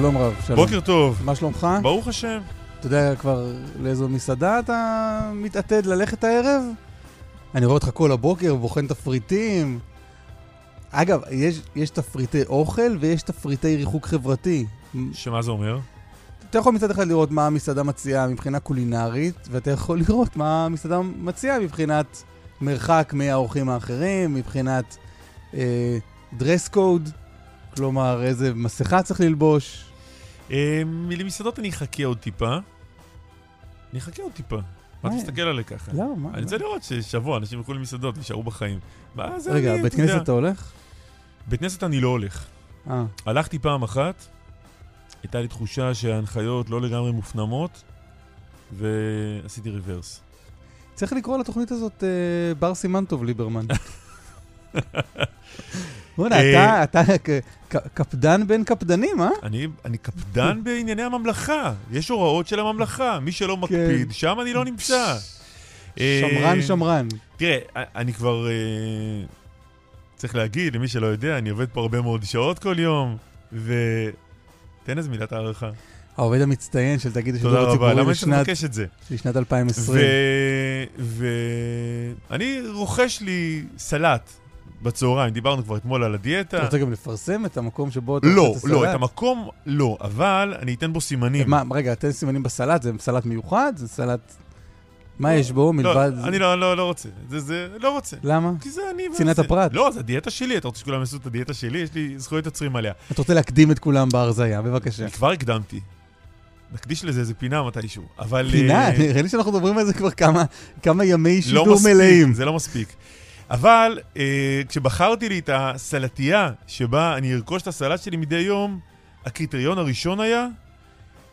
שלום רב, שלום. בוקר טוב. מה שלומך? ברוך השם. אתה יודע כבר לאיזו מסעדה אתה מתעתד ללכת הערב? אני רואה אותך כל הבוקר, בוחן תפריטים. אגב, יש, יש תפריטי אוכל ויש תפריטי ריחוק חברתי. שמה זה אומר? אתה יכול מצד אחד לראות מה המסעדה מציעה מבחינה קולינרית, ואתה יכול לראות מה המסעדה מציעה מבחינת מרחק מהאורחים האחרים, מבחינת אה, קוד, כלומר איזה מסכה צריך ללבוש. אה, למסעדות אני אחכה עוד טיפה. אני אחכה עוד טיפה. מה תסתכל עליי ככה? לא, מה? אני רוצה לראות ששבוע אנשים ילכו למסעדות וישארו בחיים. רגע, בית כנסת אתה הולך? בית כנסת אני לא הולך. אה. הלכתי פעם אחת, הייתה לי תחושה שההנחיות לא לגמרי מופנמות, ועשיתי ריברס. צריך לקרוא לתוכנית הזאת אה, בר סימן טוב ליברמן. בוא'נה, אה, אתה קפדן בין קפדנים, אה? אני קפדן בענייני הממלכה. יש הוראות של הממלכה. מי שלא כן. מקפיד, שם אני לא נמצא. שמרן אה, שמרן. תראה, אני כבר... צריך להגיד, למי שלא יודע, אני עובד פה הרבה מאוד שעות כל יום, ו... תן איזה מילת הערכה. העובד המצטיין של תאגיד השידור הציבורי תודה רבה, למה אני מבקש את זה? לשנת 2020. ואני רוכש לי סלט בצהריים, דיברנו כבר אתמול על הדיאטה. אתה רוצה גם לפרסם את המקום שבו אתה לא, את הסלט? לא, לא, את המקום לא, אבל אני אתן בו סימנים. מה, רגע, תן סימנים בסלט, זה סלט מיוחד? זה סלט... מה יש בו מלבד... לא, אני לא, לא, לא רוצה. זה, זה, לא רוצה. למה? כי זה אני... צנעת הפרט. לא, זה הדיאטה שלי, אתה רוצה שכולם יעשו את הדיאטה שלי? יש לי זכויות יוצרים עליה. אתה רוצה להקדים את כולם בהרזייה, בבקשה. כבר הקדמתי. נקדיש לזה איזה פינה מתישהו, אבל... פינה? נראה לי שאנחנו מדברים על זה כבר כמה, כמה ימי שידור לא מספיק, מלאים. זה לא מספיק. אבל אה, כשבחרתי לי את הסלטייה שבה אני ארכוש את הסלט שלי מדי יום, הקריטריון הראשון היה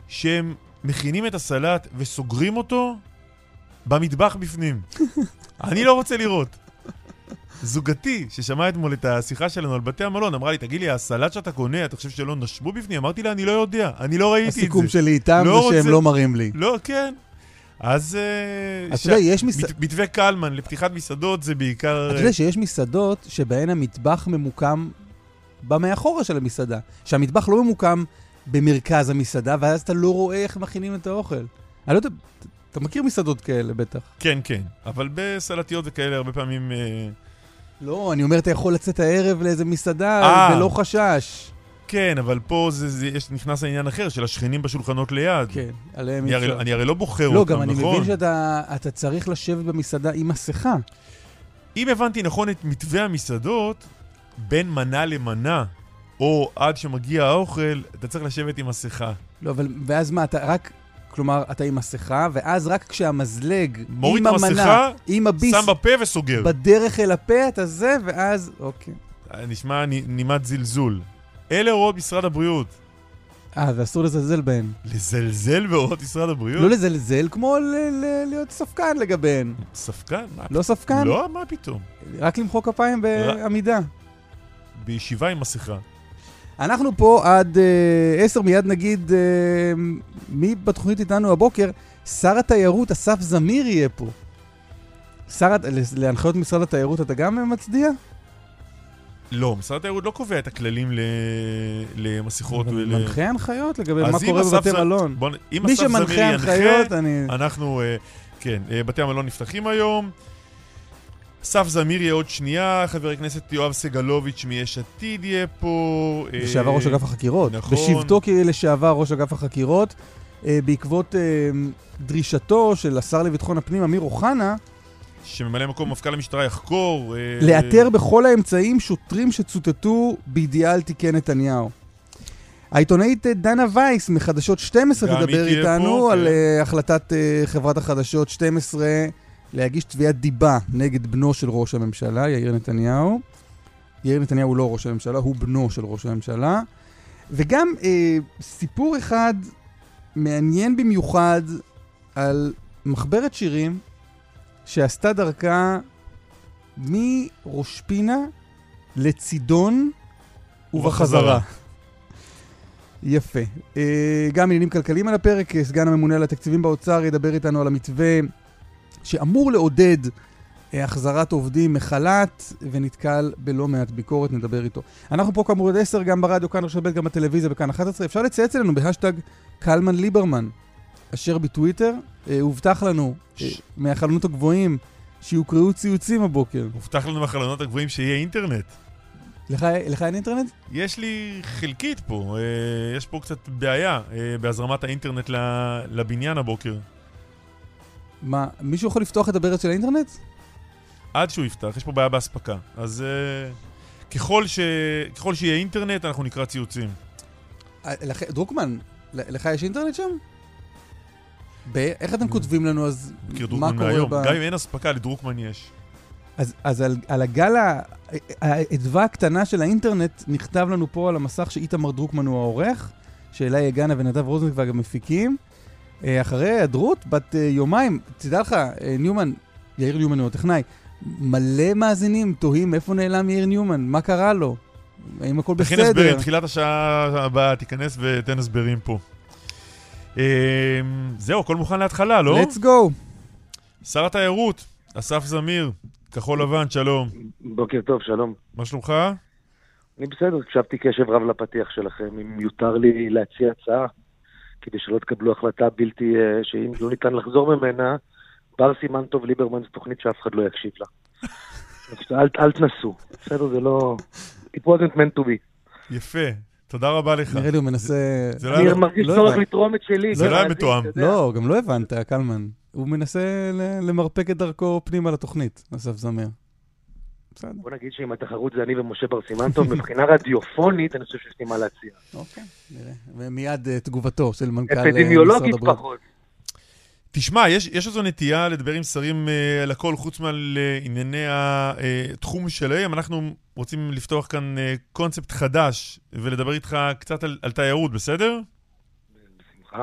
שהם מכינים את הסלט וסוגרים אותו במטבח בפנים. אני לא רוצה לראות. זוגתי, ששמעה אתמול את השיחה שלנו על בתי המלון, אמרה לי, תגיד לי, הסלט שאתה קונה, אתה חושב שלא נשבו בפנים? אמרתי לה, אני לא יודע, אני לא ראיתי את זה. הסיכום שלי איתם לא זה רוצה... שהם לא מראים לי. לא, כן. אז... אה, אתה יודע, יש מסעדות... מתווה קלמן לפתיחת מסעדות זה בעיקר... אתה יודע שיש מסעדות שבהן המטבח ממוקם במאחורה של המסעדה. שהמטבח לא ממוקם במרכז המסעדה, ואז אתה לא רואה איך מכינים את האוכל. אני לא יודע, אתה מכיר מסעדות כאלה בטח. כן, כן. אבל בסלטיות וכאלה הרבה פעמים... אה, לא, אני אומר, אתה יכול לצאת הערב לאיזה מסעדה 아, בלא חשש. כן, אבל פה זה, זה, יש, נכנס לעניין אחר, של השכנים בשולחנות ליד. כן, עליהם אי אפשר. אני הרי לא בוחר לא, אותם, נכון? לא, גם אני מבין שאתה צריך לשבת במסעדה עם מסכה. אם הבנתי נכון את מתווה המסעדות, בין מנה למנה, או עד שמגיע האוכל, אתה צריך לשבת עם מסכה. לא, אבל ואז מה, אתה רק... כלומר, אתה עם מסכה, ואז רק כשהמזלג, עם המנה, עם הביס, שם בפה וסוגר. בדרך אל הפה אתה זה, ואז, אוקיי. נשמע נימת זלזול. אלה הוראות משרד הבריאות. אה, ואסור לזלזל בהן. לזלזל בהוראות משרד הבריאות? לא לזלזל, כמו להיות ספקן לגביהן. ספקן? לא ספקן? לא, מה פתאום. רק למחוא כפיים בעמידה. בישיבה עם מסכה. אנחנו פה עד אה, עשר, מיד נגיד אה, מי בתוכנית איתנו הבוקר? שר התיירות אסף זמיר יהיה פה. שר, להנחיות משרד התיירות אתה גם מצדיע? לא, משרד התיירות לא קובע את הכללים למסכות. ול... מנחה הנחיות לגבי מה קורה בבתי מלון. בוא, מי שמנחה הנחיות, אני... אנחנו, אה, כן, אה, בתי המלון נפתחים היום. אסף זמיר יהיה עוד שנייה, חבר הכנסת יואב סגלוביץ' מיש עתיד יהיה פה. לשעבר ראש אגף החקירות. נכון. בשבתו כלשעבר ראש אגף החקירות, בעקבות דרישתו של השר לביטחון הפנים אמיר אוחנה, שממלא מקום מפכ"ל המשטרה יחקור... לאתר בכל האמצעים שוטרים שצוטטו בידיעה על תיקי נתניהו. העיתונאית דנה וייס מחדשות 12 תדבר איתנו פה, על כן. החלטת חברת החדשות 12 להגיש תביעת דיבה נגד בנו של ראש הממשלה, יאיר נתניהו. יאיר נתניהו הוא לא ראש הממשלה, הוא בנו של ראש הממשלה. וגם אה, סיפור אחד מעניין במיוחד על מחברת שירים שעשתה דרכה מראש פינה לצידון ובחזרה. יפה. אה, גם עניינים כלכליים על הפרק, סגן הממונה על התקציבים באוצר ידבר איתנו על המתווה שאמור לעודד אה, החזרת עובדים מחל"ת, ונתקל בלא מעט ביקורת, נדבר איתו. אנחנו פה כאמור עד 10, גם ברדיו, כאן רשת ב', גם בטלוויזיה וכאן 11. אפשר לצייץ אלינו בהשטג קלמן ליברמן, אשר בטוויטר. אה, הובטח לנו אה, מהחלונות הגבוהים שיוקראו ציוצים הבוקר. הובטח לנו מהחלונות הגבוהים שיהיה אינטרנט. לך, לך אין אינטרנט? יש לי חלקית פה, אה, יש פה קצת בעיה בהזרמת האינטרנט לבניין הבוקר. מה, מישהו יכול לפתוח את הברז של האינטרנט? עד שהוא יפתח, יש פה בעיה באספקה. אז uh, ככל, ש... ככל שיהיה אינטרנט, אנחנו נקרא ציוצים. דרוקמן, לך יש אינטרנט שם? ב... איך אתם כותבים לנו אז מה קורה. ב... גם אם אין אספקה, לדרוקמן יש. אז, אז על, על הגל, האדווה הקטנה של האינטרנט, נכתב לנו פה על המסך שאיתמר דרוקמן הוא העורך, שאלה יגנה ונדב רוזנקווג המפיקים. אה, אחרי היעדרות בת אה, יומיים, תדע לך, אה, ניומן, יאיר ניומן הוא הטכנאי, מלא מאזינים תוהים איפה נעלם יאיר ניומן, מה קרה לו, האם הכל בסדר. תכין הסברים, תחילת השעה הבאה תיכנס ותן הסברים פה. זהו, הכל מוכן להתחלה, לא? let's go. שר התיירות, אסף זמיר, כחול לבן, שלום. בוקר טוב, שלום. מה שלומך? אני בסדר, הקשבתי קשב רב לפתיח שלכם. אם יותר לי להציע הצעה, כדי שלא תקבלו החלטה בלתי, אה, שאם לא ניתן לחזור ממנה, בר סימן טוב ליברמן זו תוכנית שאף אחד לא יקשיב לה. אל, אל תנסו, בסדר? זה לא... It wasn't meant to be. יפה. תודה רבה לך. נראה לי הוא מנסה... אני מרגיש לא צורך לתרום את שלי. זה לא היה מתואם. לא, גם לא הבנת, קלמן. הוא מנסה למרפק את דרכו פנימה לתוכנית, אסף זמיר. בסדר. בוא נגיד שאם התחרות זה אני ומשה בר סימנטוב, מבחינה רדיופונית, אני חושב שיש לי מה להציע. אוקיי, נראה. ומיד uh, תגובתו של מנכ"ל משרד הבריאות. אפידמיולוגית פחות. תשמע, יש, יש איזו נטייה לדבר עם שרים uh, על הכל חוץ מעל uh, ענייני התחום uh, שלהם. אנחנו רוצים לפתוח כאן uh, קונספט חדש ולדבר איתך קצת על, על תיירות, בסדר? בשמחה.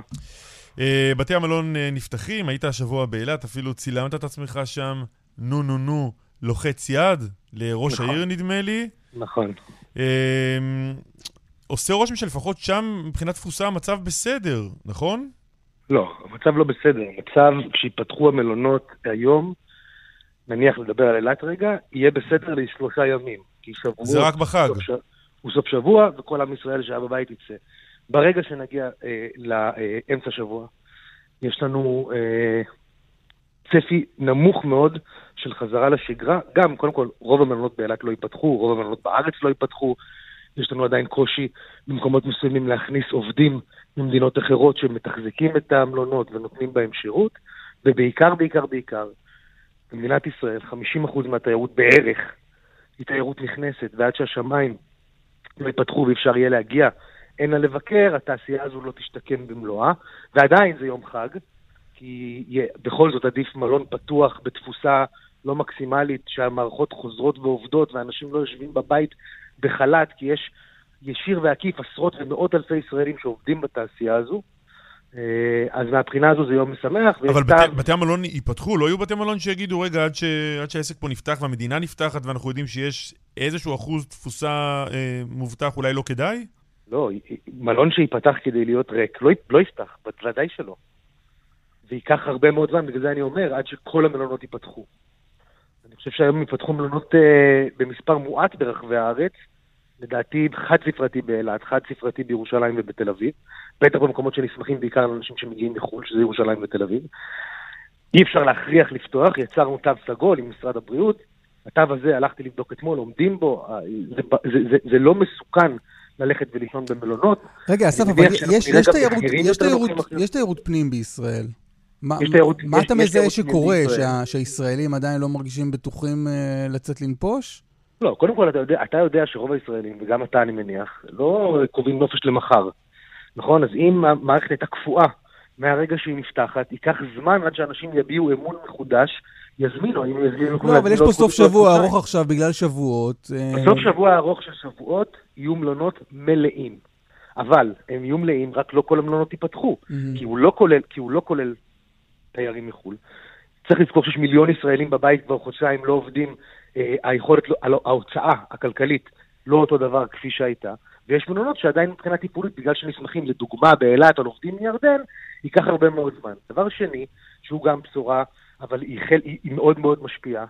Uh, בתי המלון uh, נפתחים, היית השבוע באילת, אפילו צילמת את עצמך שם, נו נו נו, לוחץ יד לראש נכון. העיר, נדמה לי. נכון. Uh, עושה רושם שלפחות שם, מבחינת תפוסה, המצב בסדר, נכון? לא, המצב לא בסדר. המצב, כשיפתחו המלונות היום, נניח לדבר על אילת רגע, יהיה בסדר לשלושה ימים. כי שבוע... זה רק בחג. סוף ש... הוא סוף שבוע, וכל עם ישראל שהיה בבית יצא. ברגע שנגיע אה, לאמצע שבוע, יש לנו אה, צפי נמוך מאוד של חזרה לשגרה. גם, קודם כל, רוב המלונות באילת לא ייפתחו, רוב המלונות בארץ לא ייפתחו. יש לנו עדיין קושי במקומות מסוימים להכניס עובדים ממדינות אחרות שמתחזקים את המלונות ונותנים בהם שירות, ובעיקר, בעיקר, בעיקר, במדינת ישראל 50% מהתיירות בערך היא תיירות נכנסת, ועד שהשמיים לא ייפתחו ואפשר יהיה להגיע הנה לבקר, התעשייה הזו לא תשתקם במלואה, ועדיין זה יום חג, כי יהיה, בכל זאת עדיף מלון פתוח בתפוסה לא מקסימלית, שהמערכות חוזרות ועובדות ואנשים לא יושבים בבית בחל"ת, כי יש ישיר ועקיף עשרות ומאות אלפי ישראלים שעובדים בתעשייה הזו. אה, אז מהבחינה הזו זה יום משמח. אבל בתי. בתי המלון ייפתחו? לא יהיו בתי מלון שיגידו, רגע, עד, ש... עד שהעסק פה נפתח והמדינה נפתחת ואנחנו יודעים שיש איזשהו אחוז תפוסה אה, מובטח, אולי לא כדאי? לא, מלון שייפתח כדי להיות ריק, לא, לא יפתח, ודאי שלא. וייקח הרבה מאוד זמן, בגלל זה אני אומר, עד שכל המלונות ייפתחו. אני חושב שהיום יפתחו מלונות אה, במספר מועט ברחבי הארץ, לדעתי חד ספרתי באילת, חד ספרתי בירושלים ובתל אביב, בטח במקומות שנסמכים בעיקר לאנשים שמגיעים מחו"ל, שזה ירושלים ותל אביב. אי אפשר להכריח לפתוח, יצרנו תו סגול עם משרד הבריאות, התו הזה, הלכתי לבדוק אתמול, עומדים בו, אה, זה, זה, זה, זה לא מסוכן ללכת ולישון במלונות. רגע, אסף, אבל יש, יש, תיירות, יש, תיירות, יש תיירות פנים בישראל. מה, תיירות, מה יש, אתה מזהה שקורה, שה, שהישראלים עדיין לא מרגישים בטוחים uh, לצאת לנפוש? לא, קודם כל אתה יודע, אתה יודע שרוב הישראלים, וגם אתה אני מניח, לא קובעים נופש למחר, נכון? אז אם המערכת הייתה קפואה מהרגע שהיא נפתחת, ייקח זמן עד שאנשים יביעו אמון מחודש, יזמינו, אם יזמינו... לא, אבל יש פה סוף שבוע ארוך עכשיו בגלל שבועות. אה, בסוף שבוע ארוך של שבועות יהיו מלונות מלאים. אבל הם יהיו מלאים, רק לא כל המלונות ייפתחו, כי הוא לא כולל, כי הוא לא כולל תיירים מחו"ל. צריך לזכור שיש מיליון ישראלים בבית כבר חודשיים לא עובדים, היכולת, לא, ההוצאה הכלכלית לא אותו דבר כפי שהייתה. ויש מלונות שעדיין מבחינה טיפולית, בגלל שנסמכים לדוגמה באילת על עובדים מירדן, ייקח הרבה מאוד זמן. דבר שני, שהוא גם בשורה, אבל היא, חל, היא, היא מאוד מאוד משפיעה,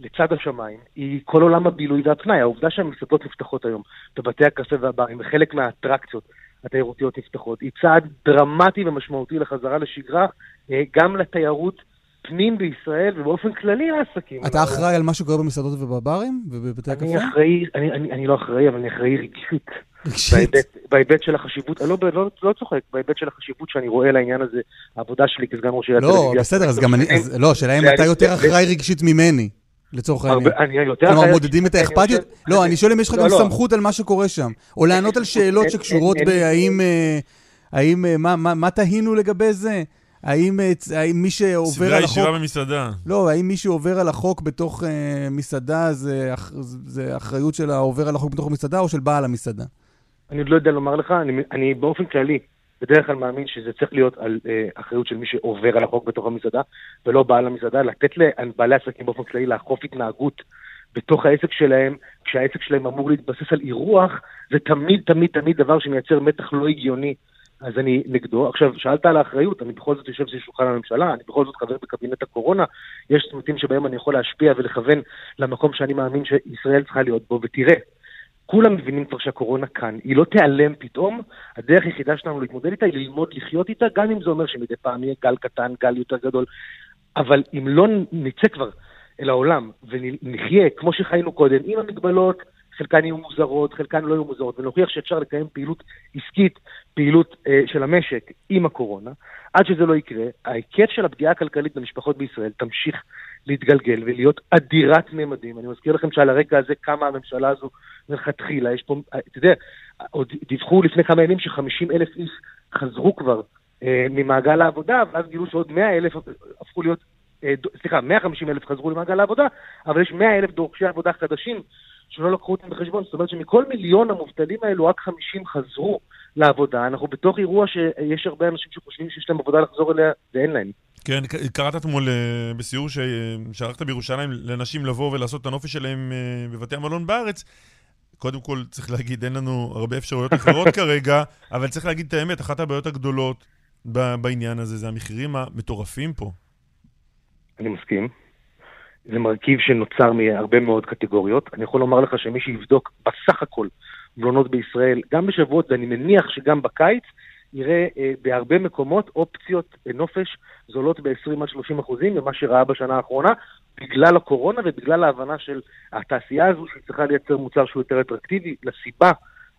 לצד השמיים, היא כל עולם הבילוי והפנאי. העובדה שהמסעדות נפתחות היום, בבתי הקפה והברים, וחלק מהאטרקציות התיירותיות נפתחות, היא צעד דרמטי ומשמעותי לחזרה לשגרה, אה, גם לתיירות פנים בישראל ובאופן כללי לעסקים. אתה אחראי על מה שקורה במסעדות ובברים ובבתי הקפה? אני אחראי, אני, אני, אני לא אחראי, אבל אני אחראי רגשית. רגשית? בהיבט של החשיבות, אני לא, לא, לא צוחק, בהיבט של החשיבות שאני רואה לעניין הזה, העבודה שלי כסגן ראש עיריית לא, בסדר, אז גם אני, לא, השאלה אם אתה יותר אחראי רגשית ממני. לצורך העניין. אני יותר... כלומר, מודדים את האכפתיות? לא, אני שואל אם יש לך לא, גם לא. סמכות על מה שקורה שם. או לענות על שאלות שקשורות בהאם... האם... אה, מה תהינו לגבי זה? האם, אה, האם מי שעובר על החוק... סדרה ישירה במסעדה. לא, האם מי שעובר על החוק בתוך uh, מסעדה זה, זה אחריות של העובר על החוק בתוך המסעדה או של בעל המסעדה? אני עוד לא יודע לומר לך, אני, אני באופן כללי בדרך כלל מאמין שזה צריך להיות על uh, אחריות של מי שעובר על החוק בתוך המסעדה, ולא בעל המסעדה, לתת לבעלי עסקים באופן כללי לאכוף התנהגות בתוך העסק שלהם, כשהעסק שלהם אמור להתבסס על אירוח, זה תמיד תמיד תמיד דבר שמייצר מתח לא הגיוני אז אני נגדו. עכשיו, שאלת על האחריות, אני בכל זאת יושב סביב שולחן הממשלה, אני בכל זאת חבר בקבינט הקורונה, יש צמתים שבהם אני יכול להשפיע ולכוון למקום שאני מאמין שישראל צריכה להיות בו, ותראה, כולם מבינים כבר שהקורונה כאן, היא לא תיעלם פתאום, הדרך היחידה שלנו להתמודד איתה היא ללמוד לחיות איתה, גם אם זה אומר שמדי פעם יהיה גל קטן, גל יותר גדול, אבל אם לא נצא כבר אל העולם ונחיה כמו שחיינו קודם, עם המגבלות, חלקן יהיו מוזרות, חלקן לא יהיו מוזרות, ונוכיח שאפשר לקיים פעילות עסקית, פעילות אה, של המשק עם הקורונה. עד שזה לא יקרה, ההיקף של הפגיעה הכלכלית במשפחות בישראל תמשיך להתגלגל ולהיות אדירת ממדים. אני מזכיר לכם שעל הרקע הזה קמה הממשלה הזו מלכתחילה. יש פה, אתה יודע, עוד דיווחו לפני כמה ימים ש-50 אלף איש חזרו כבר אה, ממעגל העבודה, ואז גילו שעוד 100 אלף הפכו להיות, אה, סליחה, 150 אלף חזרו למעגל העבודה, אבל יש 100 אלף דורשי עבודה חדשים שלא לקחו אותם בחשבון. זאת אומרת שמכל מיליון המובטלים האלו רק 50 חזרו לעבודה. אנחנו בתוך אירוע שיש הרבה אנשים שחושבים שיש להם עבודה לחזור אליה ואין להם. כן, קראת אתמול אה, בסיור שערכת בירושלים לנשים לבוא ולעשות את הנופש שלהם אה, בבתי המלון בארץ. קודם כל, צריך להגיד, אין לנו הרבה אפשרויות אחרות כרגע, אבל צריך להגיד את האמת, אחת הבעיות הגדולות בעניין הזה זה המחירים המטורפים פה. אני מסכים. זה מרכיב שנוצר מהרבה מאוד קטגוריות. אני יכול לומר לך שמי שיבדוק בסך הכל מלונות בישראל, גם בשבועות, ואני מניח שגם בקיץ, יראה אה, בהרבה מקומות אופציות אה, נופש זולות ב-20 עד 30 אחוזים ממה שראה בשנה האחרונה, בגלל הקורונה ובגלל ההבנה של התעשייה הזו שהיא צריכה לייצר מוצר שהוא יותר אטרקטיבי. לסיבה,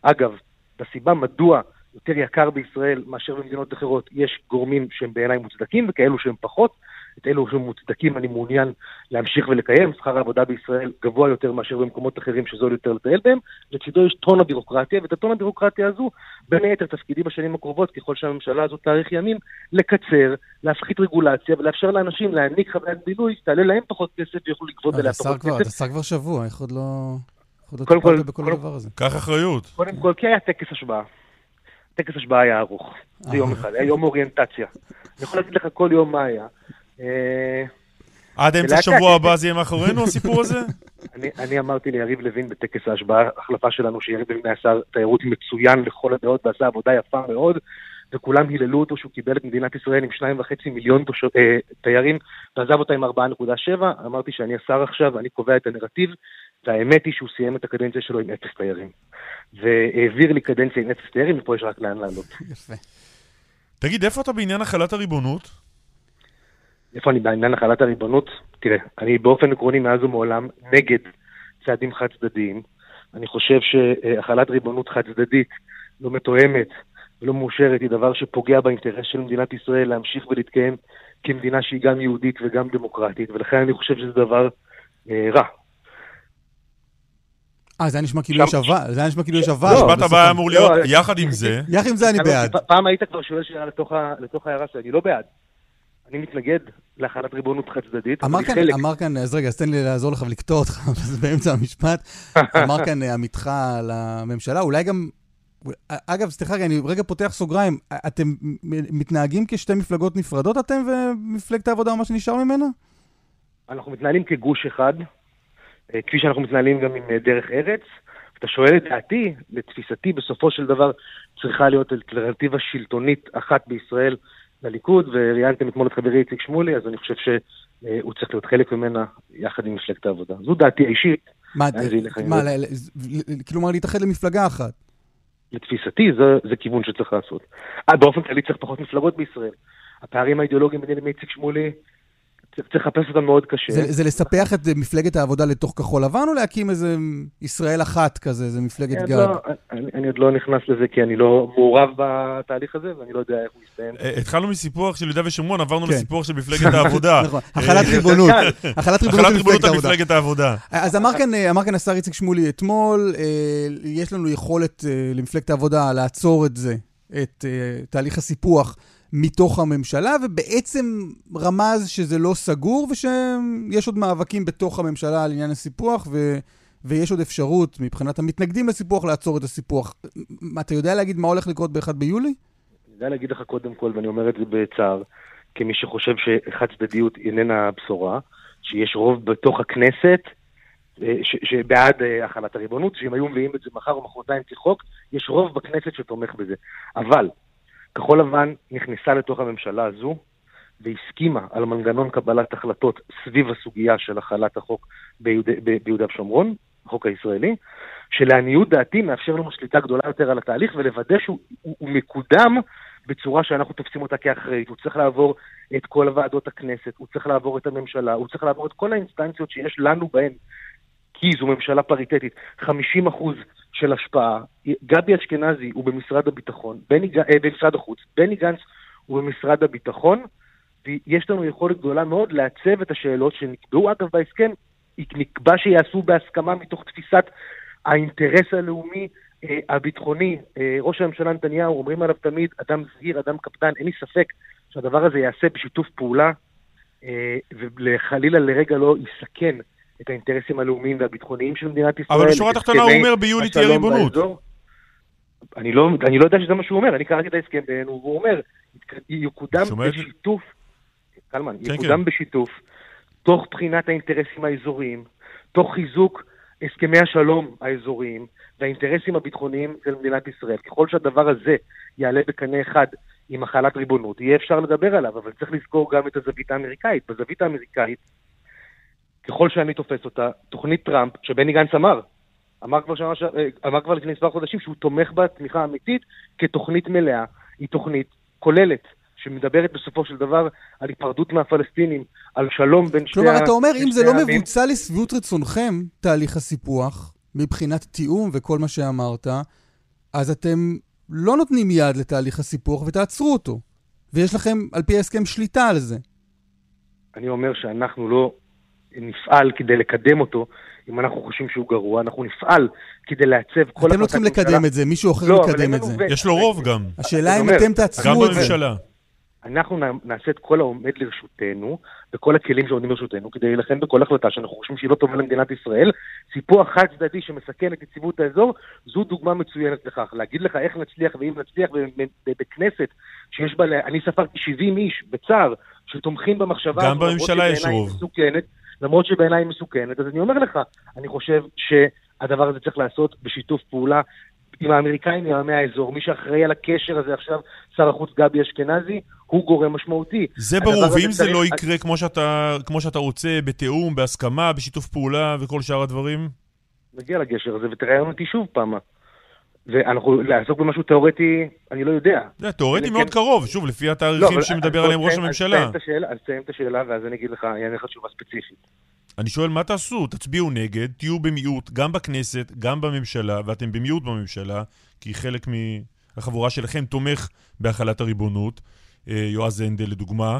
אגב, לסיבה מדוע יותר יקר בישראל מאשר במדינות אחרות, יש גורמים שהם בעיניי מוצדקים וכאלו שהם פחות. את אלו שמוצדקים אני מעוניין להמשיך ולקיים. שכר העבודה בישראל גבוה יותר מאשר במקומות אחרים שזול יותר לטייל בהם. לצידו יש טון הבירוקרטיה, ואת הטון הבירוקרטיה הזו, בין היתר תפקידי בשנים הקרובות, ככל שהממשלה הזו תאריך ימים, לקצר, להפחית רגולציה ולאפשר לאנשים להעניק חוויית בילוי, תעלה להם פחות כסף ויוכלו לגבות עליה פחות כסף. אתה שר כבר שבוע, איך עוד לא... קודם כל, בכל הדבר הזה. קח אחריות. קודם כל, כי היה טקס השבעה. טקס השבעה היה ארוך. זה יום אחד, היה יום אוריינטציה. אני יכול להגיד לך כל יום מה היה. אה, עד אמצע השבוע הבא זה יהיה מאחורינו, הסיפור הזה? אני אמרתי ליריב לוין בטקס ההשבעה, החלפה שלנו, שיריב לוין היה שר תיירות מצוין לכל הדעות ועשה עבודה יפה מאוד, וכולם היללו אותו שהוא קיבל את מדינת ישראל עם שניים וחצי מיליון אה, תיירים, ועזב אותה עם 4.7. אמרתי שאני השר עכשיו, אני קובע את הנרטיב, והאמת היא שהוא סיים את הקדנציה שלו עם אפס תיירים. והעביר לי קדנציה עם אפס תיירים, ופה יש רק לאן לעלות. יפה. תגיד, איפה אתה בעניין החלת הריבונות? איפה אני בעניין החלת הריבונות? תראה, אני באופן עקרוני מאז ומעולם נגד צעדים חד צדדיים. אני חושב שהחלת ריבונות חד צדדית, לא מתואמת ולא מאושרת, היא דבר שפוגע באינטרס של מדינת ישראל להמשיך ולהתקיים כמדינה שהיא גם יהודית וגם דמוקרטית, ולכן אני חושב שזה דבר אה, רע. אה, זה היה נשמע כאילו יש אבל, זה היה נשמע כאילו יש אבל. המשפט הבא אמור להיות, יחד עם זה... יחד עם זה אני בעד. פעם היית כבר שואל שאלה לתוך ההערה שלי, אני לא בעד. אני מתנגד להחלת ריבונות חד צדדית. אמר כאן, חלק... אמר כאן, אז רגע, אז תן לי לעזור לך ולקטוע אותך, באמצע המשפט. אמר כאן אה, עמיתך לממשלה, אולי גם... אגב, סליחה, אני רגע פותח סוגריים. אתם מתנהגים כשתי מפלגות נפרדות, אתם ומפלגת העבודה, מה שנשאר ממנה? אנחנו מתנהלים כגוש אחד, אה, כפי שאנחנו מתנהלים גם עם אה, דרך ארץ. אתה שואל את דעתי, לתפיסתי, בסופו של דבר צריכה להיות אלטרנטיבה שלטונית אחת בישראל לליכוד, וראיינתם אתמול את חברי איציק שמולי, אז אני חושב שהוא צריך להיות חלק ממנה יחד עם מפלגת העבודה. זו דעתי האישית. מה, מה כלומר להתאחד למפלגה אחת? לתפיסתי זה, זה כיוון שצריך לעשות. אה, באופן כללי צריך פחות מפלגות בישראל. הפערים האידיאולוגיים ביניהם איציק שמולי צריך לחפש אותם מאוד קשה. זה, זה לספח את מפלגת העבודה לתוך כחול לבן, או להקים איזה ישראל אחת כזה, איזה מפלגת גג? לא, אני, אני עוד לא נכנס לזה, כי אני לא מעורב בתהליך הזה, ואני לא יודע איך הוא יסתיים. אה, התחלנו מסיפוח של יהודה ושומרון, עברנו כן. לסיפוח של מפלגת העבודה. נכון, החלת אה, ריבונות. החלת ריבונות על מפלגת העבודה. אז אמר כאן, אמר כאן השר איציק שמולי אתמול, אה, יש לנו יכולת למפלגת העבודה לעצור את זה, את תהליך הסיפוח. מתוך הממשלה, ובעצם רמז שזה לא סגור ושיש עוד מאבקים בתוך הממשלה על עניין הסיפוח, ו... ויש עוד אפשרות מבחינת המתנגדים לסיפוח לעצור את הסיפוח. אתה יודע להגיד מה הולך לקרות ב-1 ביולי? אני יודע להגיד לך קודם כל, ואני אומר את זה בצער, כמי שחושב שחד צדדיות איננה בשורה, שיש רוב בתוך הכנסת אה, שבעד אה, החלת הריבונות, שאם היו מביאים את זה מחר או מחרתיים כחוק, יש רוב בכנסת שתומך בזה. אבל כחול לבן נכנסה לתוך הממשלה הזו והסכימה על מנגנון קבלת החלטות סביב הסוגיה של החלת החוק ביהודה, ביהודה ושומרון, החוק הישראלי, שלעניות דעתי מאפשר לנו שליטה גדולה יותר על התהליך ולוודא שהוא הוא, הוא מקודם בצורה שאנחנו תופסים אותה כאחראית. הוא צריך לעבור את כל ועדות הכנסת, הוא צריך לעבור את הממשלה, הוא צריך לעבור את כל האינסטנציות שיש לנו בהן, כי זו ממשלה פריטטית. 50 אחוז של השפעה. גבי אשכנזי הוא במשרד הביטחון, בני, אה, במשרד החוץ, בני גנץ הוא במשרד הביטחון, ויש לנו יכולת גדולה מאוד לעצב את השאלות שנקבעו אגב בהסכם, נקבע שיעשו בהסכמה מתוך תפיסת האינטרס הלאומי אה, הביטחוני. אה, ראש הממשלה נתניהו, אומרים עליו תמיד, אדם זהיר, אדם קפדן, אין לי ספק שהדבר הזה ייעשה בשיתוף פעולה, אה, וחלילה לרגע לא יסכן את האינטרסים הלאומיים והביטחוניים של מדינת ישראל. אבל בשורה התחתונה הוא אומר ביולי תהיה ריבונות. אני לא, אני לא יודע שזה מה שהוא אומר, אני קראתי את ההסכם בינינו, והוא אומר, יקודם בשיתוף, קלמן, כן, יקודם כן. בשיתוף, תוך בחינת האינטרסים האזוריים, תוך חיזוק הסכמי השלום האזוריים והאינטרסים הביטחוניים של מדינת ישראל. ככל שהדבר הזה יעלה בקנה אחד עם החלת ריבונות, יהיה אפשר לדבר עליו, אבל צריך לזכור גם את הזווית האמריקאית. בזווית האמריקאית, ככל שאני תופס אותה, תוכנית טראמפ, שבני גנץ אמר, אמר כבר, שמה, אה, אמר כבר לפני מספר חודשים שהוא תומך בה תמיכה אמיתית כתוכנית מלאה, היא תוכנית כוללת. שמדברת בסופו של דבר על היפרדות מהפלסטינים, על שלום בין שתי העמים. כלומר, אתה אומר, אם זה לא מבוצע לשביעות רצונכם, תהליך הסיפוח, מבחינת תיאום וכל מה שאמרת, אז אתם לא נותנים יד לתהליך הסיפוח ותעצרו אותו. ויש לכם, על פי ההסכם, שליטה על זה. אני אומר שאנחנו לא נפעל כדי לקדם אותו, אם אנחנו חושבים שהוא גרוע, אנחנו נפעל כדי לעצב כל... אתם לא צריכים לקדם את זה, מישהו אחר לא, מקדם את זה. יש לו רוב גם. השאלה אם אתם תעצרו את זה. גם בממשלה. אנחנו נעשה את כל העומד לרשותנו, וכל הכלים שעומדים לרשותנו, כדי להילחם בכל החלטה שאנחנו חושבים שהיא לא טובה למדינת ישראל. סיפוח חד צדדי שמסכן את יציבות האזור, זו דוגמה מצוינת לכך. להגיד לך איך נצליח ואם נצליח בכנסת, שיש בה, אני ספרתי 70 איש, בצער, שתומכים במחשבה גם בממשלה יש רוב. מסוכנת, למרות שבעיניי היא מסוכנת, אז אני אומר לך, אני חושב שהדבר הזה צריך לעשות בשיתוף פעולה עם האמריקאים, עם עמי האזור. מי שאחראי על הקשר הזה עכשיו, שר החוץ גבי אשכנזי, הוא גורם משמעותי. זה ברור, ואם זה לא יקרה כמו שאתה, כמו שאתה רוצה, בתיאום, בהסכמה, בשיתוף פעולה וכל שאר הדברים? נגיע לגשר הזה ותראה אותי שוב פעם. ואנחנו, לעסוק במשהו תיאורטי, אני לא יודע. זה תיאורטי מאוד קרוב, שוב, לפי התאריכים לא, שמדבר עליהם ראש הממשלה. אז תסיים את השאלה, ואז אני אגיד לך, אני אענה לך תשובה ספציפית. אני שואל, מה תעשו? תצביעו נגד, תהיו במיעוט, גם בכנסת, גם בממשלה, ואתם במיעוט בממשלה, כי חלק מהחבורה שלכם תומך בהחלת הריבונות, אה, יועז הנדל לדוגמה,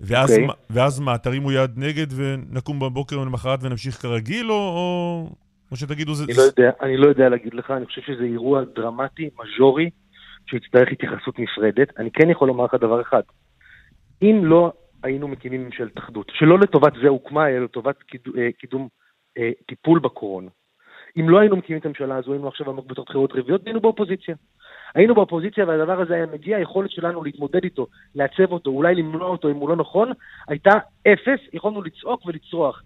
ואז, okay. אוקיי. ואז מה, תרימו יד נגד ונקום בבוקר למחרת ונמשיך כרגיל, או, או, או שתגידו זה... אני לא, יודע, אני לא יודע להגיד לך, אני חושב שזה אירוע דרמטי, מז'ורי, שיצטרך התייחסות נפרדת. אני כן יכול לומר לך דבר אחד, אם לא היינו מקימים ממשלת אחדות, שלא לטובת זה הוקמה, אלא לטובת קידום, אה, קידום אה, טיפול בקורונה. אם לא היינו מקימים את הממשלה הזו, היינו עכשיו עמוק בתוך בחירות רביעיות, היינו באופוזיציה. היינו באופוזיציה והדבר הזה היה מגיע, היכולת שלנו להתמודד איתו, לעצב אותו, אולי למנוע אותו אם הוא לא נכון, הייתה אפס, יכולנו לצעוק ולצרוח.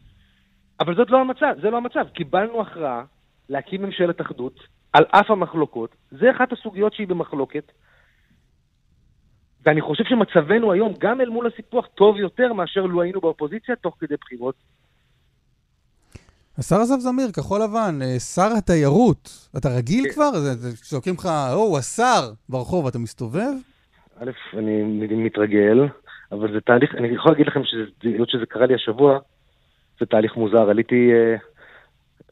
אבל זאת לא המצב, זה לא המצב. קיבלנו הכרעה להקים ממשלת אחדות, על אף המחלוקות. זה אחת הסוגיות שהיא במחלוקת. ואני חושב שמצבנו היום, גם אל מול הסיפוח, טוב יותר מאשר לו היינו באופוזיציה תוך כדי בחירות. השר אסף זמיר, כחול לבן, אה, שר התיירות, אתה רגיל כן. כבר? צועקים לך, או, הוא השר ברחוב, אתה מסתובב? א', אני מתרגל, אבל זה תהליך, אני יכול להגיד לכם היות שזה קרה לי השבוע, זה תהליך מוזר. עליתי... אה,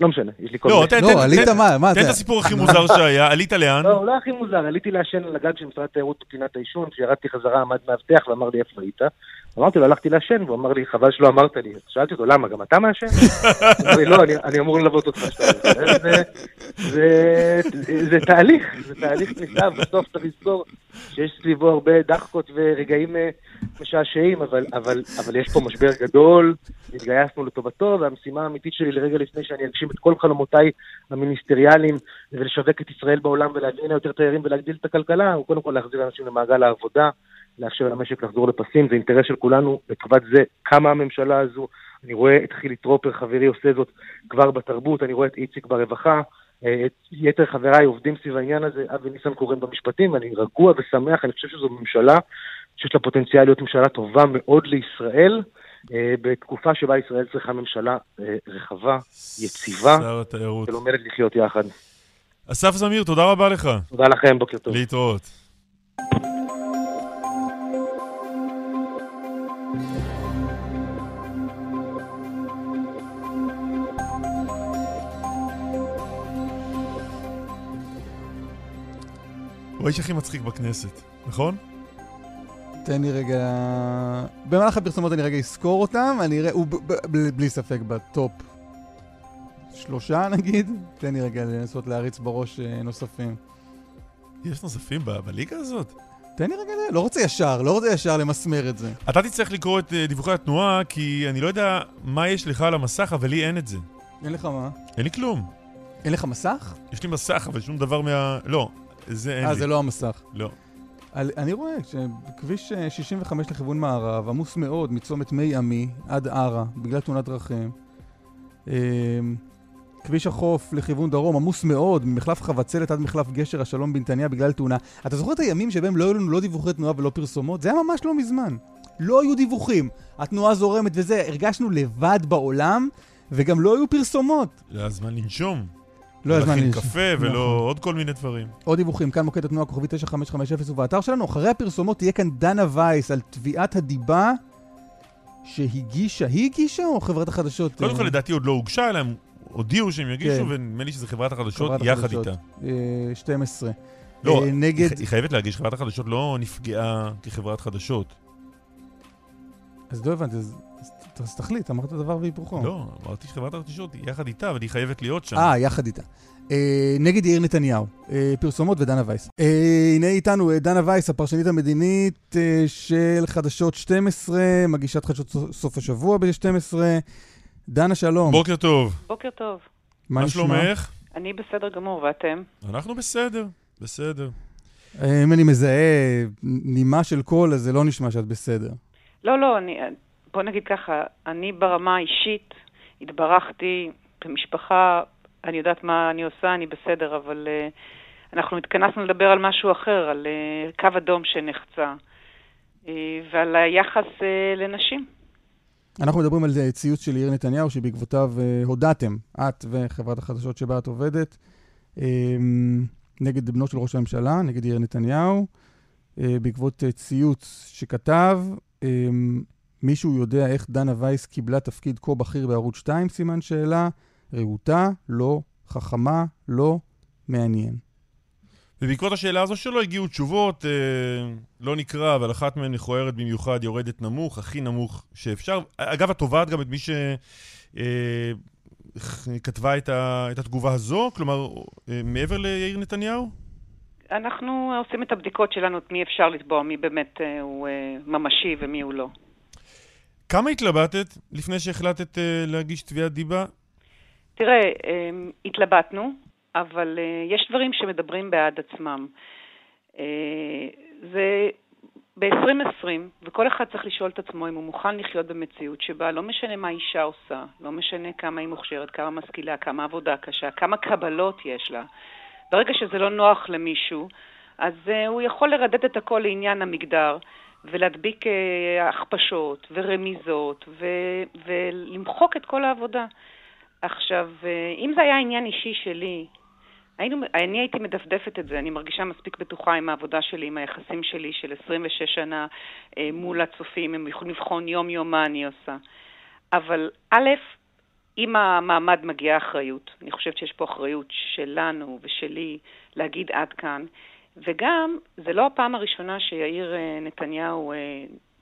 לא משנה, יש לי כל לא, מיני... לא, לא, עלית מה? מה זה? תן את הסיפור הכי מוזר שהיה, עלית לאן? לא, לא הכי מוזר, עליתי לעשן על הגג של משרד התיירות בפינת העישון, כשירדתי חזרה עמד מאבטח ואמר לי איפה היית. אמרתי לו, הלכתי לעשן, והוא אמר לי, חבל שלא אמרת לי. שאלתי אותו, למה, גם אתה מעשן? הוא אמר לי, לא, אני אמור ללוות אותך. זה תהליך, זה תהליך כניסה, בסוף צריך לזכור שיש סביבו הרבה דחקות ורגעים אה, משעשעים, אבל יש פה משבר גדול, התגייסנו לטובתו, והמשימה האמיתית שלי לרגע לפני שאני אגשים את כל חלומותיי המיניסטריאליים ולשווק את ישראל בעולם ולהביא יותר תיירים ולהגדיל את הכלכלה, הוא קודם כל להחזיר אנשים למעגל העבודה. לאפשר למשק לחזור לפסים, זה אינטרס של כולנו, לטובת זה קמה הממשלה הזו, אני רואה את חילי טרופר, חברי, עושה זאת כבר בתרבות, אני רואה את איציק ברווחה, אה, את יתר חבריי עובדים סביב העניין הזה, אבי ניסנקורן במשפטים, ואני רגוע ושמח, אני חושב שזו ממשלה שיש לה פוטנציאל להיות ממשלה טובה מאוד לישראל, אה, בתקופה שבה ישראל צריכה ממשלה אה, רחבה, יציבה, ולומדת לחיות יחד. אסף זמיר, תודה רבה לך. תודה לכם, בוקר טוב. להתראות. הוא האיש הכי מצחיק בכנסת, נכון? תן לי רגע... במהלך הפרסומות אני רגע אזכור אותם, אני אראה, הוא בלי ספק בטופ שלושה נגיד. תן לי רגע לנסות להריץ בראש אה, נוספים. יש נוספים בליגה הזאת? תן לי רגע, לא רוצה ישר, לא רוצה ישר למסמר את זה. אתה תצטרך לקרוא את אה, דיווחי התנועה, כי אני לא יודע מה יש לך על המסך, אבל לי אין את זה. אין לך מה? אין לי כלום. אין לך מסך? יש לי מסך, אבל שום דבר מה... לא, זה אין 아, לי. אה, זה לא המסך. לא. על, אני רואה שכביש 65 אה, לכיוון מערב עמוס מאוד מצומת מי עמי עד ערה, בגלל תאונת דרכים. אמ, כביש החוף לכיוון דרום עמוס מאוד, ממחלף חבצלת עד מחלף גשר השלום בנתניה בגלל תאונה. אתה זוכר את הימים שבהם לא היו לנו לא דיווחי תנועה ולא פרסומות? זה היה ממש לא מזמן. לא היו דיווחים. התנועה זורמת וזה, הרגשנו לבד בעולם, וגם לא היו פרסומות. זה היה זמן לנשום. לא הזמן להכין קפה ולא נכון. עוד כל מיני דברים. עוד דיווחים, כאן מוקד התנועה כוכבי 9550 ובאתר שלנו. אחרי הפרסומות תהיה כאן דנה וייס על תביעת הדיבה שהגישה, היא הגישה או חברת החדשות? קודם כל לדעתי עוד לא הוגשה, אלא הם הודיעו שהם יגישו, כן. ונדמה לי שזה חברת החדשות יחד איתה. 12. אה, לא, אה, נגד... היא חייבת להגיש, חברת החדשות לא נפגעה כחברת חדשות. אז לא הבנתי, אז אז תחליט, אמרת דבר והיפוכו. לא, אמרתי שחברת החדשות היא יחד איתה, אבל היא חייבת להיות שם. אה, יחד איתה. אה, נגד יאיר נתניהו, אה, פרסומות ודנה וייס. אה, הנה איתנו אה, דנה וייס, הפרשנית המדינית אה, של חדשות 12, מגישת חדשות סוף השבוע ב-12. דנה, שלום. בוקר טוב. בוקר טוב. מה שלומך? אני בסדר גמור, ואתם? אנחנו בסדר, בסדר. אה, אם אני מזהה נימה של קול, אז זה לא נשמע שאת בסדר. לא, לא, אני, בוא נגיד ככה, אני ברמה האישית התברכתי במשפחה, אני יודעת מה אני עושה, אני בסדר, אבל uh, אנחנו התכנסנו לדבר על משהו אחר, על uh, קו אדום שנחצה, uh, ועל היחס uh, לנשים. אנחנו מדברים על ציוץ של יאיר נתניהו, שבעקבותיו uh, הודעתם, את וחברת החדשות שבה את עובדת, um, נגד בנו של ראש הממשלה, נגד יאיר נתניהו, אה, בעקבות אה, ציוץ שכתב, אה, מישהו יודע איך דנה וייס קיבלה תפקיד כה בכיר בערוץ 2? סימן שאלה. רהוטה, לא, חכמה, לא, מעניין. ובעקבות השאלה הזו שלו הגיעו תשובות, אה, לא נקרא, אבל אחת מהן מכוערת במיוחד, יורדת נמוך, הכי נמוך שאפשר. אגב, את תובעת גם את מי שכתבה אה, את, את התגובה הזו? כלומר, אה, מעבר ליאיר נתניהו? אנחנו עושים את הבדיקות שלנו, את מי אפשר לתבוע, מי באמת אה, הוא אה, ממשי ומי הוא לא. כמה התלבטת לפני שהחלטת אה, להגיש תביעת דיבה? תראה, אה, התלבטנו. אבל uh, יש דברים שמדברים בעד עצמם. זה ב-2020, וכל אחד צריך לשאול את עצמו אם הוא מוכן לחיות במציאות שבה לא משנה מה אישה עושה, לא משנה כמה היא מוכשרת, כמה משכילה, כמה עבודה קשה, כמה קבלות יש לה. ברגע שזה לא נוח למישהו, אז הוא יכול לרדד את הכל לעניין המגדר. ולהדביק uh, הכפשות ורמיזות ו- ולמחוק את כל העבודה. עכשיו, uh, אם זה היה עניין אישי שלי, היינו, אני הייתי מדפדפת את זה, אני מרגישה מספיק בטוחה עם העבודה שלי, עם היחסים שלי של 26 שנה אה, מול הצופים, הם יכולים לבחון יום-יום מה אני עושה. אבל א', עם המעמד מגיעה אחריות. אני חושבת שיש פה אחריות שלנו ושלי להגיד עד כאן. וגם, זה לא הפעם הראשונה שיאיר אה, נתניהו אה,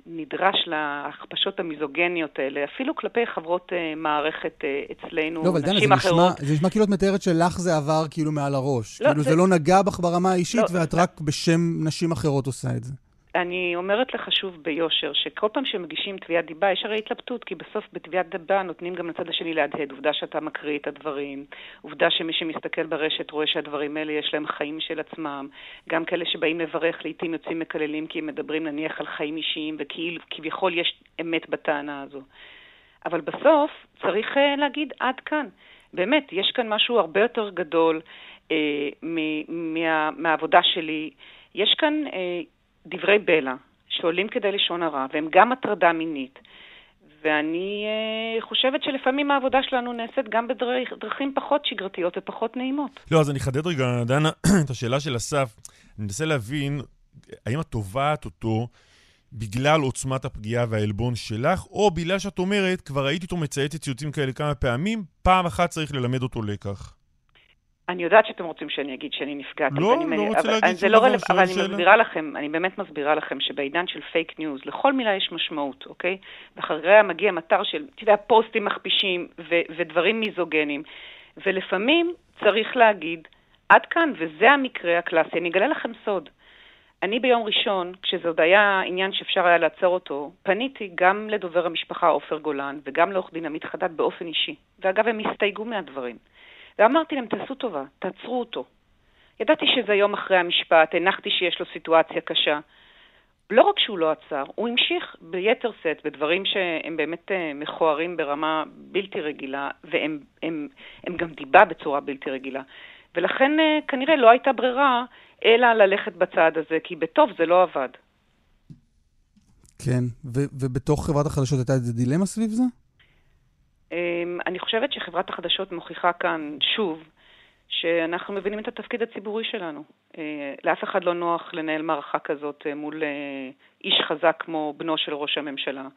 נדרש להכפשות המיזוגניות האלה, אפילו כלפי חברות uh, מערכת אצלנו, לא, נשים אחרות. לא, אבל דנה, זה נשמע כאילו את מתארת שלך זה עבר כאילו מעל הראש. לא, כאילו זה... זה לא נגע בך ברמה האישית, לא, ואת רק בשם נשים אחרות עושה את זה. אני אומרת לך שוב ביושר, שכל פעם שמגישים תביעת דיבה, יש הרי התלבטות, כי בסוף בתביעת דיבה נותנים גם לצד השני להדהד. עובדה שאתה מקריא את הדברים, עובדה שמי שמסתכל ברשת רואה שהדברים האלה יש להם חיים של עצמם. גם כאלה שבאים לברך לעיתים יוצאים מקללים כי הם מדברים נניח על חיים אישיים, וכביכול יש אמת בטענה הזו. אבל בסוף צריך uh, להגיד עד כאן. באמת, יש כאן משהו הרבה יותר גדול uh, מה, מהעבודה שלי. יש כאן... Uh, דברי בלע שעולים כדי לשון הרע, והם גם הטרדה מינית. ואני uh, חושבת שלפעמים העבודה שלנו נעשית גם בדרכים פחות שגרתיות ופחות נעימות. לא, אז אני אחדד רגע, דנה, את השאלה של אסף. אני מנסה להבין, האם את תובעת אותו בגלל עוצמת הפגיעה והעלבון שלך, או בגלל שאת אומרת, כבר ראיתי אותו מצייץ ציוצים כאלה כמה פעמים, פעם אחת צריך ללמד אותו לקח. אני יודעת שאתם רוצים שאני אגיד שאני נפגעתי. לא, ואני, לא רוצה להגיד שום לא דבר, אבל אני שאלה. מסבירה לכם, אני באמת מסבירה לכם שבעידן של פייק ניוז, לכל מילה יש משמעות, אוקיי? ואחריה מגיע מטר של, אתה יודע, פוסטים מכפישים ו- ודברים מיזוגנים. ולפעמים צריך להגיד, עד כאן, וזה המקרה הקלאסי. אני אגלה לכם סוד. אני ביום ראשון, כשזה עוד היה עניין שאפשר היה לעצור אותו, פניתי גם לדובר המשפחה עופר גולן וגם לעורך דין עמית חדד באופן אישי. ואגב, הם הסתייגו מהדברים. ואמרתי להם, תעשו טובה, תעצרו אותו. ידעתי שזה יום אחרי המשפט, הנחתי שיש לו סיטואציה קשה. לא רק שהוא לא עצר, הוא המשיך ביתר שאת בדברים שהם באמת אה, מכוערים ברמה בלתי רגילה, והם הם, הם גם דיבה בצורה בלתי רגילה. ולכן אה, כנראה לא הייתה ברירה אלא ללכת בצעד הזה, כי בטוב זה לא עבד. כן, ו- ובתוך חברת החדשות הייתה איזה דילמה סביב זה? אמ, אני חושבת שחברת החדשות מוכיחה כאן שוב שאנחנו מבינים את התפקיד הציבורי שלנו. אה, לאף אחד לא נוח לנהל מערכה כזאת אה, מול אה, איש חזק כמו בנו של ראש הממשלה.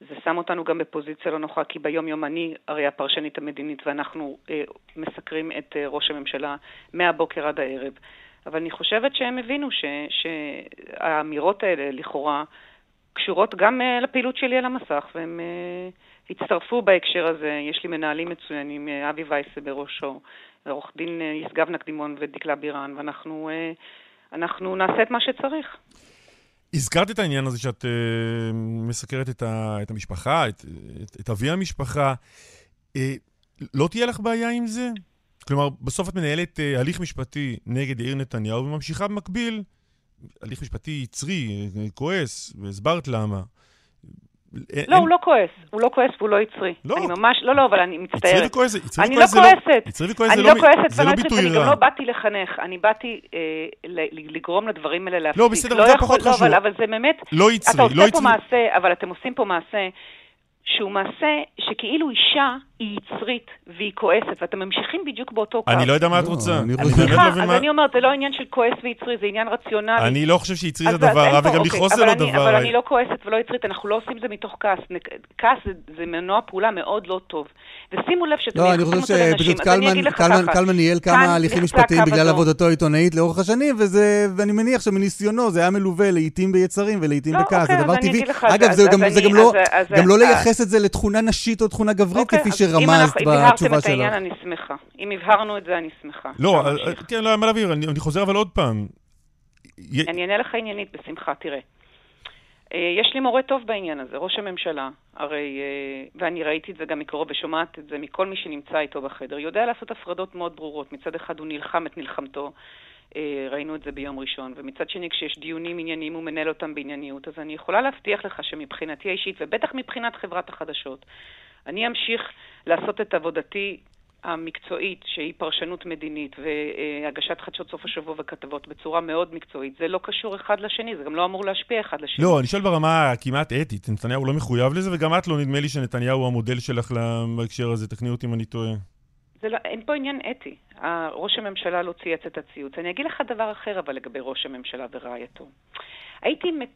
זה שם אותנו גם בפוזיציה לא נוחה, כי ביום-יום אני הרי הפרשנית המדינית ואנחנו מסקרים את ראש הממשלה מהבוקר עד הערב. אבל אני חושבת שהם הבינו ש, שהאמירות האלה לכאורה קשורות גם לפעילות שלי על המסך, והם הצטרפו בהקשר הזה. יש לי מנהלים מצוינים, אה, אבי וייס בראשו, עורך דין אה, ישגב נקדימון ודקלה בירן, ואנחנו אה, אנחנו נעשה את מה שצריך. הזכרת את העניין הזה שאת מסקרת את, ה, את המשפחה, את, את, את אבי המשפחה. לא תהיה לך בעיה עם זה? כלומר, בסוף את מנהלת הליך משפטי נגד יאיר נתניהו וממשיכה במקביל הליך משפטי יצרי, כועס, והסברת למה. לא, הוא לא כועס. הוא לא כועס והוא לא יצרי. לא. אני ממש, לא, לא, אבל אני מצטערת. יצרי וכועס, זה לא... אני לא כועסת. יצרי וכועס זה לא ביטוי רע. אני לא כועסת, ואני גם לא באתי לחנך. אני באתי אה, לגרום לדברים האלה להפסיק. לא, בסדר, זה פחות חשוב. אבל זה באמת... לא יצרי, לא יצרי. אתה עושה פה מעשה, אבל אתם עושים פה מעשה שהוא מעשה שכאילו אישה היא יצרית והיא כועסת, ואתם ממשיכים בדיוק באותו קו. אני לא יודע מה את לא, רוצה. אני באמת לא מבין מה... אז אני אומרת, זה לא עניין של כועס ויצרי, זה עניין רציונלי. אני לא חושב שיצרי זה דבר רע, וגם לכעוס זה לא דבר רע. אבל אני לא כועסת ולא יצרית, אנחנו לא עושים את זה מתוך כעס. כעס זה מנוע פעולה מאוד לא טוב. ושימו לב שאתם לא, אני חושב שפשוט קלמן ניהל כמה הליכים משפטיים בגלל עבודתו העיתונאית לאורך השנים, ואני מניח שמניסיונו זה היה מלווה לעיתים ביצרים ולעיתים לא, בכעס, זה אוקיי, דבר טבעי. אגב, זה גם לא, לא לייחס את זה לתכונה נשית או תכונה גברית, אוקיי, כפי שרמזת בתשובה שלך. אם הבהרתם את העניין, אני שמחה. אם הבהרנו את זה, אני שמחה. לא, כן, לא, מה להבהיר, אני חוזר אבל עוד פעם. אני אענה לך עניינית בשמחה, תראה. אה, יש לי מורה טוב בעניין הזה, ראש הממשלה, הרי, אה, ואני ראיתי את זה גם מקרוב ושומעת את זה מכל מי שנמצא איתו בחדר, יודע לעשות הפרדות מאוד ברורות. מצד אחד הוא נלחם את מלחמתו, אה, ראינו את זה ביום ראשון, ומצד שני כשיש דיונים ענייניים הוא מנהל אותם בענייניות, אז אני יכולה להבטיח לך שמבחינתי האישית, ובטח מבחינת חברת החדשות, אני אמשיך לעשות את עבודתי המקצועית, שהיא פרשנות מדינית, והגשת חדשות סוף השבוע וכתבות בצורה מאוד מקצועית, זה לא קשור אחד לשני, זה גם לא אמור להשפיע אחד לשני. לא, אני שואל ברמה הכמעט אתית, נתניהו לא מחויב לזה, וגם את לא נדמה לי שנתניהו המודל שלך בהקשר הזה, תקני אותי אם אני טועה. לא, אין פה עניין אתי. ראש הממשלה לא צייץ את הציוץ. אני אגיד לך דבר אחר, אבל לגבי ראש הממשלה ורעייתו. הייתי, הי,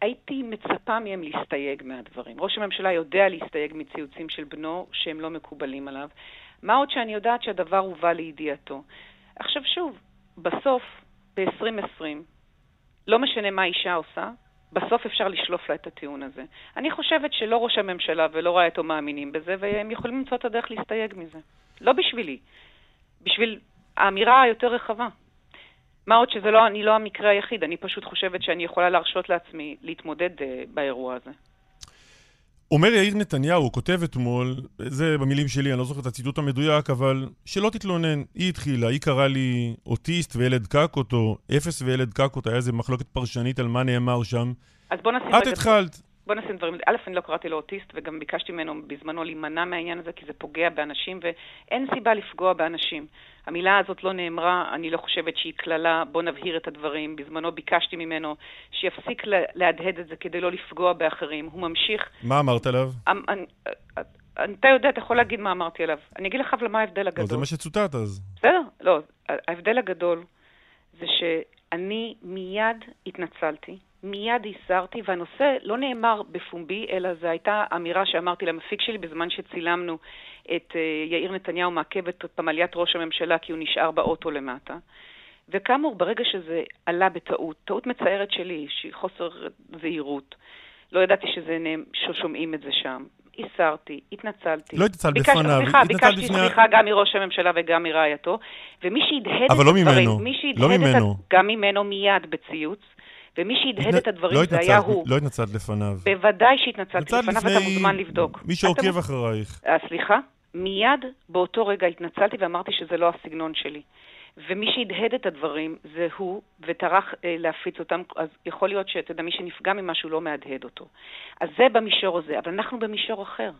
הייתי מצפה מהם להסתייג מהדברים. ראש הממשלה יודע להסתייג מציוצים של בנו שהם לא מקובלים עליו. מה עוד שאני יודעת שהדבר הובא לידיעתו. עכשיו שוב, בסוף, ב-2020, לא משנה מה אישה עושה, בסוף אפשר לשלוף לה את הטיעון הזה. אני חושבת שלא ראש הממשלה ולא רעייתו מאמינים בזה, והם יכולים למצוא את הדרך להסתייג מזה. לא בשבילי, בשביל האמירה היותר רחבה. מה עוד שזה לא, אני לא המקרה היחיד, אני פשוט חושבת שאני יכולה להרשות לעצמי להתמודד uh, באירוע הזה. אומר יאיר נתניהו, הוא כותב אתמול, זה במילים שלי, אני לא זוכר את הציטוט המדויק, אבל שלא תתלונן, היא התחילה, היא קראה לי אוטיסט וילד קקות, או אפס וילד קקות, היה איזה מחלוקת פרשנית על מה נאמר שם. אז בוא נשים... את התחלת. בוא נשים דברים, א', אני לא קראתי לו אוטיסט, וגם ביקשתי ממנו בזמנו להימנע מהעניין הזה, כי זה פוגע באנשים, ואין סיבה לפגוע באנשים. המילה הזאת לא נאמרה, אני לא חושבת שהיא קללה, בוא נבהיר את הדברים. בזמנו ביקשתי ממנו שיפסיק להדהד את זה כדי לא לפגוע באחרים. הוא ממשיך... מה אמרת עליו? אמ, אתה יודע, אתה יכול להגיד מה אמרתי עליו. אני אגיד לך אבל מה ההבדל הגדול. לא, זה מה שצוטט אז. בסדר, לא. ההבדל הגדול זה שאני מיד התנצלתי. מיד הסרתי, והנושא לא נאמר בפומבי, אלא זו הייתה אמירה שאמרתי למפיק שלי בזמן שצילמנו את uh, יאיר נתניהו מעכב את פמליית ראש הממשלה כי הוא נשאר באוטו למטה. וכאמור, ברגע שזה עלה בטעות, טעות מצערת שלי, שהיא חוסר זהירות, לא ידעתי שזה נאמ... ששומעים את זה שם. הסרתי, התנצלתי. לא התנצלת בפניו, סליחה, ביקשתי בפני... סליחה גם מראש הממשלה וגם מרעייתו, ומי שהדהד את לא הדברים, ממנו. מי שהדהד לא ממנו. גם ממנו מיד בציוץ, ומי שהדהד את הדברים לא זה היה הוא. לא התנצלת לפניו. בוודאי שהתנצלתי לפניו, אתה מוזמן לבדוק. מי שעוקב אחרייך. אה, סליחה? מיד באותו רגע התנצלתי ואמרתי שזה לא הסגנון שלי. ומי שהדהד את הדברים זה הוא, וטרח אה, להפיץ אותם, אז יכול להיות שאתה יודע, מי שנפגע ממשהו לא מהדהד אותו. אז זה במישור הזה, אבל אנחנו במישור אחר.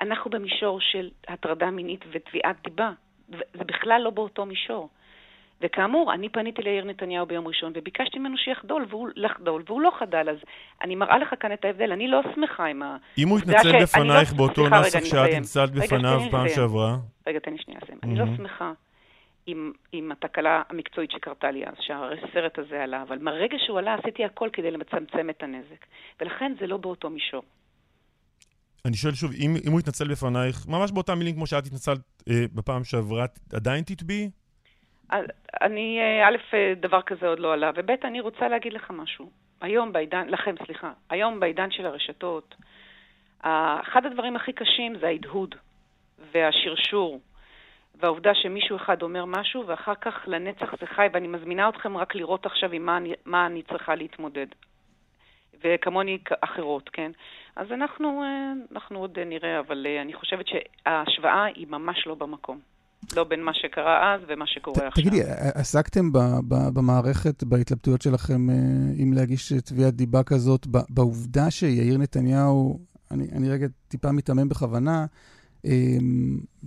אנחנו במישור של הטרדה מינית ותביעת דיבה. זה בכלל לא באותו מישור. וכאמור, אני פניתי ליאיר נתניהו ביום ראשון וביקשתי ממנו שיחדול, והוא לחדול, והוא לא חדל, אז אני מראה לך כאן את ההבדל, אני לא שמחה עם ה... אם הוא התנצל לא- בפנייך לא... באותו נוסח שאת התנצלת בפניו פעם שעברה... רגע, תן לי שנייה לסיים. אני לא שמחה עם, עם התקלה המקצועית שקרתה לי אז, שהסרט הזה עלה, אבל מהרגע שהוא עלה עשיתי הכל כדי לצמצם את הנזק, ולכן זה לא באותו מישור. אני שואל שוב, אם, אם הוא יתנצל בפנייך, ממש באותם מילים כמו שאת התנצלת אה, בפעם שעברה, עדיין תתביעי? אני, אה, א', אה, דבר כזה עוד לא עלה, וב', אני רוצה להגיד לך משהו. היום בעידן, לכם, סליחה, היום בעידן של הרשתות, אחד הדברים הכי קשים זה ההדהוד והשרשור, והעובדה שמישהו אחד אומר משהו, ואחר כך לנצח זה חי, ואני מזמינה אתכם רק לראות עכשיו עם מה אני, מה אני צריכה להתמודד. וכמוני אחרות, כן? אז אנחנו, אה, אנחנו עוד נראה, אבל אני חושבת שההשוואה היא ממש לא במקום. לא בין מה שקרה אז ומה שקורה עכשיו. תגידי, עסקתם במערכת, בהתלבטויות שלכם, אה, אם להגיש תביעת דיבה כזאת, בעובדה שיאיר נתניהו, אני, אני רגע טיפה מתאמן בכוונה, אה,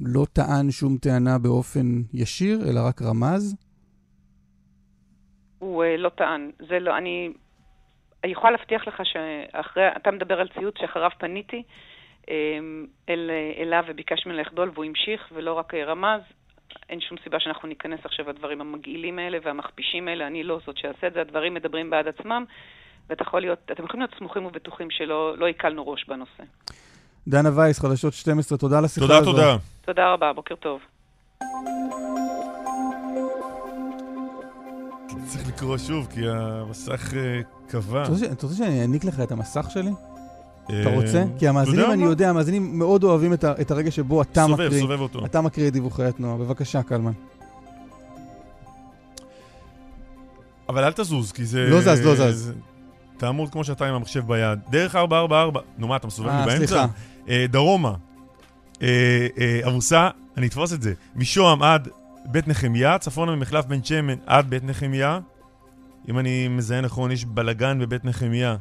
לא טען שום טענה באופן ישיר, אלא רק רמז? הוא אה, לא טען. זה לא, אני... אני יכולה להבטיח לך שאחרי, אתה מדבר על ציוץ שאחריו פניתי, אל, אליו וביקש ממנו לחדול, והוא המשיך ולא רק רמז. אין שום סיבה שאנחנו ניכנס עכשיו לדברים המגעילים האלה והמכפישים האלה. אני לא זאת שאעשה את זה, הדברים מדברים בעד עצמם, ואתם יכולים להיות סמוכים ובטוחים שלא לא הקלנו ראש בנושא. דנה וייס, חדשות 12, תודה על השיחה הזאת. תודה, תודה. תודה רבה, בוקר טוב. צריך לקרוא שוב, כי המסך קבע. אתה רוצה שאני אעניק לך את המסך שלי? אתה רוצה? כי המאזינים, אני יודע, המאזינים מאוד אוהבים את הרגע שבו אתה מקריא. סובב, סובב אותו. אתה מקריא את דיווחי התנועה. בבקשה, קלמן. אבל אל תזוז, כי זה... לא זז, לא זז. תעמוד כמו שאתה עם המחשב ביד. דרך 444, נו מה, אתה מסובב לי באמצע? סליחה. דרומה. עמוסה, אני אתפוס את זה. משוהם עד בית נחמיה, צפונה ממחלף בן שמן עד בית נחמיה. אם אני מזהה נכון, יש בלגן בבית נחמיה.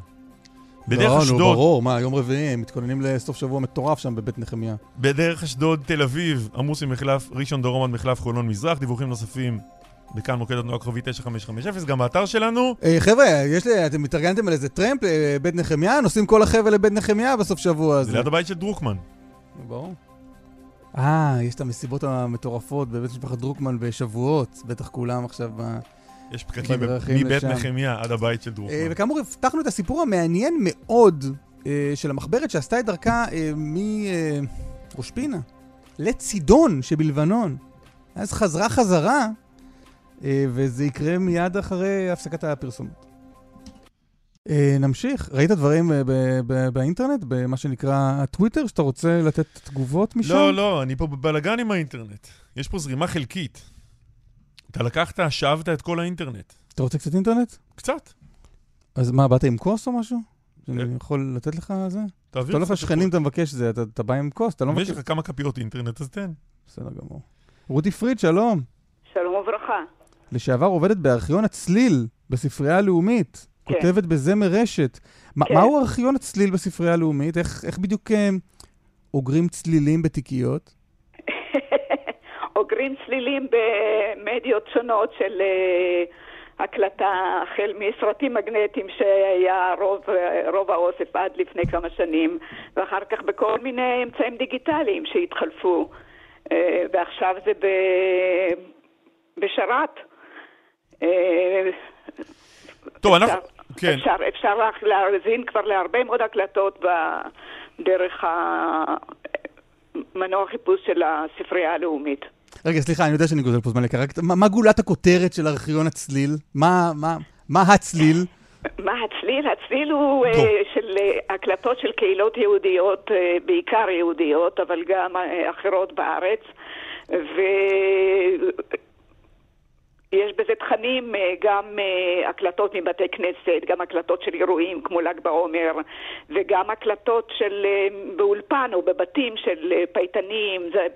בדרך אשדוד... לא, נו, ברור, מה, יום רביעי, הם מתכוננים לסוף שבוע מטורף שם בבית נחמיה. בדרך אשדוד, תל אביב, עמוס ממחלף ראשון דרום עד מחלף חולון מזרח, דיווחים נוספים בכאן מוקד התנועה כוכבי 9550, גם באתר שלנו. אה, חבר'ה, יש לי, אתם התארגנתם על איזה טרמפ לבית נחמיה? נוסעים כל החבר'ה לבית נחמיה בסוף שבוע הזה. זה ליד הבית של דרוקמן. ברור. אה, יש את המסיבות המטורפות בבית משפחת דרוקמן בשבועות, בטח כולם עכשיו יש פקקים מבית נחמיה עד הבית של דרוקמן. אה, וכאמור, הבטחנו את הסיפור המעניין מאוד אה, של המחברת שעשתה את דרכה אה, מראש פינה לצידון שבלבנון. אז חזרה חזרה, וזה יקרה מיד אחרי הפסקת הפרסומות. נמשיך. ראית דברים באינטרנט, במה שנקרא טוויטר, שאתה רוצה לתת תגובות משם? לא, לא, אני פה בבלגן עם האינטרנט. יש פה זרימה חלקית. אתה לקחת, שאבת את כל האינטרנט. אתה רוצה קצת אינטרנט? קצת. אז מה, באת עם כוס או משהו? שאני כן. יכול לתת לך זה? תעביר אתה הולך לשכנים, אתה מבקש זה, אתה, אתה בא עם כוס, אתה לא מבקש... ויש לך כמה כפיות אינטרנט, אז תן. בסדר גמור. רותי פריד, שלום. שלום וברכה. לשעבר עובדת בארכיון הצליל בספרייה הלאומית. כן. כותבת בזמר רשת. כן. מהו ארכיון הצליל בספרייה הלאומית? איך, איך בדיוק אה, אוגרים צלילים בתיקיות? אוגרים צלילים במדיות שונות של אה, הקלטה, החל מסרטים מגנטיים שהיה רוב, רוב האוסף עד לפני כמה שנים, ואחר כך בכל מיני אמצעים דיגיטליים שהתחלפו, אה, ועכשיו זה ב... בשרת. אה, טוב, אנחנו... כן. אפשר, אפשר להאזין כבר להרבה מאוד הקלטות דרך המנוע חיפוש של הספרייה הלאומית. רגע, סליחה, אני יודע שאני גוזל פה זמן יקר, רק מה גולת הכותרת של ארכיון הצליל? מה, מה, מה הצליל? מה הצליל? הצליל הוא uh, של uh, הקלטות של קהילות יהודיות, uh, בעיקר יהודיות, אבל גם uh, אחרות בארץ. ויש בזה תכנים, גם הקלטות מבתי כנסת, גם הקלטות של אירועים כמו ל"ג בעומר, וגם הקלטות של באולפן או בבתים של פייטנים. זה,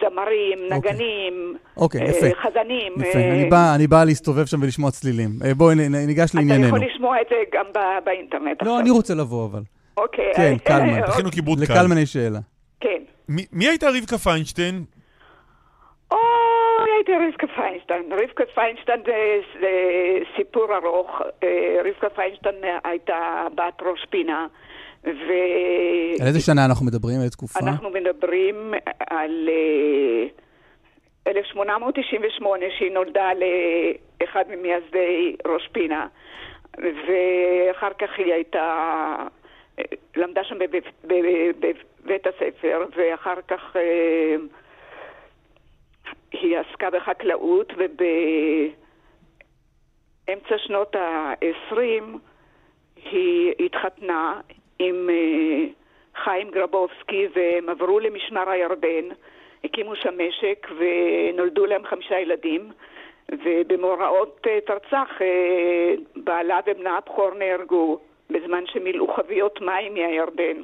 זמרים, אוקיי. נגנים, אוקיי, יפה. אה, חזנים. יפה, אה, אני, בא, אני בא להסתובב שם ולשמוע צלילים. אה, בואי ניגש לענייננו. אתה יכול לשמוע את זה גם באינטרנט לא, עכשיו. אני רוצה לבוא אבל. אוקיי. כן, קלמן. תכינו כיבוד קל. לקלמן יש שאלה. כן. מי הייתה רבקה פיינשטיין? אוי, הייתי רבקה פיינשטיין. רבקה פיינשטיין זה סיפור ארוך. רבקה פיינשטיין הייתה בת ראש פינה. ו... על איזה שנה אנחנו מדברים? איזה תקופה? אנחנו מדברים על 1898, אה, שהיא נולדה לאחד ממייסדי ראש פינה, ואחר כך היא הייתה, אה, למדה שם בבית, בבית הספר, ואחר כך אה, היא עסקה בחקלאות, ובאמצע שנות ה-20 היא התחתנה עם אה, חיים גרבובסקי, והם עברו למשמר הירדן, הקימו שם משק ונולדו להם חמישה ילדים. ובמאורעות אה, תרצח אה, בעלה ובנה הבכור נהרגו בזמן שמילאו חביות מים מהירדן.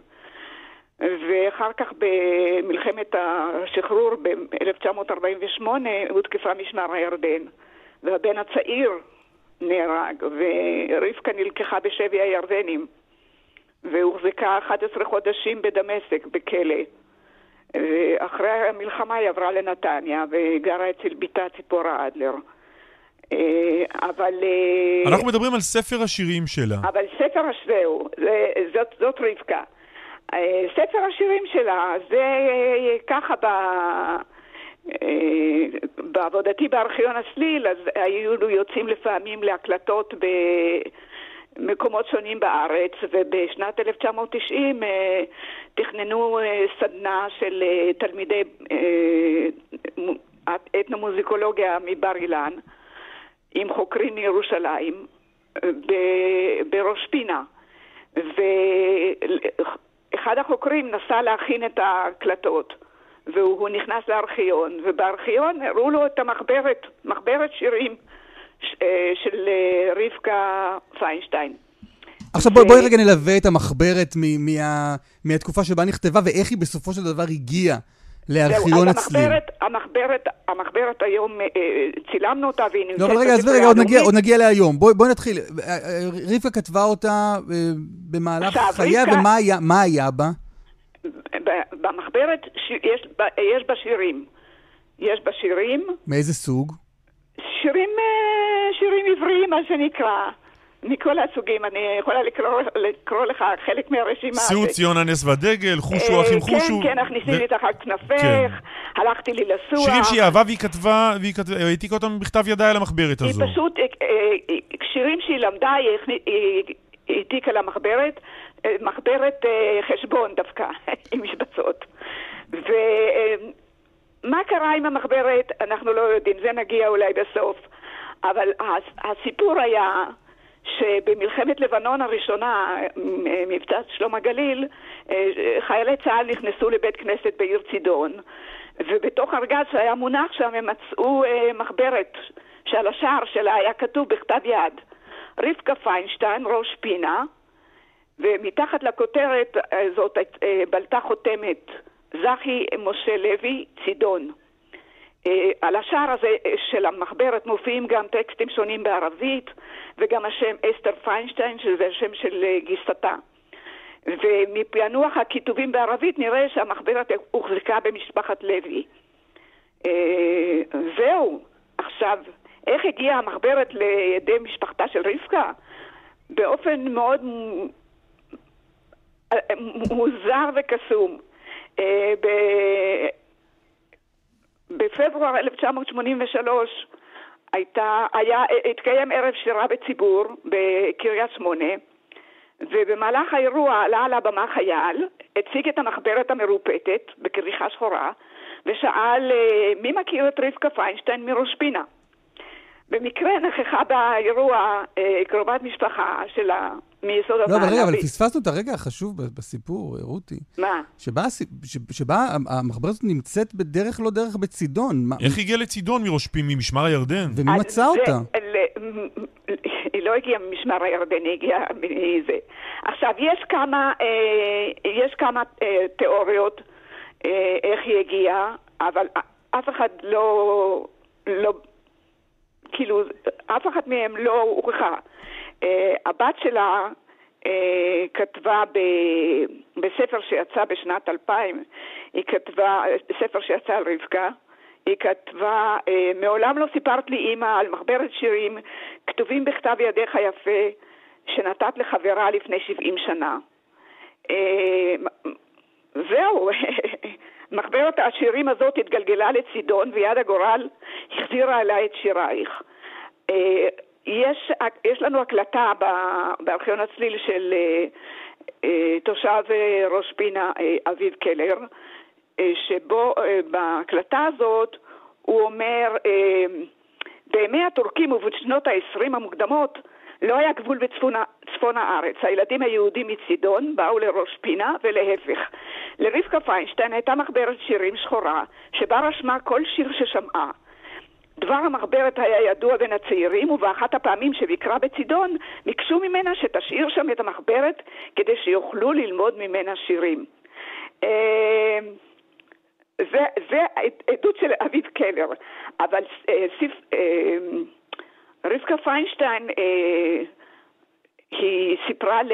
ואחר כך במלחמת השחרור ב-1948 הותקפה משמר הירדן, והבן הצעיר נהרג, ורבקה נלקחה בשבי הירדנים. והוחזקה 11 חודשים בדמשק, בכלא. אחרי המלחמה היא עברה לנתניה וגרה אצל בתה ציפורה אדלר. אה, אבל... אה, אנחנו מדברים על ספר השירים שלה. אבל ספר השירים, זאת, זאת רבקה. ספר השירים שלה, זה ככה ב... בעבודתי בארכיון הסליל, אז היו יוצאים לפעמים להקלטות במקומות שונים בארץ, ובשנת 1990 תכננו סדנה של תלמידי אתנומוזיקולוגיה מבר אילן, עם חוקרים מירושלים, בראש פינה. ואחד החוקרים נסע להכין את ההקלטות, והוא נכנס לארכיון, ובארכיון הראו לו את המחברת, מחברת שירים אה, של אה, רבקה פיינשטיין. עכשיו בואי, בואי רגע נלווה את המחברת מה, מהתקופה שבה נכתבה ואיך היא בסופו של דבר הגיעה לארכיון הצליל. המחברת, המחברת, המחברת היום, אה, צילמנו אותה והיא נמצאת... לא, אבל רגע, עזבי רגע, עוד נגיע, עוד נגיע להיום. בואי בוא נתחיל. אה, אה, רבקה כתבה אותה במהלך חייה, רבקה... ומה היה, היה בה? במחברת ש... יש, יש בה שירים. יש בה שירים. מאיזה סוג? שירים, שירים עבריים, מה שנקרא. מכל הסוגים, אני יכולה לקרוא, לקרוא לך חלק מהרשימה. שאו ציון הנס והדגל, חושו אה, אחים חושו. כן, כן, הכניסי לי תחת כנפך, כן. הלכתי לי לסוח. שירים שהיא אהבה והיא כתבה, והיא העתיקה אותם בכתב ידה על המחברת הזו. היא פשוט, אה, אה, שירים שהיא למדה, היא העתיקה למחברת, מחברת חשבון דווקא, עם משבצות. ומה קרה עם המחברת, אנחנו לא יודעים, זה נגיע אולי בסוף. אבל הסיפור היה... שבמלחמת לבנון הראשונה, מבצע שלום הגליל, חיילי צה"ל נכנסו לבית כנסת בעיר צידון, ובתוך ארגז שהיה מונח שם הם מצאו אה, מחברת שעל השער שלה היה כתוב בכתב יד רבקה פיינשטיין, ראש פינה, ומתחת לכותרת הזאת אה, בלטה חותמת זכי משה לוי, צידון. אה, על השער הזה אה, של המחברת מופיעים גם טקסטים שונים בערבית וגם השם אסתר פיינשטיין, שזה השם של אה, גיסתה. ומפענוח הכיתובים בערבית נראה שהמחברת הוחזקה במשפחת לוי. זהו. עכשיו, איך הגיעה המחברת לידי משפחתה של רבקה? באופן מאוד מוזר וקסום. בפברואר 1983 הייתה, היה, התקיים ערב שירה בציבור בקריית שמונה, ובמהלך האירוע עלה על הבמה חייל, הציג את המחברת המרופטת בכריכה שחורה, ושאל אה, מי מכיר את רבקה פיינשטיין מראש פינה. במקרה נכחה באירוע אה, קרובת משפחה שלה מיסוד לא, אבל רגע, אבל פספסנו את הרגע החשוב בסיפור, רותי. מה? שבה, שבה המחברת הזאת נמצאת בדרך לא דרך בצידון. איך הגיעה לצידון מראש פי, ממשמר הירדן? ומי מצא אותה? היא לא הגיעה ממשמר הירדן, היא הגיעה מזה. עכשיו, יש כמה, אה, יש כמה אה, תיאוריות איך היא הגיעה, אבל אף אחד לא, לא, כאילו, אף אחת מהן לא הוכחה. Uh, הבת שלה uh, כתבה ב, בספר שיצא בשנת 2000, היא כתבה, ספר שיצא על רבקה, היא כתבה, uh, מעולם לא סיפרת לי אימא על מחברת שירים כתובים בכתב ידיך יפה שנתת לחברה לפני 70 שנה. זהו, מחברת השירים הזאת התגלגלה לצידון ויד הגורל החזירה אליי את שירייך. יש, יש לנו הקלטה בארכיון הצליל של אה, אה, תושב אה, ראש פינה אביב קלר, שבו בהקלטה הזאת הוא אומר, בימי הטורקים ובשנות ה-20 המוקדמות לא היה גבול בצפון הארץ. הילדים היהודים מצידון באו לראש פינה ולהפך. לרבקה פיינשטיין הייתה מחברת שירים שחורה, שבה רשמה כל שיר ששמעה. דבר המחברת היה ידוע בין הצעירים, ובאחת הפעמים שביקרה בצידון, ביקשו ממנה שתשאיר שם את המחברת כדי שיוכלו ללמוד ממנה שירים. אה, זה, זה עדות של אביב קלר, אבל אה, סיף, אה, רבקה פיינשטיין, היא סיפרה ל...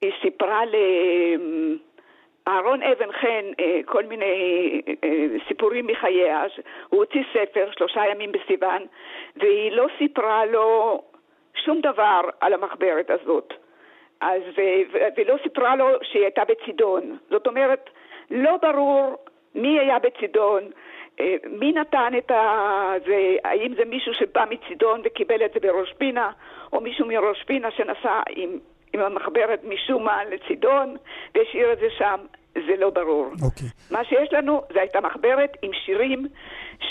היא סיפרה ל... אהרון אבן חן, אה, כל מיני אה, סיפורים מחייה, הוא הוציא ספר, שלושה ימים בסיוון, והיא לא סיפרה לו שום דבר על המחברת הזאת. אז, ולא סיפרה לו שהיא הייתה בצידון. זאת אומרת, לא ברור מי היה בצידון, אה, מי נתן את ה... זה, האם זה מישהו שבא מצידון וקיבל את זה בראש פינה, או מישהו מראש פינה שנסע עם, עם המחברת משום מה לצידון והשאיר את זה שם. זה לא ברור. אוקיי. Okay. מה שיש לנו זה הייתה מחברת עם שירים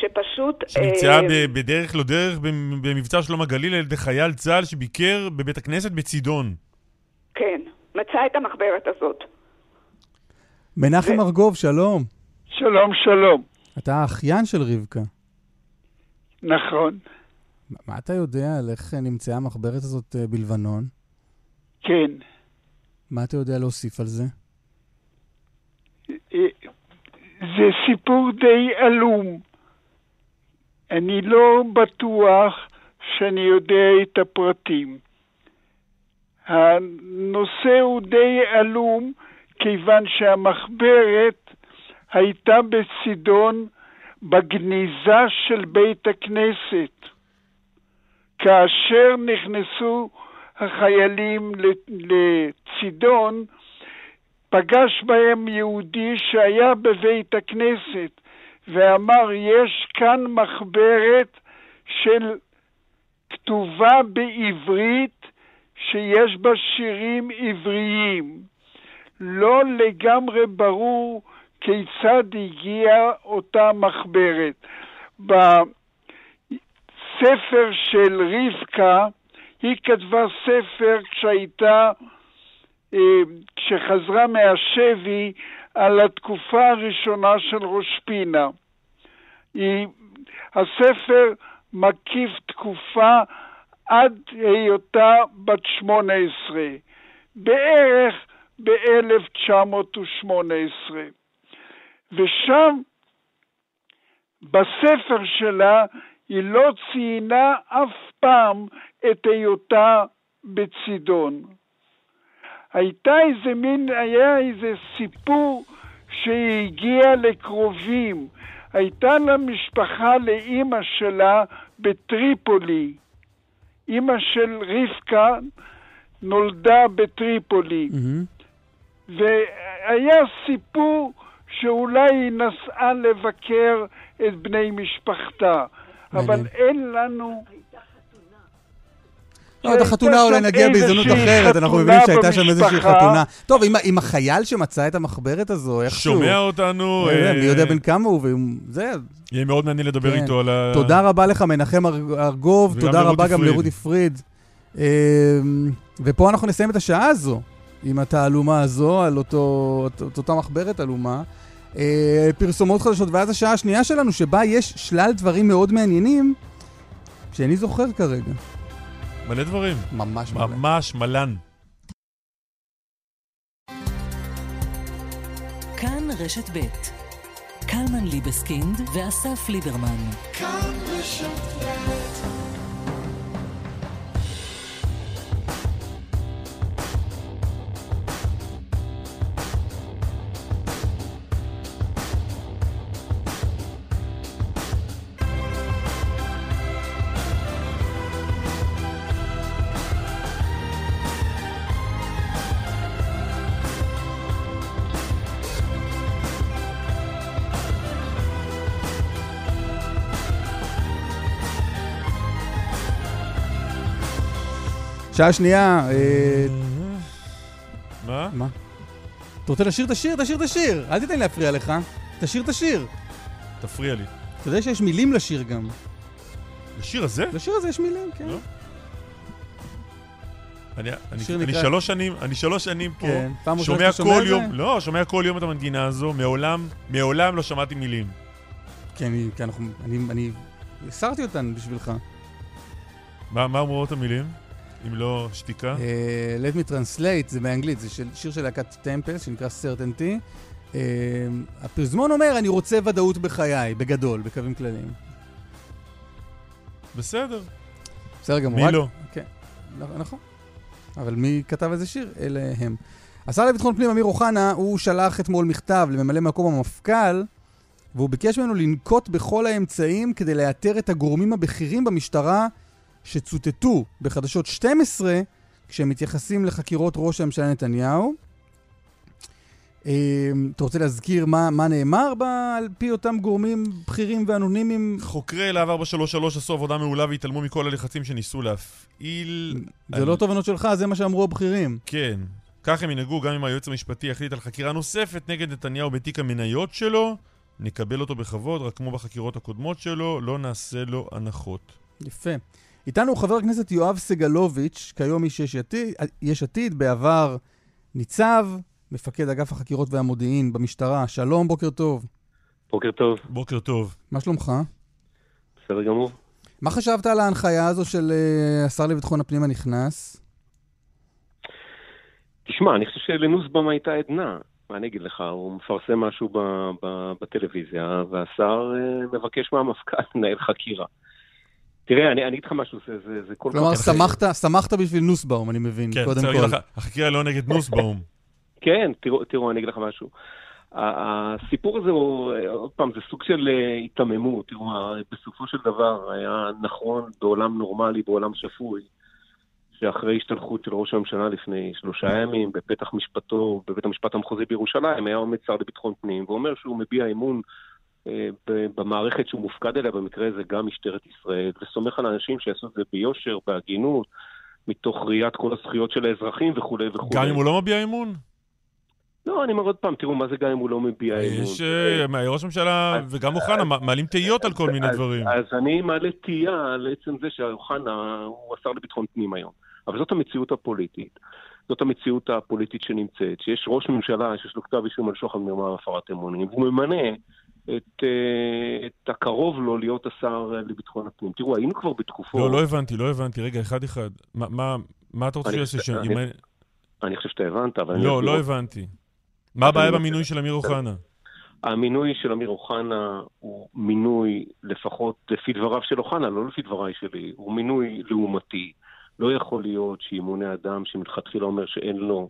שפשוט... שנמצאה אה, בדרך לא דרך במבצע שלום הגליל על ידי חייל צה"ל שביקר בבית הכנסת בצידון. כן, מצא את המחברת הזאת. מנחם ארגוב, שלום. שלום, שלום. אתה האחיין של רבקה. נכון. מה אתה יודע על איך נמצאה המחברת הזאת אה, בלבנון? כן. מה אתה יודע להוסיף על זה? אה, זה סיפור די עלום. אני לא בטוח שאני יודע את הפרטים. הנושא הוא די עלום, כיוון שהמחברת הייתה בצידון בגניזה של בית הכנסת. כאשר נכנסו החיילים לצידון, פגש בהם יהודי שהיה בבית הכנסת ואמר, יש כאן מחברת של כתובה בעברית שיש בה שירים עבריים. לא לגמרי ברור כיצד הגיעה אותה מחברת. בספר של רבקה, היא כתבה ספר כשהייתה, כשחזרה מהשבי על התקופה הראשונה של ראש פינה. הספר מקיף תקופה עד היותה בת שמונה עשרה, בערך ב-1918. ושם, בספר שלה, היא לא ציינה אף פעם את היותה בצידון. הייתה איזה מין, היה איזה סיפור שהיא הגיעה לקרובים. הייתה לה משפחה לאימא שלה בטריפולי. אימא של רבקה נולדה בטריפולי. Mm-hmm. והיה סיפור שאולי היא נסעה לבקר את בני משפחתה, אבל אין לנו... לא, את החתונה אולי נגיע בהזדמנות אחרת, אנחנו מבינים שהייתה שם איזושהי חתונה. טוב, אם החייל שמצא את המחברת הזו, איכשהו... שומע אותנו... אה, מי יודע בן כמה הוא, וזה... יהיה מאוד מעניין לדבר כן. איתו על ה... תודה רבה לך, מנחם ארגוב, תודה רבה גם לרודי פריד. אמ, ופה אנחנו נסיים את השעה הזו. עם התעלומה הזו, על אותה מחברת עלומה. אה, פרסומות חדשות, ואז השעה השנייה שלנו, שבה יש שלל דברים מאוד מעניינים, שאני זוכר כרגע. מלא דברים. ממש מלא. ממש מלן. כאן רשת ב' קלמן ליבסקינד ואסף ליברמן. כאן רשת ב' שעה שנייה. אה, מה? מה? אתה רוצה לשיר את השיר? תשיר את השיר. אל תיתן להפריע לך. תשיר את השיר. תפריע לי. אתה יודע שיש מילים לשיר גם. לשיר הזה? לשיר הזה יש מילים, כן. לא? אני, אני, אני נקרא... שלוש שנים, אני שלוש שנים פה, כן, פעם שומע כל יום, זה? לא, שומע כל יום את המנגינה הזו, מעולם, מעולם לא שמעתי מילים. כן, אני, כן, אנחנו, אני, אני הסרתי אותן בשבילך. מה, מה אומרות המילים? אם לא שתיקה? Uh, Let me translate, זה באנגלית, זה של, שיר של להקת טמפס, שנקרא Certainty. Uh, הפזמון אומר, אני רוצה ודאות בחיי, בגדול, בקווים כלליים. בסדר. בסדר גמור. מי רק... לא? כן, נכון. אבל מי כתב איזה שיר? אלה הם. השר לביטחון פנים אמיר אוחנה, הוא שלח אתמול מכתב לממלא מקום המפכ"ל, והוא ביקש ממנו לנקוט בכל האמצעים כדי לאתר את הגורמים הבכירים במשטרה שצוטטו בחדשות 12 כשהם מתייחסים לחקירות ראש הממשלה נתניהו. אמ, אתה רוצה להזכיר מה, מה נאמר ב, על פי אותם גורמים בכירים ואנונימיים? חוקרי להב 433 עשו עבודה מעולה והתעלמו מכל הלחצים שניסו להפעיל. זה על... לא תובנות שלך, זה מה שאמרו הבכירים. כן. כך הם ינהגו גם אם היועץ המשפטי יחליט על חקירה נוספת נגד נתניהו בתיק המניות שלו. נקבל אותו בכבוד, רק כמו בחקירות הקודמות שלו, לא נעשה לו הנחות. יפה. איתנו חבר הכנסת יואב סגלוביץ', כיום איש יש עתיד, יש עתיד בעבר ניצב, מפקד אגף החקירות והמודיעין במשטרה. שלום, בוקר טוב. בוקר טוב. בוקר טוב. מה שלומך? בסדר גמור. מה חשבת על ההנחיה הזו של uh, השר לביטחון הפנים הנכנס? תשמע, אני חושב שלנוסבאום הייתה עדנה. מה אני אגיד לך, הוא מפרסם משהו ב, ב, בטלוויזיה, והשר uh, מבקש מהמפכ"ל לנהל חקירה. תראה, אני, אני אגיד לך משהו, זה, זה, זה כל כלומר, כך... כלומר, שמחת בשביל נוסבאום, אני מבין, כן, קודם כל. כן, החקירה לא נגד נוסבאום. כן, תראו, תראו, אני אגיד לך משהו. הסיפור הזה הוא, עוד פעם, זה סוג של אה, היתממות. תראו, בסופו של דבר היה נכון בעולם נורמלי, בעולם שפוי, שאחרי השתלחות של ראש הממשלה לפני שלושה ימים, בפתח משפטו בבית המשפט המחוזי בירושלים, היה עומד שר לביטחון פנים ואומר שהוא מביע אמון במערכת שהוא מופקד עליה, במקרה הזה גם משטרת ישראל, וסומך על אנשים שיעשו את זה ביושר, בהגינות, מתוך ראיית כל הזכויות של האזרחים וכולי וכולי. גם אם הוא לא מביע אמון? לא, אני אומר עוד פעם, תראו, מה זה גם אם הוא לא מביע אמון? יש, אה, ראש הממשלה וגם אוחנה מעלים תהיות על כל מיני דברים. אז אני מעלה תהייה על עצם זה שאוחנה הוא השר לביטחון פנים היום. אבל זאת המציאות הפוליטית. זאת המציאות הפוליטית שנמצאת, שיש ראש ממשלה שיש לו כתב אישום על שוחד מרמה והפרת אמונים, והוא ממנה את, אה, את הקרוב לו להיות השר לביטחון הפנים. תראו, היינו כבר בתקופות... לא, לא הבנתי, לא הבנתי. רגע, אחד-אחד. מה, מה, מה אתה רוצה שיעשה שם? אני, אני, אני חושב שאתה הבנת, אבל... לא, לא הבנתי. מה הבעיה במינוי של אמיר אוחנה? המינוי של אמיר אוחנה הוא מינוי, לפחות לפי דבריו של אוחנה, לא לפי דבריי שלי, הוא מינוי לעומתי. לא יכול להיות שימונה אדם שמלכתחילה אומר שאין לו,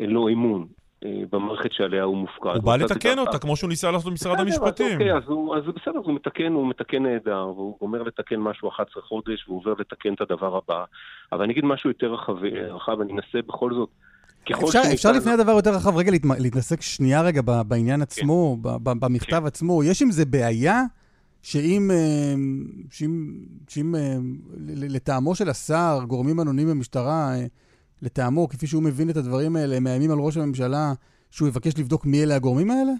לו אמון במערכת שעליה הוא מופקד. הוא בא לתקן אותה, כמו שהוא ניסה לעשות במשרד המשפטים. אוקיי, אז זה בסדר, הוא מתקן, הוא מתקן נהדר, והוא אומר לתקן משהו 11 חודש, והוא עובר לתקן את הדבר הבא. אבל אני אגיד משהו יותר רחב, אני אנסה בכל זאת אפשר, אפשר לפני הדבר יותר רחב רגע להתעסק שנייה רגע בעניין עצמו, כן. במכתב כן. עצמו. יש עם זה בעיה שאם, אה, שאם, שאם אה, לטעמו של השר, גורמים אנונימיים במשטרה, אה, לטעמו, כפי שהוא מבין את הדברים האלה, מאיימים על ראש הממשלה, שהוא יבקש לבדוק מי אלה הגורמים האלה?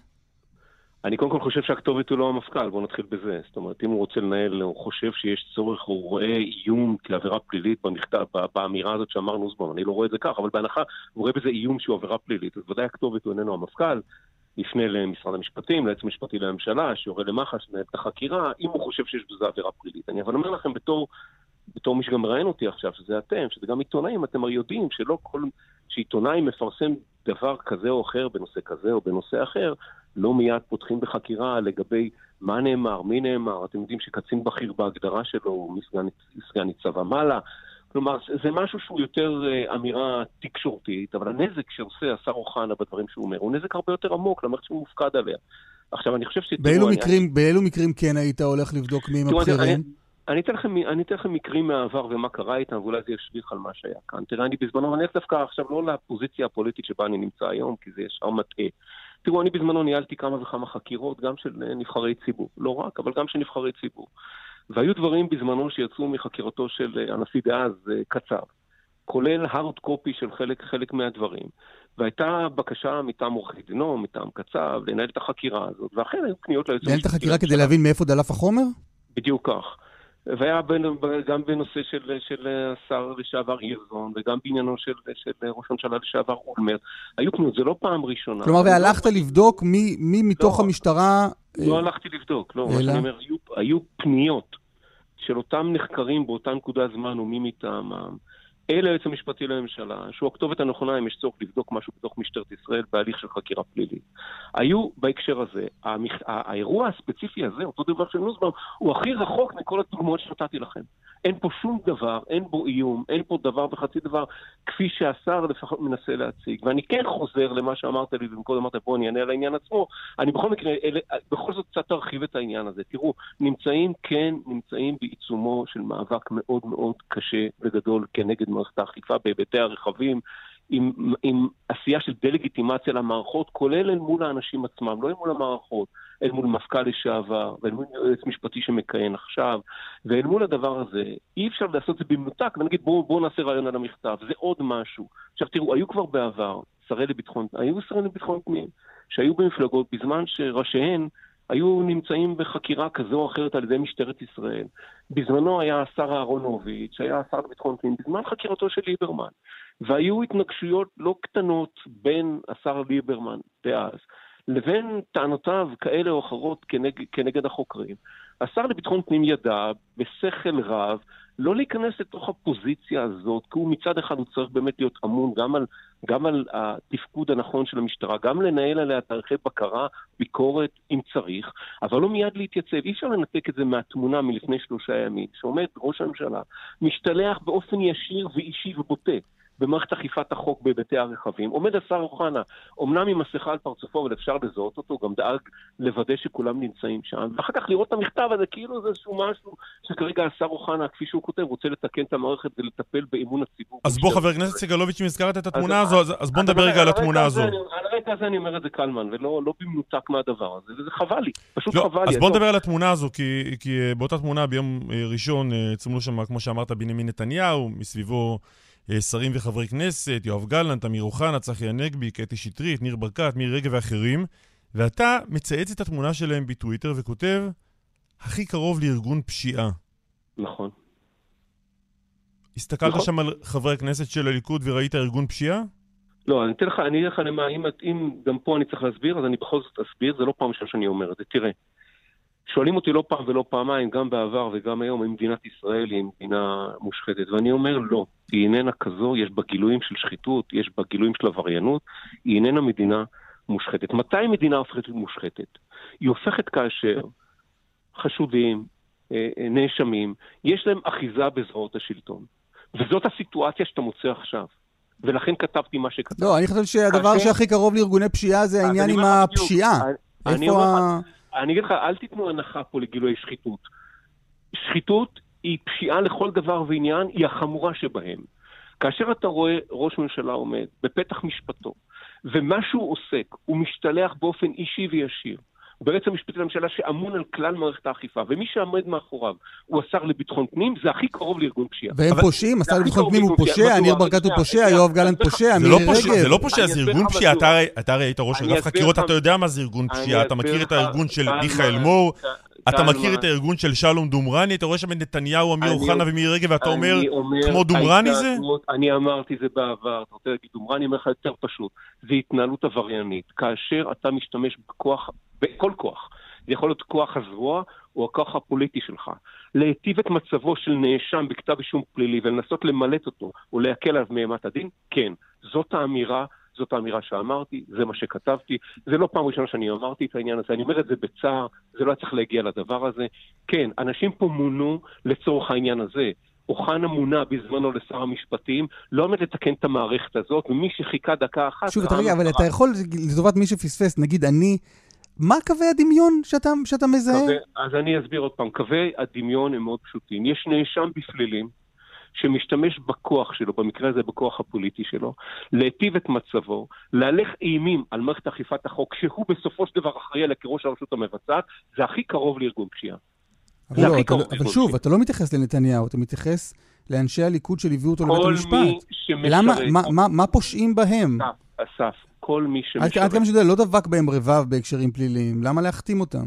אני קודם כל חושב שהכתובת הוא לא המפכ"ל, בואו נתחיל בזה. זאת אומרת, אם הוא רוצה לנהל, הוא חושב שיש צורך, הוא רואה איום כעבירה פלילית במכתב, באמירה הזאת שאמר נוסבאום, אני לא רואה את זה כך, אבל בהנחה הוא רואה בזה איום שהוא עבירה פלילית, אז ודאי הכתובת הוא איננו המפכ"ל, יפנה למשרד המשפטים, ליועץ המשפטי לממשלה, שיורה למח"ש לנהל את החקירה, אם הוא חושב שיש בזה עבירה פלילית. אני אבל אומר לכם בתור, בתור מי שגם מראיין אותי עכשיו, שזה אתם, שזה גם עיתונאים, אתם הרי יודעים שלא כל... שעיתונאי מפרסם דבר כזה או אחר בנושא כזה או בנושא אחר, לא מיד פותחים בחקירה לגבי מה נאמר, מי נאמר. אתם יודעים שקצין בכיר בהגדרה שלו הוא מסגן ניצב ומעלה. כלומר, זה משהו שהוא יותר uh, אמירה תקשורתית, אבל הנזק שעושה השר אוחנה בדברים שהוא אומר, הוא נזק הרבה יותר עמוק למערכת שהוא מופקד עליה. עכשיו, אני חושב ש... באילו, אני... באילו מקרים כן היית הולך לבדוק מי הם הבכירים? אני, אתן, לכם, אני אתן לכם מקרים מהעבר ומה קרה איתם, ואולי זה ישליך על מה שהיה כאן. תראה, אני בזמנו, אני דווקא עכשיו לא לפוזיציה הפוליטית שבה אני נמצא היום, כי זה ישר מטעה. תראו, אני בזמנו ניהלתי כמה וכמה חקירות, גם של אה, נבחרי ציבור. לא רק, אבל גם של נבחרי ציבור. והיו דברים בזמנו שיצאו מחקירתו של אה, הנשיא דאז, אה, קצב, כולל הארד קופי של חלק, חלק מהדברים. והייתה בקשה מטעם עורכי דינו, מטעם קצב, לנהל את החקירה הזאת, ואכן היו פניות ליועץ המשפטי. לנהל את החקירה כדי להבין מאיפה דלף החומר? בדיוק כך. והיה בין, גם בנושא של, של השר לשעבר הירזון, וגם בעניינו של, של ראש הממשלה לשעבר אולמרט. היו פניות, זה לא פעם ראשונה. כלומר, והלכת לא... לבדוק מי, מי מתוך לא, המשטרה... לא אה... הלכתי לבדוק, לא. אלא? מה שאני אומר, היו, היו פניות של אותם נחקרים באותה נקודה זמן ומי מטעמם. אל היועץ המשפטי לממשלה, שהוא הכתובת הנכונה אם יש צורך לבדוק משהו בתוך משטרת ישראל בהליך של חקירה פלילית. היו בהקשר הזה, המכ... האירוע הספציפי הזה, אותו דבר של נוסבאום, הוא הכי רחוק מכל הדוגמאות שנתתי לכם. אין פה שום דבר, אין בו איום, אין פה דבר וחצי דבר, כפי שהשר לפחות מנסה להציג. ואני כן חוזר למה שאמרת לי, וקודם אמרת, בוא אני אענה על העניין עצמו. אני בכל מקרה, אלה, בכל זאת קצת ארחיב את העניין הזה. תראו, נמצאים, כן, נמצאים בעיצומו של מאבק מאוד מאוד קשה וגדול כנגד מערכת האכיפה בהיבטי הרכבים. עם, עם עשייה של דה-לגיטימציה למערכות, כולל אל מול האנשים עצמם, לא אל מול המערכות, אל מול מפכ"ל לשעבר, ואל מול יועץ משפטי שמכהן עכשיו, ואל מול הדבר הזה, אי אפשר לעשות את זה במנותק, ונגיד בואו בוא נעשה רעיון על המכתב, זה עוד משהו. עכשיו תראו, היו כבר בעבר שרי לביטחון, היו שרי לביטחון פנים, שהיו במפלגות בזמן שראשיהן היו נמצאים בחקירה כזו או אחרת על ידי משטרת ישראל. בזמנו היה השר אהרונוביץ', שהיה השר לביטחון פנים, בזמן חקירתו של ליברמן. והיו התנגשויות לא קטנות בין השר ליברמן דאז לבין טענותיו כאלה או אחרות כנגד, כנגד החוקרים. השר לביטחון פנים ידע בשכל רב לא להיכנס לתוך הפוזיציה הזאת, כי הוא מצד אחד הוא צריך באמת להיות אמון גם על, גם על התפקוד הנכון של המשטרה, גם לנהל עליה תאריכי בקרה, ביקורת אם צריך, אבל לא מיד להתייצב. אי אפשר לנתק את זה מהתמונה מלפני שלושה ימים, שעומד ראש הממשלה, משתלח באופן ישיר ואישי ובוטה במערכת אכיפת החוק בהיבטי הרכבים. עומד השר אוחנה, אומנם עם מסכה על פרצופו, אבל אפשר לזהות אותו, גם דאג לוודא שכולם נמצאים שם, ואחר כך לראות את המכתב הזה כאילו זה איזשהו משהו שכרגע השר אוחנה, כפי שהוא כותב, רוצה לתקן את המערכת ולטפל באמון הציבור. אז בוא, חבר הכנסת סגלוביץ', אם הזכרת את התמונה הזו, אז בוא נדבר רגע על התמונה הזו. על הרקע הזה אני אומר את זה קלמן, ולא לא במנותק מהדבר הזה, וזה חבל לי, פשוט לא, חבל לי. אז בוא נדבר על התמונה הזו, כי באותה תמונה ביום אה, ראשון אה, צולמו שם, כמו שאמרת, בנימין נתניהו, מסביבו... אה, שרים וחברי כנסת, יואב גלנט, אמיר אוחנה, צחי הנגבי, קטי שטרית, ניר ברקת, מירי רגב ואחרים, ואתה מצייץ את התמונה שלהם בטוויטר וכותב, הכי קרוב לארגון פשיעה. נכון. הסתכלת נכון. שם על חברי הכנסת של הליכוד וראית ארגון פשיעה? לא, אני אתן לך, אני אגיד לך למה, אם, אם גם פה אני צריך להסביר, אז אני בכל זאת אסביר, זה לא פעם ראשונה שאני אומר את זה. תראה, שואלים אותי לא פעם ולא פעמיים, גם בעבר וגם היום, אם מדינת ישראל היא מדינה מושחתת, ואני אומר לא, היא איננה כזו, יש בה גילויים של שחיתות, יש בה גילויים של עבריינות, היא איננה מדינה מושחתת. מתי מדינה הופכת מושחתת? היא הופכת כאשר חשודים, אה, אה, נאשמים, יש להם אחיזה בזרועות השלטון. וזאת הסיטואציה שאתה מוצא עכשיו. ולכן כתבתי מה שכתבתי. לא, אני חושב שהדבר כאשר... שהכי קרוב לארגוני פשיעה זה העניין עם הפשיעה. איפה ה... אני אגיד לך, אל תיתנו הנחה פה לגילוי שחיתות. שחיתות היא פשיעה לכל דבר ועניין, היא החמורה שבהם. כאשר אתה רואה ראש ממשלה עומד בפתח משפטו, ומה שהוא עוסק, הוא משתלח באופן אישי וישיר ביועץ המשפטי לממשלה שאמון על כלל מערכת האכיפה, ומי שעומד מאחוריו הוא השר לביטחון פנים, זה הכי קרוב לארגון פשיעה. והם. פושעים? השר לביטחון פנים הוא פושע, ניר ברקת הוא פושע, יואב גלנט פושע, מירי לא רגב. זה לא פושע, זה ארגון פשיעה. אתה הרי היית ראש אגף חקירות, אתה יודע מה זה ארגון פשיעה, אתה מכיר את הארגון של מיכאל מור, אתה מכיר את הארגון של שלום דומרני? אתה רואה שם את נתניהו, אמיר אוחנה ומירי רגב, ואתה אומר, כמו דומרני זה? אני אמרתי זה בעבר, אתה רוצה להגיד דומרני, אני אומר לך יותר פשוט. זה התנהלות עבריינית. כאשר אתה משתמש בכוח, בכל כוח, זה יכול להיות כוח הזרוע או הכוח הפוליטי שלך, להיטיב את מצבו של נאשם בכתב אישום פלילי ולנסות למלט אותו או להקל עליו מאימת הדין, כן. זאת האמירה זאת האמירה שאמרתי, זה מה שכתבתי. זה לא פעם ראשונה שאני אמרתי את העניין הזה, אני אומר את זה בצער, זה לא היה צריך להגיע לדבר הזה. כן, אנשים פה מונו לצורך העניין הזה. אוחנה מונה בזמנו לשר המשפטים, לא עומד לתקן את המערכת הזאת, ומי שחיכה דקה אחת... שוב, אתה רגע, אבל אתה יכול, לטובת מי שפספס, נגיד אני, מה קווי הדמיון שאתה, שאתה מזהה? קווי, אז אני אסביר עוד פעם. קווי הדמיון הם מאוד פשוטים. יש נאשם בפלילים, שמשתמש בכוח שלו, במקרה הזה בכוח הפוליטי שלו, להיטיב את מצבו, להלך אימים על מערכת אכיפת החוק, שהוא בסופו של דבר אחראי עליה כראש הרשות המבצעת, זה הכי קרוב לארגון פשיעה. אבל, לא, אתה, לא- אבל שוב. אתה לא מתייחס לנתניהו, אתה מתייחס לאנשי הליכוד שליוו אותו לבית המשפט. למה, מה, מה, מה פושעים בהם? אסף, אסף, כל מי שמשרת... עד כמה שאתה יודע, לא דבק בהם רבב בהקשרים פליליים, למה להחתים אותם?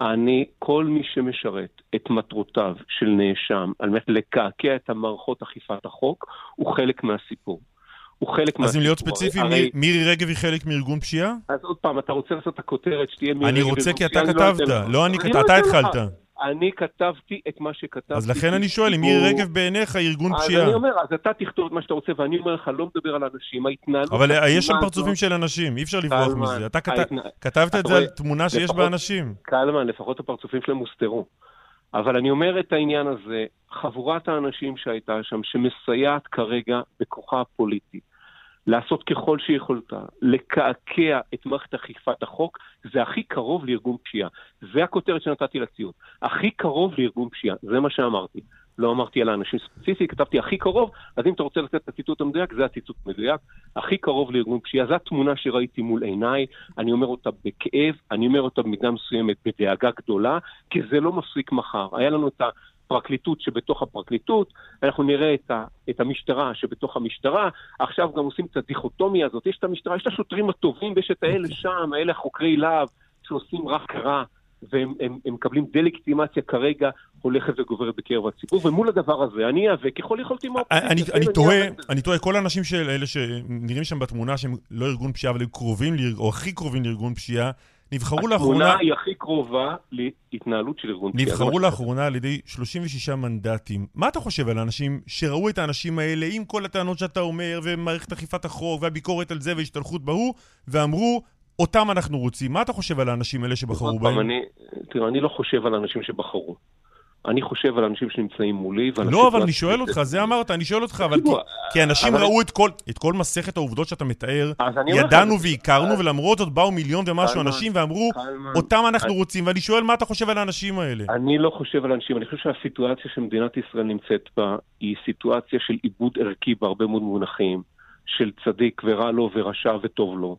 אני, כל מי שמשרת את מטרותיו של נאשם על מנת לקעקע את המערכות אכיפת החוק, הוא חלק מהסיפור. הוא חלק מהסיפור. אז אם להיות ספציפי, הרי... מירי רגב היא חלק מארגון פשיעה? אז עוד פעם, אתה רוצה לעשות את הכותרת שתהיה מירי רגב אני רוצה כי אתה כתבת, לא אני, אתה התחלת. אני כתבתי את מה שכתבתי. אז לכן אני שואל, אם מירי רגב בעיניך ארגון פשיעה. אז אני אומר, אז אתה תכתוב את מה שאתה רוצה, ואני אומר לך, לא מדבר על אנשים, ההתנהלות... אבל יש שם פרצופים של אנשים, אי אפשר לברוח מזה. אתה כתבת את זה על תמונה שיש בה אנשים. קלמן, לפחות הפרצופים שלהם הוסתרו. אבל אני אומר את העניין הזה, חבורת האנשים שהייתה שם, שמסייעת כרגע בכוחה הפוליטי, לעשות ככל שיכולתה, לקעקע את מערכת אכיפת החוק, זה הכי קרוב לארגון פשיעה. זה הכותרת שנתתי לציון. הכי קרוב לארגון פשיעה, זה מה שאמרתי. לא אמרתי על האנשים ספציפיים, כתבתי הכי קרוב, אז אם אתה רוצה לתת את הציטוט המדויק, זה הציטוט המדויק. הכי קרוב לארגון פשיעה, זו התמונה שראיתי מול עיניי, אני אומר אותה בכאב, אני אומר אותה במידה מסוימת בדאגה גדולה, כי זה לא מפסיק מחר. היה לנו את הפרקליטות שבתוך הפרקליטות, אנחנו נראה את, ה, את המשטרה שבתוך המשטרה, עכשיו גם עושים את הדיכוטומיה הזאת, יש את המשטרה, יש את השוטרים הטובים ויש את האלה שם, האלה חוקרי להב, שעושים רק רע. והם הם, הם מקבלים דה-לגיטימציה כרגע הולכת וגוברת בקרב הציבור, ומול הדבר הזה אני איאבק ככל יכולתי מהאופוזיציה. אני, אני, תוהה, אני תוהה, כל האנשים של אלה שנראים שם בתמונה שהם לא ארגון פשיעה, אבל הם קרובים, או הכי קרובים לארגון פשיעה, נבחרו לאחרונה... התמונה היא הכי קרובה להתנהלות של ארגון פשיעה. נבחרו לאחרונה על ידי 36 מנדטים. מה אתה חושב על האנשים שראו את האנשים האלה עם כל הטענות שאתה אומר, ומערכת אכיפת החוק, והביקורת על זה, והשתלחות בהוא, ואמרו, אותם אנחנו רוצים. מה אתה חושב על האנשים האלה שבחרו בהם? תראה, אני לא חושב על האנשים שבחרו. אני חושב על אנשים שנמצאים מולי, לא, אבל אני שואל אותך, זה אמרת, אני שואל אותך, אבל כי אנשים ראו את כל מסכת העובדות שאתה מתאר, ידענו והכרנו, ולמרות זאת באו מיליון ומשהו אנשים ואמרו, אותם אנחנו רוצים, ואני שואל מה אתה חושב על האנשים האלה. אני לא חושב על אנשים, אני חושב שהסיטואציה שמדינת ישראל נמצאת בה, היא סיטואציה של עיבוד ערכי בהרבה מאוד מונחים. של צדיק ורע לו ורשע וטוב לו.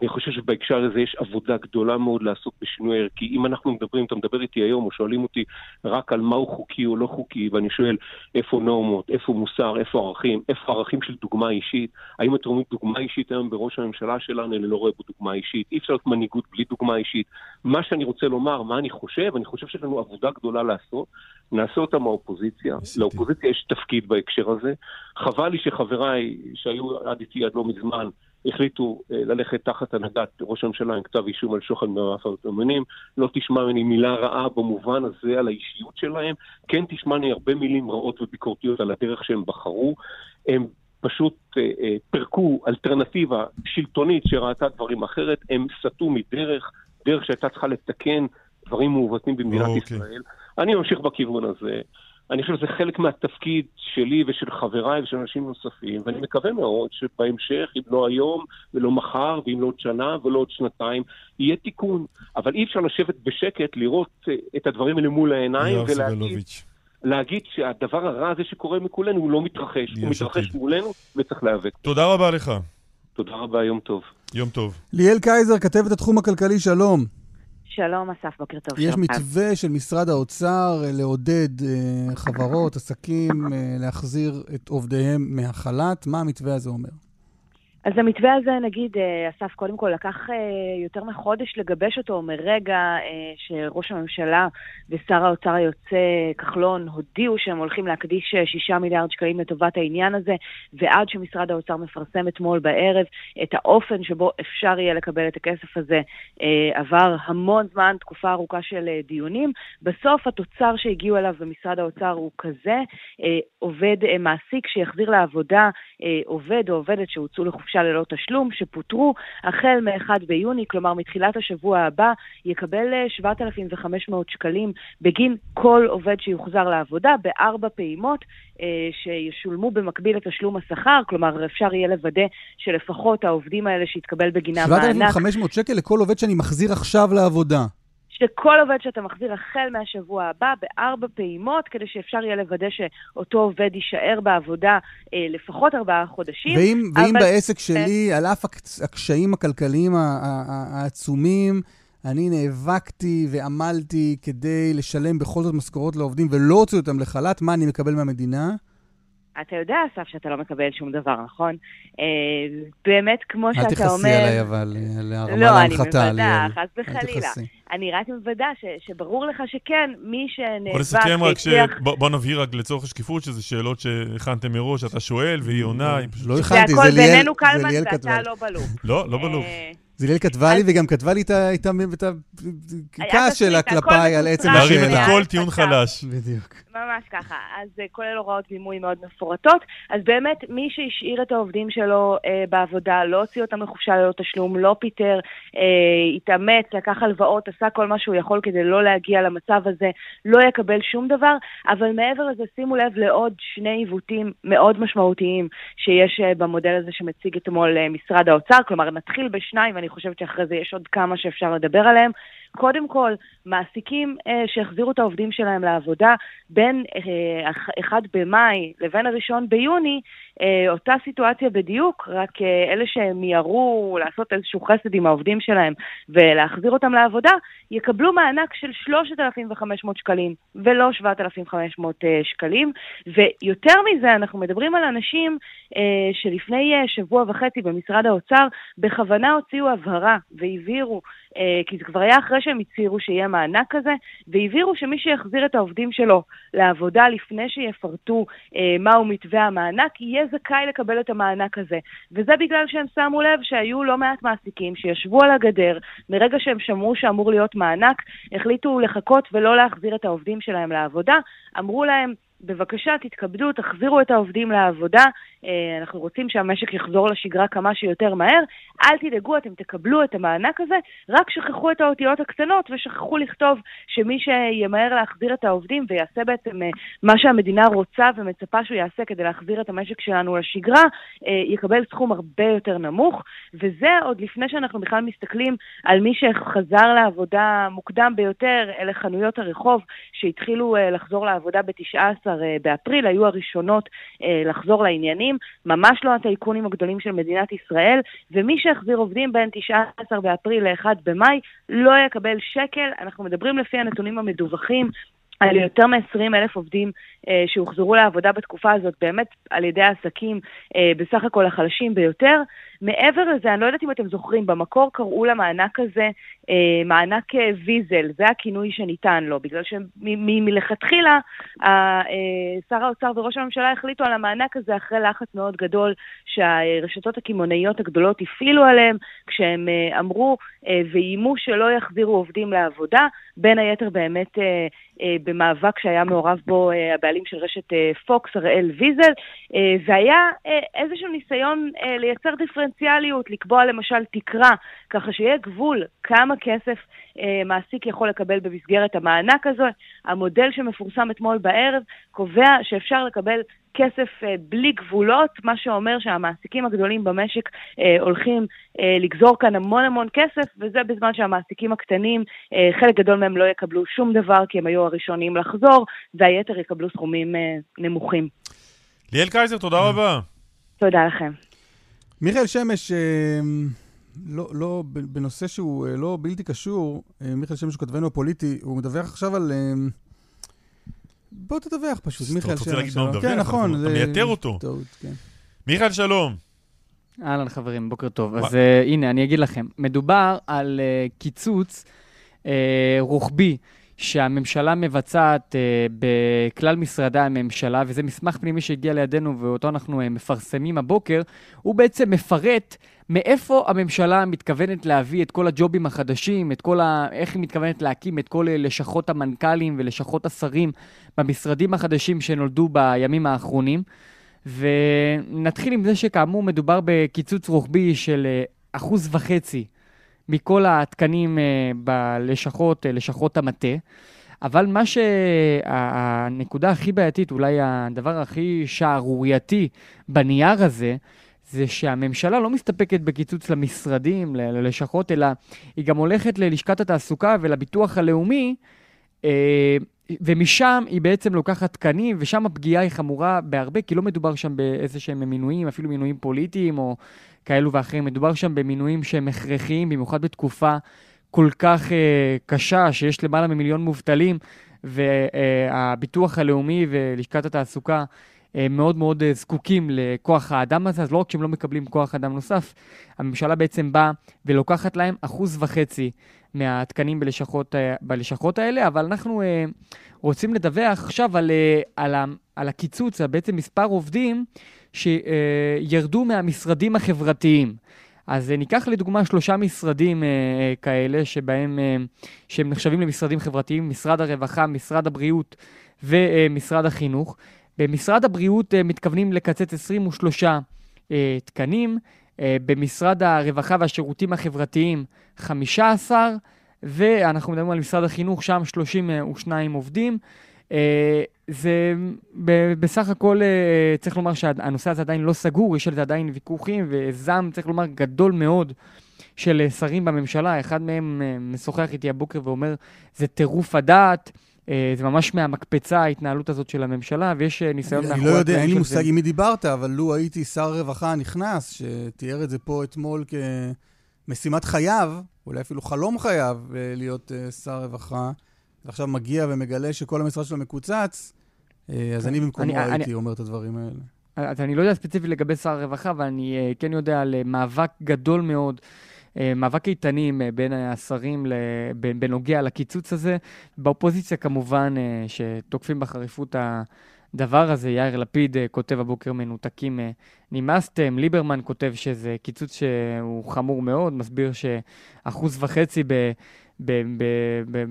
אני חושב שבהקשר הזה יש עבודה גדולה מאוד לעסוק בשינוי ערכי. אם אנחנו מדברים, אתה מדבר איתי היום, או שואלים אותי רק על מהו חוקי או לא חוקי, ואני שואל איפה נורמות, איפה מוסר, איפה ערכים, איפה ערכים של דוגמה אישית, האם אתם רואים דוגמה אישית היום בראש הממשלה שלנו, אני לא רואה בו דוגמה אישית. אי אפשר להיות מנהיגות בלי דוגמה אישית. מה שאני רוצה לומר, מה אני חושב, אני חושב שיש לנו עבודה גדולה לעשות. נעשה אותה מהאופוזיציה. לאופוזיציה יש תפקיד בהקשר הזה. חבל לי שחבריי שהיו עד איתי עד לא מזמן, החליטו אה, ללכת תחת הנהגת ראש הממשלה עם כתב אישום על שוחד מרף האמנים. לא תשמע ממני מילה רעה במובן הזה על האישיות שלהם, כן תשמע ממני הרבה מילים רעות וביקורתיות על הדרך שהם בחרו. הם פשוט אה, אה, פירקו אלטרנטיבה שלטונית שראתה דברים אחרת, הם סטו מדרך, דרך שהייתה צריכה לתקן דברים מעוותים במדינת אוקיי. ישראל. אני ממשיך בכיוון הזה. אני חושב שזה חלק מהתפקיד שלי ושל חבריי ושל אנשים נוספים, ואני מקווה מאוד שבהמשך, אם לא היום ולא מחר, ואם לא עוד שנה ולא עוד שנתיים, יהיה תיקון. אבל אי אפשר לשבת בשקט, לראות אה, את הדברים האלה מול העיניים ולהגיד... להגיד שהדבר הרע הזה שקורה מכולנו הוא לא מתרחש, הוא מתרחש עתיד. מולנו וצריך להיאבק. תודה רבה לך. תודה רבה, יום טוב. יום טוב. ליאל קייזר, כתבת התחום הכלכלי, שלום. שלום, אסף, בוקר טוב. יש מתווה של משרד האוצר אה, לעודד אה, חברות, עסקים, אה, להחזיר את עובדיהם מהחל"ת. מה המתווה הזה אומר? אז המתווה הזה, נגיד, אה, אסף, קודם כל לקח אה, יותר מחודש לגבש אותו מרגע אה, שראש הממשלה ושר האוצר היוצא כחלון הודיעו שהם הולכים להקדיש שישה מיליארד שקלים לטובת העניין הזה, ועד שמשרד האוצר מפרסם אתמול בערב את האופן שבו אפשר יהיה לקבל את הכסף הזה, עבר המון זמן, תקופה ארוכה של דיונים. בסוף התוצר שהגיעו אליו במשרד האוצר הוא כזה, עובד מעסיק שיחזיר לעבודה עובד או עובדת שהוצאו לחופשה. חופשה ללא תשלום, שפוטרו החל מ-1 ביוני, כלומר מתחילת השבוע הבא, יקבל 7,500 אה, שקלים בגין כל עובד שיוחזר לעבודה בארבע פעימות אה, שישולמו במקביל לתשלום השכר, כלומר אפשר יהיה לוודא שלפחות העובדים האלה שיתקבל בגינם מענק... 7,500 שקל לכל עובד שאני מחזיר עכשיו לעבודה. שכל עובד שאתה מחזיר החל מהשבוע הבא בארבע פעימות, כדי שאפשר יהיה לוודא שאותו עובד יישאר בעבודה אה, לפחות ארבעה חודשים. ואם, אבל... ואם בעסק שלי, על אף הקשיים הכלכליים העצומים, אני נאבקתי ועמלתי כדי לשלם בכל זאת משכורות לעובדים ולא הוציאו אותם לחל"ת, מה אני מקבל מהמדינה? אתה יודע, אסף, שאתה לא מקבל שום דבר, נכון? אה, באמת, כמו שאתה אומר... אל תכעסי עליי, אבל, להרמה לא, להנחתה. לא, אני מוודא, חס וחלילה. אני רק מוודא שברור לך שכן, מי שנאבק... בוא נסכם רק, ש... בוא, בוא נבהיר רק לצורך השקיפות, שזה שאלות שהכנתם מראש, אתה שואל והיא עונה, היא פשוט... לא הכנתי, זה ליאל כתבה. זה הכל בינינו קלמן ואתה לא בלופ. לא, לא בלופ. זיליאל כתבה לי, וגם כתבה לי את הכעס שלה כלפיי על עצם השאלה. להרים את הכל טיעון חלש. בדיוק. ממש ככה. אז אה, כולל הוראות בימוי מאוד מפורטות. אז באמת, מי שהשאיר את העובדים שלו אה, בעבודה, לא הוציא אותם לחופשה ללא תשלום, לא פיטר, אה, התאמץ, לקח הלוואות, עשה כל מה שהוא יכול כדי לא להגיע למצב הזה, לא יקבל שום דבר. אבל מעבר לזה, שימו לב לעוד שני עיוותים מאוד משמעותיים שיש אה, במודל הזה שמציג אתמול אה, משרד האוצר. כלומר, נתחיל בשניים, ואני חושבת שאחרי זה יש עוד כמה שאפשר לדבר עליהם. קודם כל, מעסיקים אה, שהחזירו את העובדים שלהם לעבודה בין אה, 1 במאי לבין הראשון ביוני, אה, אותה סיטואציה בדיוק, רק אה, אלה שמיהרו לעשות איזשהו חסד עם העובדים שלהם ולהחזיר אותם לעבודה, יקבלו מענק של 3,500 שקלים ולא 7,500 אה, שקלים. ויותר מזה, אנחנו מדברים על אנשים אה, שלפני אה, שבוע וחצי במשרד האוצר בכוונה הוציאו הבהרה והבהירו אה, כי זה כבר היה אחרי שהם הצהירו שיהיה מענק כזה, והבהירו שמי שיחזיר את העובדים שלו לעבודה לפני שיפרטו אה, מהו מתווה המענק, יהיה זכאי לקבל את המענק הזה. וזה בגלל שהם שמו לב שהיו לא מעט מעסיקים שישבו על הגדר, מרגע שהם שמעו שאמור להיות מענק, החליטו לחכות ולא להחזיר את העובדים שלהם לעבודה. אמרו להם, בבקשה, תתכבדו, תחזירו את העובדים לעבודה. אה, אנחנו רוצים שהמשק יחזור לשגרה כמה שיותר מהר. אל תדאגו, אתם תקבלו את המענק הזה, רק שכחו את האותיות הקטנות ושכחו לכתוב שמי שימהר להחזיר את העובדים ויעשה בעצם אה, מה שהמדינה רוצה ומצפה שהוא יעשה כדי להחזיר את המשק שלנו לשגרה, אה, יקבל סכום הרבה יותר נמוך. וזה עוד לפני שאנחנו בכלל מסתכלים על מי שחזר לעבודה מוקדם ביותר, אלה חנויות הרחוב שהתחילו לחזור לעבודה ב-19 באפריל, היו הראשונות לחזור לעניינים. ממש לא הטייקונים הגדולים של מדינת ישראל, ומי שהחזיר עובדים בין 19 באפריל ל-1 במאי לא יקבל שקל. אנחנו מדברים לפי הנתונים המדווחים על יותר מ-20 אלף עובדים אה, שהוחזרו לעבודה בתקופה הזאת, באמת על ידי העסקים אה, בסך הכל החלשים ביותר. מעבר לזה, אני לא יודעת אם אתם זוכרים, במקור קראו למענק הזה אה, מענק אה, ויזל, זה הכינוי שניתן לו, בגלל שמלכתחילה אה, שר האוצר וראש הממשלה החליטו על המענק הזה אחרי לחץ מאוד גדול שהרשתות הקמעונאיות הגדולות הפעילו עליהם, כשהם אה, אמרו אה, ואיימו שלא יחזירו עובדים לעבודה, בין היתר באמת אה, במאבק שהיה מעורב בו אה, הבעלים של רשת אה, פוקס, הראל ויזל, אה, והיה אה, איזשהו ניסיון אה, לייצר דיפרנציאליות, לקבוע למשל תקרה, ככה שיהיה גבול כמה כסף אה, מעסיק יכול לקבל במסגרת המענק הזה. המודל שמפורסם אתמול בערב קובע שאפשר לקבל כסף אה, בלי גבולות, מה שאומר שהמעסיקים הגדולים במשק אה, הולכים אה, לגזור כאן המון המון כסף, וזה בזמן שהמעסיקים הקטנים, אה, חלק גדול מהם לא יקבלו שום דבר כי הם היו הראשונים לחזור, והיתר יקבלו סכומים אה, נמוכים. ליאל קייזר, תודה רבה. תודה לכם. מיכאל שמש, אה, לא, לא, בנושא שהוא אה, לא בלתי קשור, אה, מיכאל שמש הוא כתבנו הפוליטי, הוא מדווח עכשיו על... בוא תדווח פשוט, מיכאל שמש. אתה רוצה להגיד מה הוא מדווח? כן, נכון. אתה מייתר אותו. כן. מיכאל, שלום. אהלן חברים, בוקר טוב. אז הנה, אני אגיד לכם. מדובר על קיצוץ רוחבי. שהממשלה מבצעת uh, בכלל משרדי הממשלה, וזה מסמך פנימי שהגיע לידינו ואותו אנחנו uh, מפרסמים הבוקר, הוא בעצם מפרט מאיפה הממשלה מתכוונת להביא את כל הג'ובים החדשים, את כל ה... איך היא מתכוונת להקים את כל לשכות המנכ"לים ולשכות השרים במשרדים החדשים שנולדו בימים האחרונים. ונתחיל עם זה שכאמור מדובר בקיצוץ רוחבי של אחוז וחצי מכל התקנים uh, בלשכות, uh, לשכות המטה. אבל מה שהנקודה הכי בעייתית, אולי הדבר הכי שערורייתי בנייר הזה, זה שהממשלה לא מסתפקת בקיצוץ למשרדים, ללשכות, אלא היא גם הולכת ללשכת התעסוקה ולביטוח הלאומי, אה, ומשם היא בעצם לוקחת תקנים, ושם הפגיעה היא חמורה בהרבה, כי לא מדובר שם באיזה שהם מינויים, אפילו מינויים פוליטיים או כאלו ואחרים, מדובר שם במינויים שהם הכרחיים, במיוחד בתקופה כל כך uh, קשה, שיש למעלה ממיליון מובטלים, והביטוח הלאומי ולשכת התעסוקה uh, מאוד מאוד uh, זקוקים לכוח האדם הזה, אז לא רק שהם לא מקבלים כוח אדם נוסף, הממשלה בעצם באה ולוקחת להם אחוז וחצי מהתקנים בלשכות, uh, בלשכות האלה, אבל אנחנו רוצים לדווח עכשיו על, על, על הקיצוץ, בעצם מספר עובדים שירדו מהמשרדים החברתיים. אז ניקח לדוגמה שלושה משרדים כאלה, שבהם, שהם נחשבים למשרדים חברתיים, משרד הרווחה, משרד הבריאות ומשרד החינוך. במשרד הבריאות מתכוונים לקצץ 23 תקנים, במשרד הרווחה והשירותים החברתיים 15, ואנחנו מדברים על משרד החינוך, שם 32 עובדים. אה, זה בסך הכל, אה, צריך לומר שהנושא הזה עדיין לא סגור, יש על זה עדיין ויכוחים וזעם, צריך לומר, גדול מאוד של שרים בממשלה. אחד מהם אה, משוחח איתי הבוקר ואומר, זה טירוף הדעת. זה ממש מהמקפצה ההתנהלות הזאת של הממשלה, ויש ניסיון מאחורי... אני לא יודע, אין לי מושג עם מי דיברת, אבל לו הייתי שר הרווחה הנכנס, שתיאר את זה פה אתמול כמשימת חייו, אולי אפילו חלום חייו, להיות שר רווחה, ועכשיו מגיע ומגלה שכל המשרד שלו מקוצץ, אה, אז אני במקומו הייתי אומר את הדברים האלה. אז אני לא יודע ספציפית לגבי שר הרווחה, אבל אני אה, כן יודע על אה, מאבק גדול מאוד. מאבק איתנים בין השרים בנוגע לקיצוץ הזה. באופוזיציה כמובן, שתוקפים בחריפות הדבר הזה, יאיר לפיד כותב הבוקר מנותקים נמאסתם, ליברמן כותב שזה קיצוץ שהוא חמור מאוד, מסביר שאחוז וחצי ב...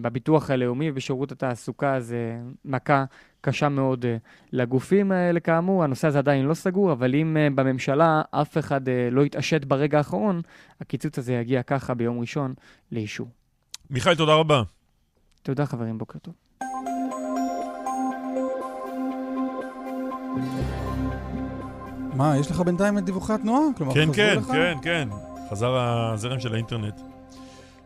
בביטוח הלאומי ובשירות התעסוקה זה מכה קשה מאוד אה, לגופים האלה כאמור. הנושא הזה עדיין לא סגור, אבל אם אה, בממשלה אף אחד אה, לא יתעשת ברגע האחרון, הקיצוץ הזה יגיע ככה ביום ראשון לאישור. מיכאל, תודה רבה. תודה חברים, בוקר טוב. מה, יש לך בינתיים את דיווחי התנועה? כלומר, כן, כן, לך? כן, כן. חזר הזרם של האינטרנט.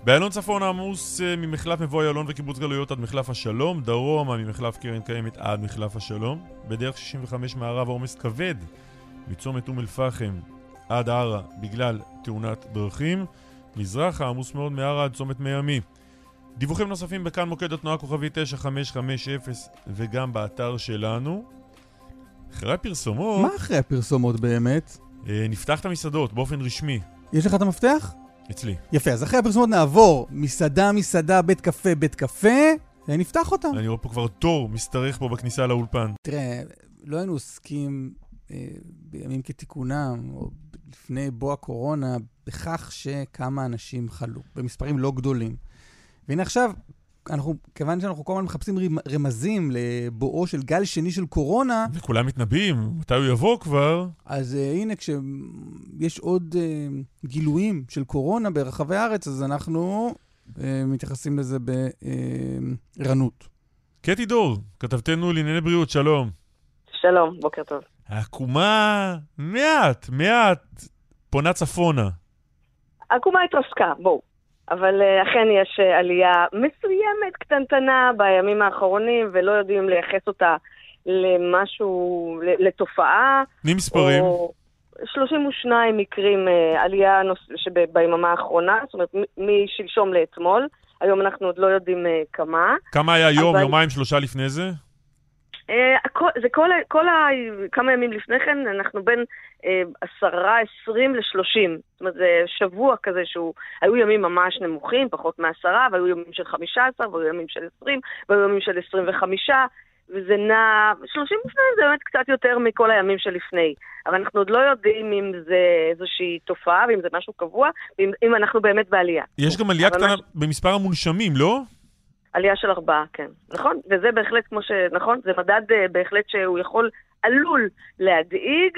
באלון צפון עמוס אה, ממחלף מבוא איילון וקיבוץ גלויות עד מחלף השלום, דרומה ממחלף קרן קיימת עד מחלף השלום, בדרך 65 מערב עומס כבד מצומת אום אל-פחם עד ערה בגלל תאונת דרכים, מזרחה עמוס מאוד מערה עד צומת מי עמי. דיווחים נוספים בכאן מוקד התנועה כוכבי 9550 וגם באתר שלנו. אחרי הפרסומות... מה אחרי הפרסומות באמת? אה, נפתח את המסעדות באופן רשמי. יש לך את המפתח? אצלי. יפה, אז אחרי הפרסומות נעבור מסעדה, מסעדה, בית קפה, בית קפה, ונפתח אותם. אני רואה פה כבר תור משתרך פה בכניסה לאולפן. תראה, לא היינו עוסקים אה, בימים כתיקונם, או לפני בוא הקורונה, בכך שכמה אנשים חלו, במספרים לא גדולים. והנה עכשיו, אנחנו, כיוון שאנחנו כל הזמן מחפשים רמזים לבואו של גל שני של קורונה... וכולם מתנבאים, מתי הוא יבוא כבר? אז uh, הנה, כשיש עוד uh, גילויים של קורונה ברחבי הארץ, אז אנחנו uh, מתייחסים לזה בערנות. קטי דור, כתבתנו לענייני בריאות, שלום. שלום, בוקר טוב. העקומה מעט, מעט פונה צפונה. העקומה התרסקה, בואו. אבל אה, אכן יש אה, עלייה מסוימת, קטנטנה, בימים האחרונים, ולא יודעים לייחס אותה למשהו, לתופעה. תני מספרים. או 32 מקרים אה, עלייה ביממה האחרונה, זאת אומרת, משלשום לאתמול. היום אנחנו עוד לא יודעים כמה. כמה היה יום, אבל... יומיים, שלושה לפני זה? אה, זה כל, כל ה... כמה ימים לפני כן, אנחנו בין אה, עשרה, עשרים לשלושים. זאת אומרת, זה שבוע כזה שהוא... היו ימים ממש נמוכים, פחות מעשרה, והיו ימים של חמישה עשר, והיו ימים של עשרים, והיו ימים של עשרים וחמישה, וזה נע... שלושים לפני זה באמת קצת יותר מכל הימים שלפני. אבל אנחנו עוד לא יודעים אם זה איזושהי תופעה, ואם זה משהו קבוע, ואם אנחנו באמת בעלייה. יש גם עלייה קטנה מש... במספר המונשמים, לא? עלייה של ארבעה, כן. נכון? וזה בהחלט כמו ש... נכון? זה מדד uh, בהחלט שהוא יכול, עלול להדאיג,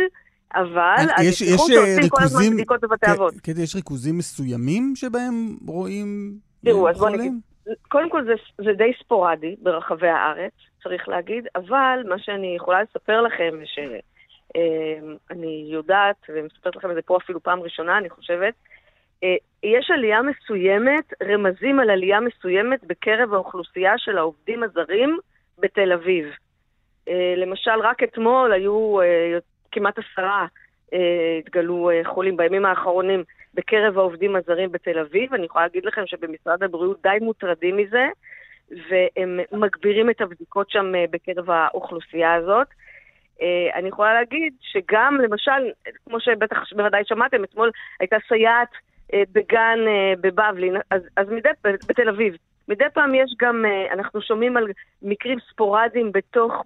אבל יש, יש עושים כל הזמן בדיקות בבתי אבות. כן, יש ריכוזים מסוימים שבהם רואים תראו, אז בואו נגיד, קודם כל זה, זה די ספורדי ברחבי הארץ, צריך להגיד, אבל מה שאני יכולה לספר לכם, שאני יודעת, ומספרת לכם את זה פה אפילו פעם ראשונה, אני חושבת, אה, יש עלייה מסוימת, רמזים על עלייה מסוימת בקרב האוכלוסייה של העובדים הזרים בתל אביב. אה, למשל, רק אתמול היו אה, כמעט עשרה התגלו חולים בימים האחרונים בקרב העובדים הזרים בתל אביב. אני יכולה להגיד לכם שבמשרד הבריאות די מוטרדים מזה, והם מגבירים את הבדיקות שם בקרב האוכלוסייה הזאת. אני יכולה להגיד שגם, למשל, כמו שבטח בוודאי שמעתם, אתמול הייתה סייעת אה, בגן אה, בבבלי, אז, אז מדי, בתל אביב. מדי פעם יש גם, אה, אנחנו שומעים על מקרים ספורדיים בתוך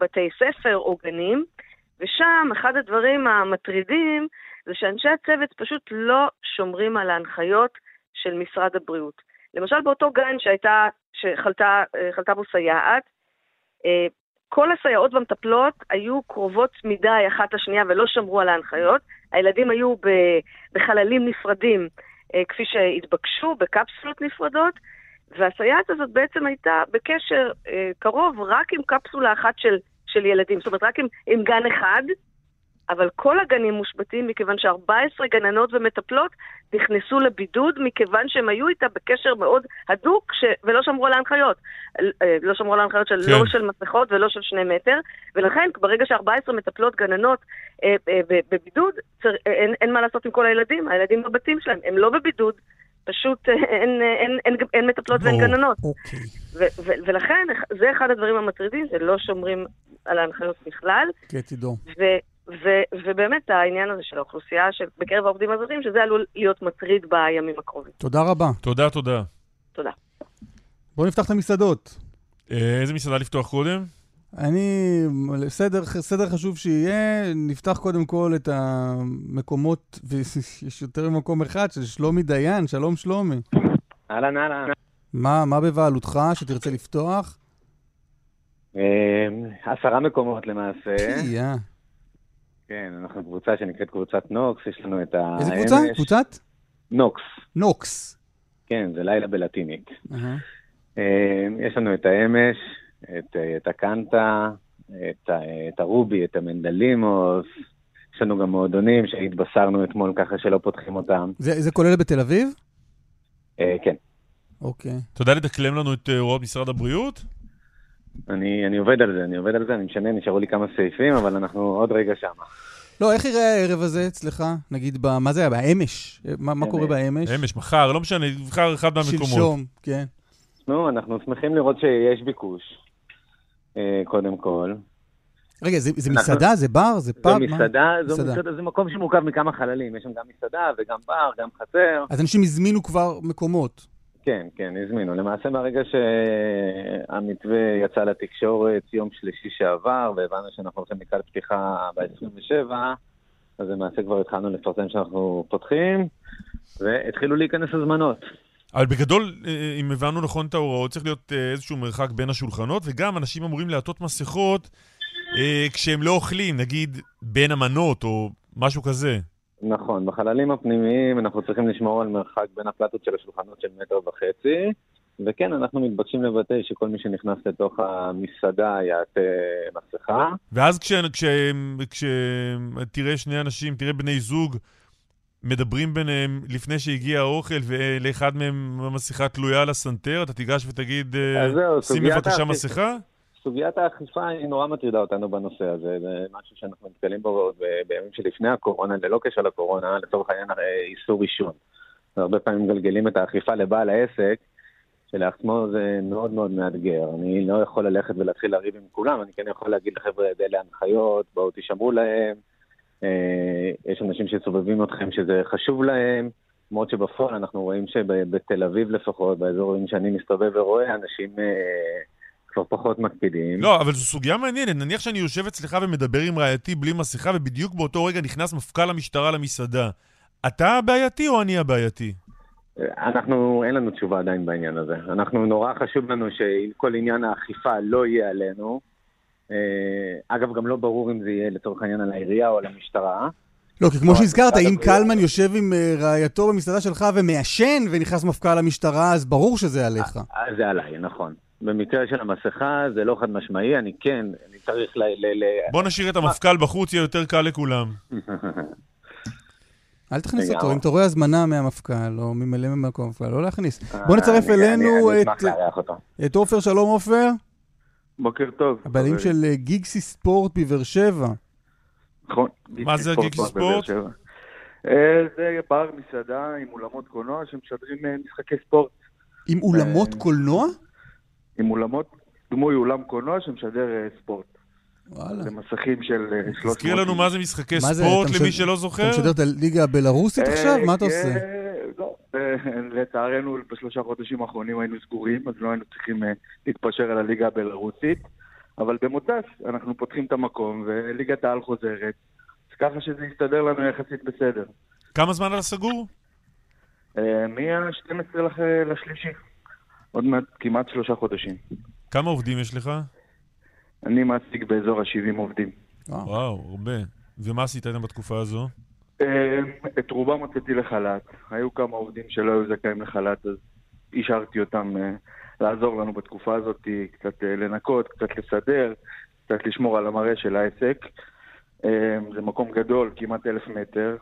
בתי ספר או גנים, ושם אחד הדברים המטרידים זה שאנשי הצוות פשוט לא שומרים על ההנחיות של משרד הבריאות. למשל באותו גן שהייתה, שחלתה בו סייעת, כל הסייעות והמטפלות היו קרובות מדי אחת לשנייה ולא שמרו על ההנחיות. הילדים היו בחללים נפרדים, אה, כפי שהתבקשו, בקפסולות נפרדות, והסייעת הזאת בעצם הייתה בקשר אה, קרוב רק עם קפסולה אחת של, של ילדים, זאת אומרת רק עם, עם גן אחד, אבל כל הגנים מושבתים מכיוון ש-14 גננות ומטפלות נכנסו לבידוד מכיוון שהם היו איתה בקשר מאוד הדוק ש... ולא שמרו על ההנחיות. אה, לא שמרו על ההנחיות של כן. לא של מסכות ולא של שני מטר, ולכן ברגע ש-14 מטפלות גננות אה, אה, בבידוד, צר... אין, אין מה לעשות עם כל הילדים, הילדים בבתים שלהם, הם לא בבידוד. פשוט אין, אין, אין, אין, אין מטפלות ואין גננות. אוקיי. ו- ו- ולכן זה אחד הדברים המטרידים, שלא שומרים על ההנחיות בכלל. כן, תדעו. ו- ובאמת העניין הזה של האוכלוסייה בקרב העובדים הזרים, שזה עלול להיות מטריד בימים הקרובים. תודה רבה. תודה, תודה. תודה. בואו נפתח את המסעדות. אה, איזה מסעדה לפתוח קודם? אני, סדר, סדר חשוב שיהיה, נפתח קודם כל את המקומות, ויש יותר ממקום אחד, של שלומי דיין, שלום שלומי. אהלן, אהלן. מה, מה בבעלותך שתרצה לפתוח? אה, עשרה מקומות למעשה. תהיה. כן, אנחנו קבוצה שנקראת קבוצת נוקס, יש לנו את האמש. איזה קבוצה? קבוצת? נוקס. נוקס. כן, זה לילה בלטינית. Uh-huh. יש לנו את האמש, את, את הקנטה, את, את הרובי, את המנדלימוס. יש לנו גם מועדונים שהתבשרנו אתמול ככה שלא פותחים אותם. זה, זה כולל בתל אביב? Uh, כן. אוקיי. אתה יודע לדקלם לנו את הוראות משרד הבריאות? אני, אני עובד על זה, אני עובד על זה, אני משנה, נשארו לי כמה סעיפים, אבל אנחנו עוד רגע שמה. לא, איך יראה הערב הזה אצלך? נגיד, ב, מה זה היה? באמש? מה, מה קורה באמש? אמש, מחר, לא משנה, נבחר אחד מהמקומות. שלשום, כן. נו, אנחנו שמחים לראות שיש ביקוש, אה, קודם כל. רגע, זה, זה אנחנו... מסעדה? זה בר? זה פאב? זה מסעדה, מה? זו מסעדה. זה מקום שמורכב מכמה חללים. יש שם גם מסעדה וגם בר, גם חצר. אז אנשים הזמינו כבר מקומות. כן, כן, הזמינו. למעשה מהרגע שהמתווה יצא לתקשורת יום שלישי שעבר, והבנו שאנחנו הולכים לקראת פתיחה ב-27, אז למעשה כבר התחלנו לפרסם שאנחנו פותחים, והתחילו להיכנס הזמנות. אבל בגדול, אה, אם הבנו נכון את ההוראות, צריך להיות אה, איזשהו מרחק בין השולחנות, וגם אנשים אמורים לעטות מסכות אה, כשהם לא אוכלים, נגיד בין המנות או משהו כזה. נכון, בחללים הפנימיים אנחנו צריכים לשמור על מרחק בין הפלטות של השולחנות של מטר וחצי, וכן, אנחנו מתבקשים לבטא שכל מי שנכנס לתוך המסעדה יעטה מסכה. ואז כשתראה כש, כש, כש, שני אנשים, תראה בני זוג, מדברים ביניהם לפני שהגיע האוכל ולאחד מהם המסכה תלויה על הסנטר, אתה תיגש ותגיד, שים בבקשה מסכה? סוגיית האכיפה היא נורא מטרידה אותנו בנושא הזה, זה משהו שאנחנו נתקלים בו בימים שלפני הקורונה, ללא קשר לקורונה, לצורך העניין איסור עישון. הרבה פעמים מגלגלים את האכיפה לבעל העסק, שלעצמו זה מאוד מאוד מאתגר. אני לא יכול ללכת ולהתחיל לריב עם כולם, אני כן יכול להגיד לחבר'ה, אלה הנחיות, בואו תשמרו להם. אה, יש אנשים שסובבים אתכם שזה חשוב להם, למרות שבפועל אנחנו רואים שבתל אביב לפחות, באזורים שאני מסתובב ורואה, אנשים... אה, כבר פחות מקפידים. לא, אבל זו סוגיה מעניינת. נניח שאני יושב אצלך ומדבר עם רעייתי בלי מסכה, ובדיוק באותו רגע נכנס מפכ"ל המשטרה למסעדה. אתה הבעייתי או אני הבעייתי? אנחנו, אין לנו תשובה עדיין בעניין הזה. אנחנו, נורא חשוב לנו שכל עניין האכיפה לא יהיה עלינו. אה, אגב, גם לא ברור אם זה יהיה לצורך העניין על העירייה או על המשטרה. לא, כי כמו שהזכרת, אם קלמן יושב עם אה, רעייתו במסעדה שלך ומעשן ונכנס מפכ"ל המשטרה, אז ברור שזה עליך. אה, זה עליי, נכון. במקרה של המסכה זה לא חד משמעי, אני כן, אני צריך ל... ל, ל... בוא נשאיר את המפכ"ל בחוץ, יהיה יותר קל לכולם. אל תכניס אותו, אם אתה רואה הזמנה מהמפכ"ל, או ממלא ממקום המפכ"ל, לא להכניס. בוא נצרף אלינו את עופר, שלום עופר. בוקר טוב. הבעלים של אה, גיגסי ספורט בבאר שבע. נכון. מה זה גיגסי ספורט? אה, זה בר מסעדה עם אולמות קולנוע שמשדרים אה, משחקי ספורט. עם אולמות קולנוע? עם אולמות, דמוי אולם קולנוע שמשדר אה, ספורט. וואלה. זה מסכים של 300... אה, תזכיר לנו מה זה משחקי ספורט למי שלא זוכר. אתה משדר את הליגה הבלארוסית אה, עכשיו? מה אתה עושה? לא, לצערנו בשלושה חודשים האחרונים היינו סגורים, אז לא היינו צריכים להתפשר על הליגה הבלארוסית. אבל במוצ"ש אנחנו פותחים את המקום וליגת העל חוזרת, אז ככה שזה יסתדר לנו יחסית בסדר. כמה זמן אתה סגור? מה-12 לשלישי. עוד מעט כמעט שלושה חודשים. כמה עובדים יש לך? אני מעסיק באזור ה-70 עובדים. וואו, הרבה. ומה עשית איתם בתקופה הזו? אה, את רובם הוצאתי לחל"ת. היו כמה עובדים שלא היו זכאים לחל"ת, אז השארתי אותם אה, לעזור לנו בתקופה הזאת, קצת אה, לנקות, קצת לסדר, קצת לשמור על המראה של העסק. זה מקום גדול, כמעט אלף מטר,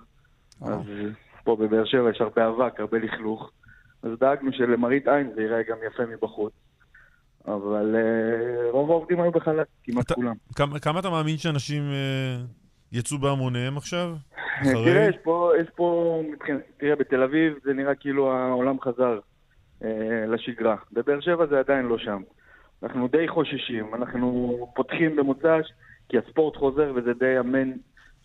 אז פה בבאר שבע יש הרבה אבק, הרבה לכלוך. אז דאגנו שלמראית עין זה ייראה גם יפה מבחוץ. אבל uh, רוב העובדים היו בחל"ת, כמעט אתה, כולם. כמה, כמה אתה מאמין שאנשים uh, יצאו בהמוניהם עכשיו? תראה, יש פה, יש פה, תראה, בתל אביב זה נראה כאילו העולם חזר uh, לשגרה. בבאר שבע זה עדיין לא שם. אנחנו די חוששים, אנחנו פותחים במוצ"ש, כי הספורט חוזר וזה די אמן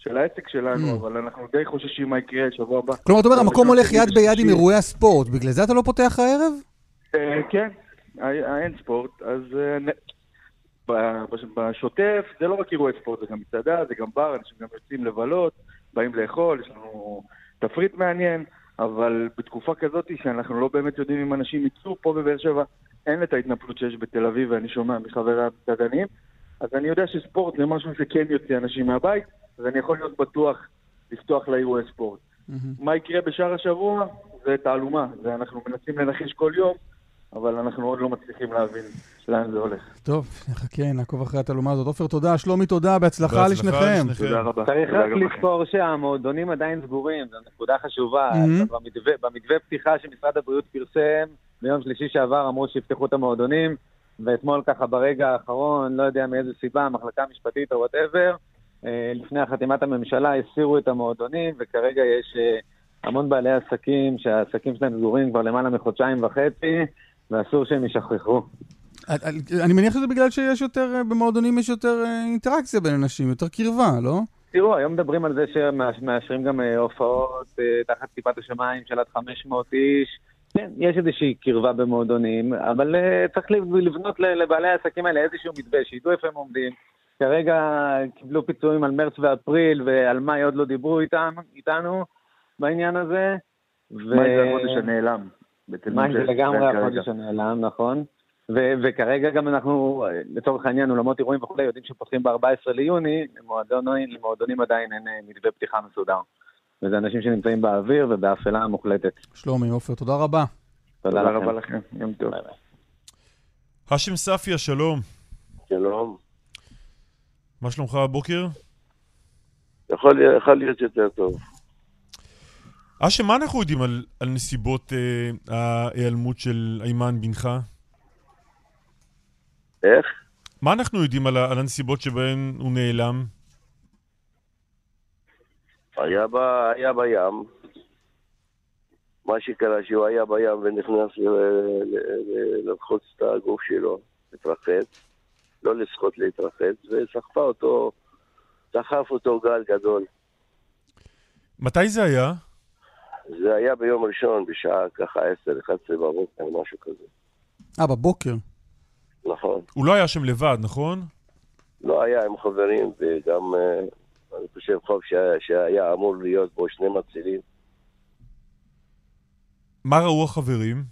של העסק שלנו, mm. אבל אנחנו די חוששים מה יקרה שבוע הבא. כלומר, אתה אומר, המקום הולך יד ביד עם אירועי הספורט, בגלל זה אתה לא פותח הערב? כן, האין ספורט, אז בשוטף זה לא רק אירועי ספורט, זה גם מצעדה, זה גם בר, אנשים גם יוצאים לבלות, באים לאכול, יש לנו תפריט מעניין, אבל בתקופה כזאת שאנחנו לא באמת יודעים אם אנשים יצאו פה בבאר שבע, אין את ההתנפלות שיש בתל אביב, ואני שומע מחברי המסעדנים, אז אני יודע שספורט זה משהו שכן יוצא אנשים מהבית, אז אני יכול להיות בטוח לפתוח לאירועי ספורט. Mm-hmm. מה יקרה בשאר השבוע? זה תעלומה, ואנחנו מנסים לנחש כל יום. אבל אנחנו עוד לא מצליחים להבין לאן זה הולך. טוב, נחכה, נעקוב אחרי התעלומה הזאת. עופר, תודה. שלומי, תודה. בהצלחה לשניכם. תודה רבה. צריך רק לזכור שהמועדונים עדיין סגורים, זו נקודה חשובה. במתווה פתיחה שמשרד הבריאות פרסם, ביום שלישי שעבר אמרו שיפתחו את המועדונים, ואתמול ככה ברגע האחרון, לא יודע מאיזה סיבה, המחלקה המשפטית או וואטאבר, אה, לפני החתימת הממשלה הסירו את המועדונים, וכרגע יש אה, המון בעלי עסקים שהעסקים שלהם סגורים כבר למעלה מחודשיים וחצי, ואסור שהם ישכחו. אני מניח שזה בגלל שיש יותר, אה, במועדונים יש יותר אינטראקציה בין אנשים, יותר קרבה, לא? תראו, היום מדברים על זה שמאשרים גם הופעות תחת כיפת השמיים של עד 500 איש. כן, יש איזושהי קרבה במועדונים, אבל צריך לבנות לבעלי העסקים האלה איזשהו מתווה, שידעו איפה הם עומדים, כרגע קיבלו פיצויים על מרץ ואפריל, ועל מאי עוד לא דיברו איתם, איתנו בעניין הזה. ו... מאי זה החודש הנעלם. מאי זה לגמרי החודש הנעלם, נכון. ו- וכרגע גם אנחנו, לצורך העניין, אולמות אירועים וכולי, יודעים שפותחים ב-14 ליוני, למועדונים, למועדונים עדיין אין אה, מתווה פתיחה מסודר. וזה אנשים שנמצאים באוויר ובאפלה מוחלטת. שלומי, עופר, תודה רבה. תודה, תודה רבה לכם, יום טוב. האשם ספיה, שלום. שלום. מה שלומך הבוקר? יכול, יכול להיות יותר טוב. אשם, מה אנחנו יודעים על, על נסיבות אה, ההיעלמות של איימן בנך? איך? מה אנחנו יודעים על, על הנסיבות שבהן הוא נעלם? היה, ב, היה בים. מה שקרה שהוא היה בים ונכנס ללחוץ את הגוף שלו, להתרחץ. לא לשחות להתרחץ, וסחפה אותו, סחף אותו גל גדול. מתי זה היה? זה היה ביום ראשון, בשעה ככה 10-11 בבוקר, משהו כזה. אה, בבוקר? נכון. הוא לא היה שם לבד, נכון? לא היה עם חברים, וגם, אה, אני חושב, חוב שהיה, שהיה אמור להיות בו שני מצילים. מה ראו החברים?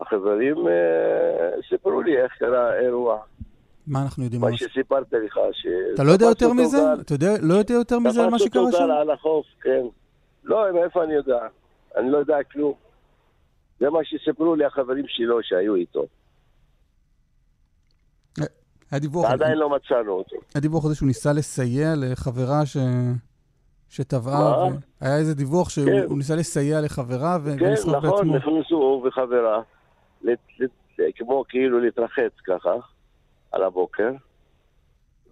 החברים אה, סיפרו לי איך קרה האירוע. מה אנחנו יודעים? מה שסיפרתי לך, ש... אתה לא יודע יותר מזה? אתה יודע, לא יודע יותר מזה על מה שקרה שם? תפס אותו על החוף, כן. לא, מאיפה אני יודע? אני לא יודע כלום. זה מה שסיפרו לי החברים שלו שהיו איתו. היה דיווח... ועדיין לא מצאנו אותו. היה דיווח הזה שהוא ניסה לסייע לחברה ש... שטבעה. ו... היה איזה דיווח שהוא כן. ניסה לסייע לחברה ו... כן, נכון, בעצמו. נכנסו הוא וחברה. כמו כאילו להתרחץ ככה על הבוקר,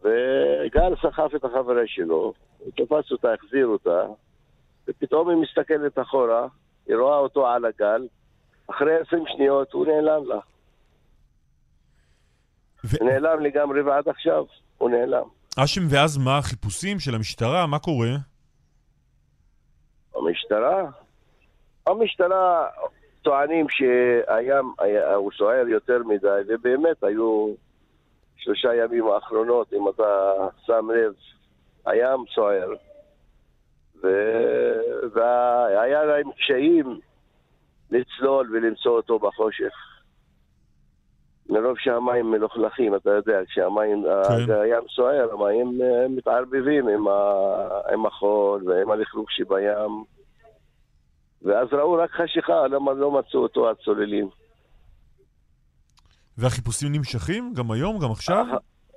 וגל סחף את החברה שלו, הוא תפס אותה, החזיר אותה, ופתאום היא מסתכלת אחורה, היא רואה אותו על הגל, אחרי עשרים שניות הוא נעלם לה. ו... נעלם לגמרי ועד עכשיו הוא נעלם. אשם, ואז מה החיפושים של המשטרה? מה קורה? המשטרה? המשטרה טוענים שהים הוא סוער יותר מדי, ובאמת היו שלושה ימים האחרונות, אם אתה שם לב, הים סוער. והיה להם קשיים לצלול ולמצוא אותו בחושך. מרוב שהמים מלוכלכים, אתה יודע, כשהמים, כן. הים סוער, המים אה, מתערבבים עם, ה, עם החול ועם הלכלוך שבים. ואז ראו רק חשיכה, למה לא מצאו אותו הצוללים. והחיפושים נמשכים? גם היום? גם עכשיו?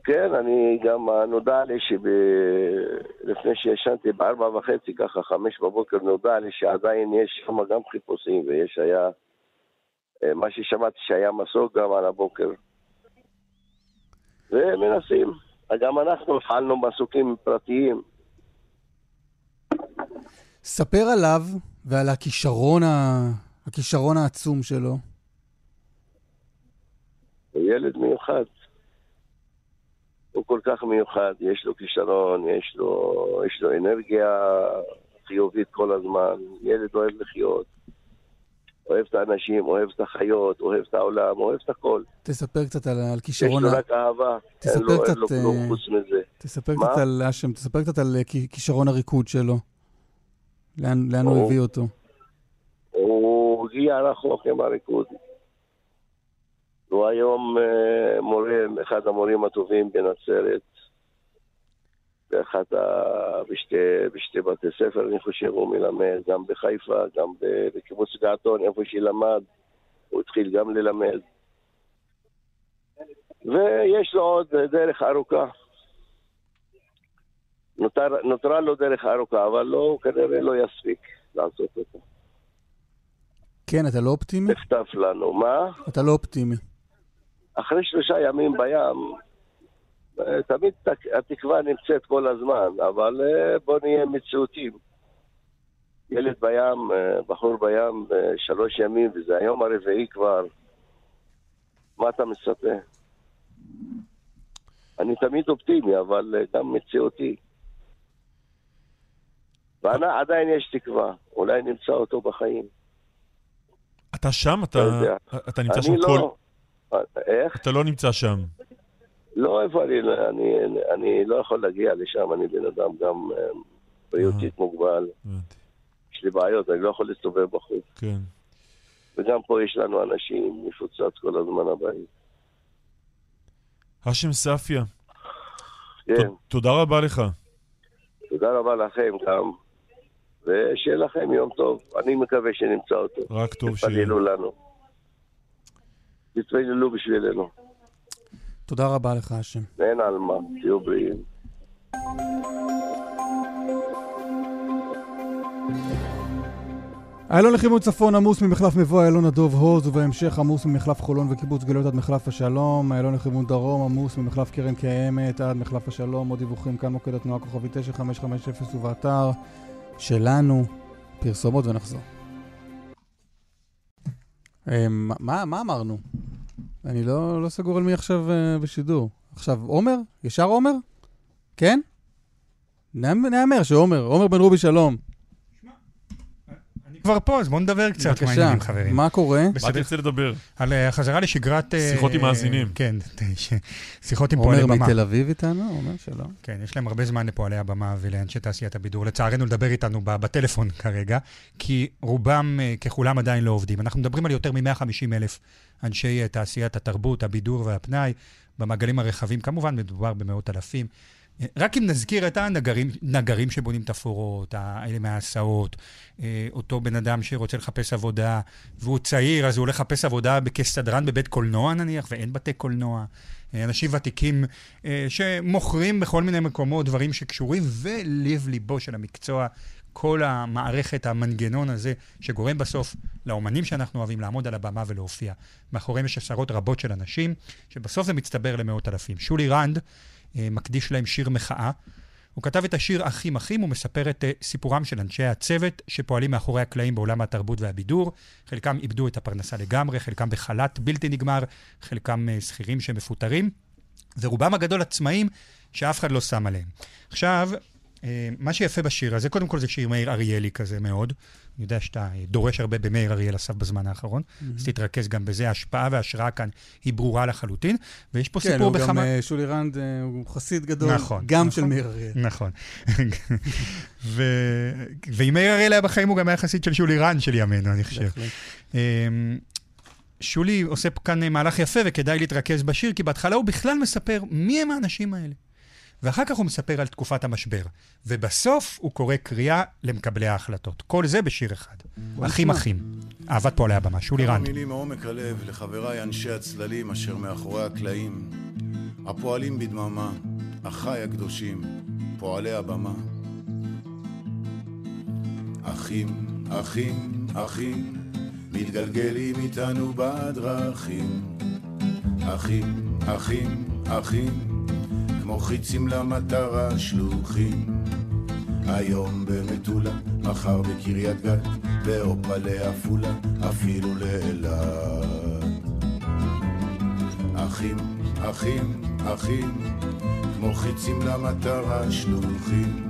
כן, אני גם, נודע לי שלפני שישנתי בארבע וחצי, ככה חמש בבוקר, נודע לי שעדיין יש שם גם חיפושים, ויש היה, אה, מה ששמעתי שהיה מסוק גם על הבוקר. ומנסים. גם אנחנו הפעלנו מסוקים פרטיים. ספר עליו ועל הכישרון, ה... הכישרון העצום שלו. הוא ילד מיוחד. הוא כל כך מיוחד, יש לו כישרון, יש לו, יש לו אנרגיה חיובית כל הזמן, ילד אוהב לחיות, אוהב את האנשים, אוהב את החיות, אוהב את העולם, אוהב את הכל. תספר קצת על, על כישרון... יש לו רק אהבה, אין לו, קצת, אין לו כלום uh, חוץ מזה. תספר מה? קצת על, אשם, תספר קצת על כישרון הריקוד שלו. לאן, לאן הוא, הוא הביא אותו? הוא הגיע רחוק עם הריקוד. הוא היום אה, מורה, אחד המורים הטובים בנצרת, באחת ה... בשתי, בשתי בתי ספר, אני חושב, הוא מלמד, גם בחיפה, גם בקיבוץ געתון, איפה שלמד, הוא התחיל גם ללמד. ויש לו עוד דרך ארוכה. נותר, נותרה לו דרך ארוכה, אבל לא, כנראה לא יספיק לעשות אותה. כן, אתה לא אופטימי? נחטף לנו, מה? אתה לא אופטימי. אחרי שלושה ימים בים, תמיד התקווה נמצאת כל הזמן, אבל אה, בוא נהיה מציאותיים. ילד בים, אה, בחור בים, שלוש ימים, וזה היום הרביעי כבר. מה אתה מצפה? אני תמיד אופטימי, אבל גם מציאותי. ועדיין יש תקווה, אולי נמצא אותו בחיים. אתה שם? אתה, אתה נמצא שם לא. כל... איך? אתה לא נמצא שם. לא, איפה אני, אני, אני לא יכול להגיע לשם, אני בן אדם גם אה, בריאותית אה. מוגבל. יש לי בעיות, אני לא יכול להסתובב בחוץ. כן. וגם פה יש לנו אנשים מפוצץ כל הזמן הבאים. האשם ספיה. כן. תודה רבה לך. תודה רבה לכם גם, ושיהיה לכם יום טוב. אני מקווה שנמצא אותו. רק טוב שיהיה. תתפללו לנו. תתפללו בשבילנו. תודה רבה לך, השם. אין על מה, תהיו בריאים. איילון לחימוד צפון עמוס ממחלף מבוא איילון הדוב הוז ובהמשך עמוס ממחלף חולון וקיבוץ גלויות עד מחלף השלום איילון לחימוד דרום עמוס ממחלף קרן קיימת עד מחלף השלום עוד דיווחים כאן מוקד התנועה כוכבי 9550 ובאתר שלנו פרסומות ונחזור. אה, מה, מה אמרנו? אני לא, לא סגור על מי עכשיו uh, בשידור. עכשיו, עומר? ישר עומר? כן? נאמר שעומר, עומר בן רובי שלום. כבר פה, אז בואו נדבר קצת מעניינים, חברים. מה קורה? מה תרצה לדבר? על החזרה אה, לשגרת... שיחות עם מאזינים. כן, שיחות עם פועלי במה. עומר מתל אביב איתנו? עומר שלום. כן, יש להם הרבה זמן לפועלי הבמה ולאנשי תעשיית הבידור. לצערנו, לדבר איתנו בטלפון כרגע, כי רובם ככולם עדיין לא עובדים. אנחנו מדברים על יותר מ-150 אלף אנשי תעשיית התרבות, הבידור והפנאי, במעגלים הרחבים. כמובן, מדובר במאות אלפים. רק אם נזכיר את הנגרים נגרים שבונים תפאורות, האלה מההסעות, אה, אותו בן אדם שרוצה לחפש עבודה, והוא צעיר, אז הוא הולך לחפש עבודה כסדרן בבית קולנוע נניח, ואין בתי קולנוע. אה, אנשים ותיקים אה, שמוכרים בכל מיני מקומות דברים שקשורים, ולב-ליבו של המקצוע, כל המערכת, המנגנון הזה, שגורם בסוף לאומנים שאנחנו אוהבים לעמוד על הבמה ולהופיע. מאחוריהם יש עשרות רבות של אנשים, שבסוף זה מצטבר למאות אלפים. שולי רנד מקדיש להם שיר מחאה. הוא כתב את השיר אחים אחים, הוא מספר את אה, סיפורם של אנשי הצוות שפועלים מאחורי הקלעים בעולם התרבות והבידור. חלקם איבדו את הפרנסה לגמרי, חלקם בחל"ת בלתי נגמר, חלקם אה, שכירים שמפוטרים, ורובם הגדול עצמאים שאף אחד לא שם עליהם. עכשיו, אה, מה שיפה בשיר הזה, קודם כל זה שיר מאיר אריאלי כזה מאוד. אני יודע שאתה דורש הרבה במאיר אריאל אסף בזמן האחרון, mm-hmm. אז תתרכז גם בזה. ההשפעה וההשראה כאן היא ברורה לחלוטין, ויש פה כן, סיפור בכמה... כן, גם שולי רנד הוא חסיד גדול, נכון, גם נכון, של מאיר אריאל. נכון. ו... ואם מאיר אריאל היה בחיים, הוא גם היה חסיד של שולי רנד של ימינו, אני חושב. אמ, שולי עושה כאן מהלך יפה, וכדאי להתרכז בשיר, כי בהתחלה הוא בכלל מספר מי הם האנשים האלה. ואחר כך הוא מספר על תקופת המשבר. ובסוף הוא קורא קריאה למקבלי ההחלטות. כל זה בשיר אחד. אחים אחים. אהבת פועלי הבמה. שולי כמה רנד. מילים מעומק הלב לחבריי אנשי הצללים אשר מאחורי הקלעים, הפועלים בדממה, אחיי הקדושים, פועלי הבמה. אחים, אחים, אחים, מתגלגלים איתנו בדרכים. אחים, אחים, אחים, כמו חיצים למטרה שלוחים. היום במטולה, מחר בקריית גת, באופה לעפולה, אפילו לאילת. אחים, אחים, אחים, כמו חיצים למטרה שלוחים.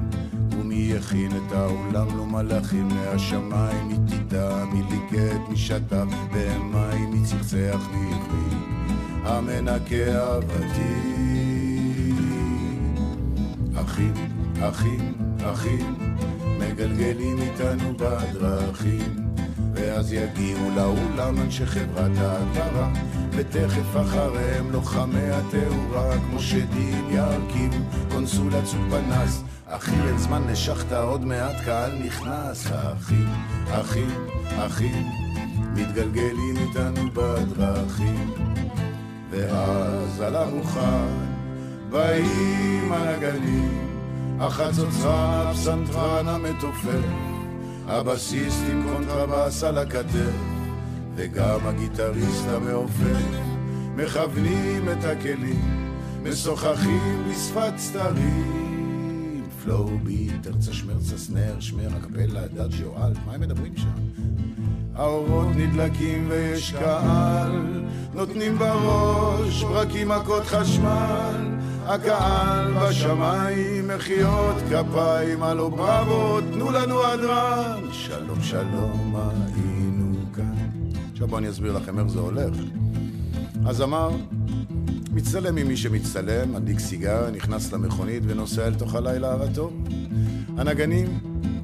ומי יכין את העולם לא מלאכים מהשמיים, מי תדע, מי ליגד, מי שטף במים, מי צחצח מעברי, המנקה אהבתי. אחים, אחים, אחים, מגלגלים איתנו בדרכים, ואז יגיעו לאולם אנשי חברת ההדברה, ותכף אחריהם לוחמי התאורה, כמו שדים ירכיבו קונסולת סוג פנס. אחי, אין זמן לשחטה, עוד מעט קהל נכנס. אחים, אחים, אחים, מתגלגלים איתנו בדרכים, ואז על המוכן באים הנגנים, החצוצרן, הפסנתרן המתופף, הבסיסט עם קונטרבס על הכתף, וגם הגיטריסט המעופף, מכוונים את הכלים, משוחחים בשפת סתרים. פלואו ביט, ארצה שמרצה סנר, שמר, הקפלה, דאג'יו, אלט, מה הם מדברים שם? האורות נדלקים ויש קהל, נותנים בראש ברקים מכות חשמל, הקהל בשמיים, מחיאות כפיים, הלו בראבו, תנו לנו הדרן, שלום שלום היינו כאן. עכשיו בואו אני אסביר לכם איך זה הולך. אז אמר, מצטלם עם מי שמצטלם, מדליק סיגר, נכנס למכונית ונוסע אל תוך הלילה הרטוב. הנגנים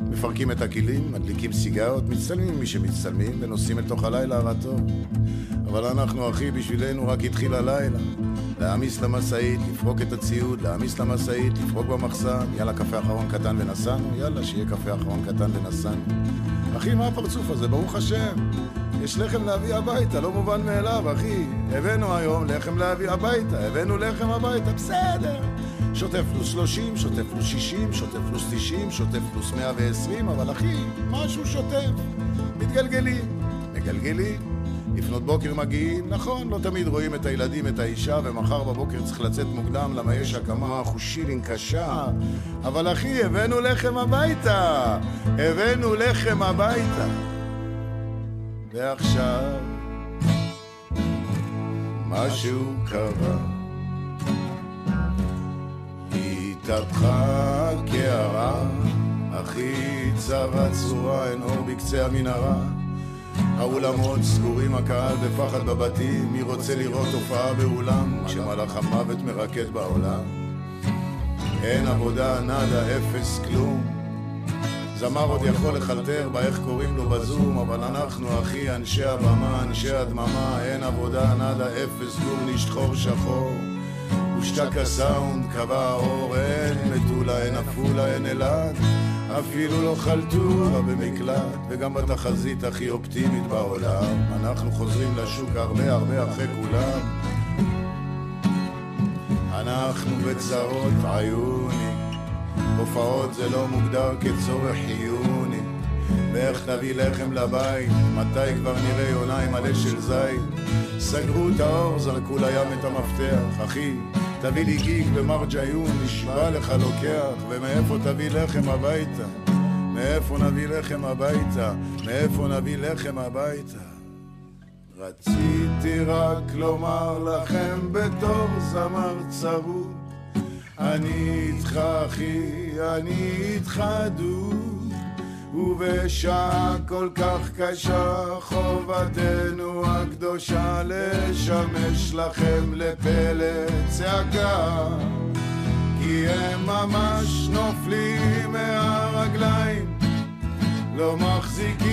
מפרקים את הכלים, מדליקים סיגרות, מצטלמים עם מי שמצטלמים ונוסעים אל תוך הלילה הרטוב. אבל אנחנו, אחי, בשבילנו רק התחיל הלילה. להעמיס למשאית, לפרוק את הציוד, להעמיס למשאית, לפרוק במחסן, יאללה, קפה אחרון קטן ונסענו, יאללה, שיהיה קפה אחרון קטן ונסענו. אחי, מה הפרצוף הזה? ברוך השם. יש לחם להביא הביתה, לא מובן מאליו, אחי. הבאנו היום לחם להביא הביתה, הבאנו לחם הביתה, בסדר. שוטף פלוס 30, שוטף פלוס 60, שוטף פלוס 90, שוטף פלוס 120, אבל אחי, משהו שוטף. מתגלגלים, מגלגלים. לפנות בוקר מגיעים, נכון, לא תמיד רואים את הילדים, את האישה, ומחר בבוקר צריך לצאת מוקדם, למה יש הקמה חושילין קשה. אבל אחי, הבאנו לחם הביתה! הבאנו לחם הביתה! ועכשיו, משהו קרה. התהפכה קערה, אחי צרה צרורה, אין אור בקצה המנהרה. האולמות סגורים, הקהל בפחד בבתים, מי רוצה לראות הופעה באולם, כשמלאך המוות מרקד בעולם? אין עבודה, נאדה, אפס, כלום. זמר עוד יכול לחלטר באיך קוראים לו בזום, אבל אנחנו, אחי, אנשי הבמה, אנשי הדממה, אין עבודה, נאדה, אפס, גורניש, חור שחור. הושתק הסאונד, קבע האור, אין מטולה, אין עפולה, אין אילת. אפילו לא חלטורה במקלט, וגם בתחזית הכי אופטימית בעולם, אנחנו חוזרים לשוק הרבה הרבה אחרי כולם. אנחנו בצרות עיוני, הופעות זה לא מוגדר כצורך חיוני. ואיך נביא לחם לבית, מתי כבר נראה יונה עם עלה של זית? סגרו את האור, זרקו לים את המפתח, אחי, תביא לי גיג במרג'יון, נשבע לך לוקח, ומאיפה תביא לחם הביתה? מאיפה נביא לחם הביתה? מאיפה נביא לחם הביתה? רציתי רק לומר לכם בתור זמר צרוד, אני איתך אחי, אני איתך דוד, ובשעה כל כך קשה חובתנו הקדושה לשמש לכם לפלא צעקה, כי הם ממש נופלים מהרגליים, לא מחזיקים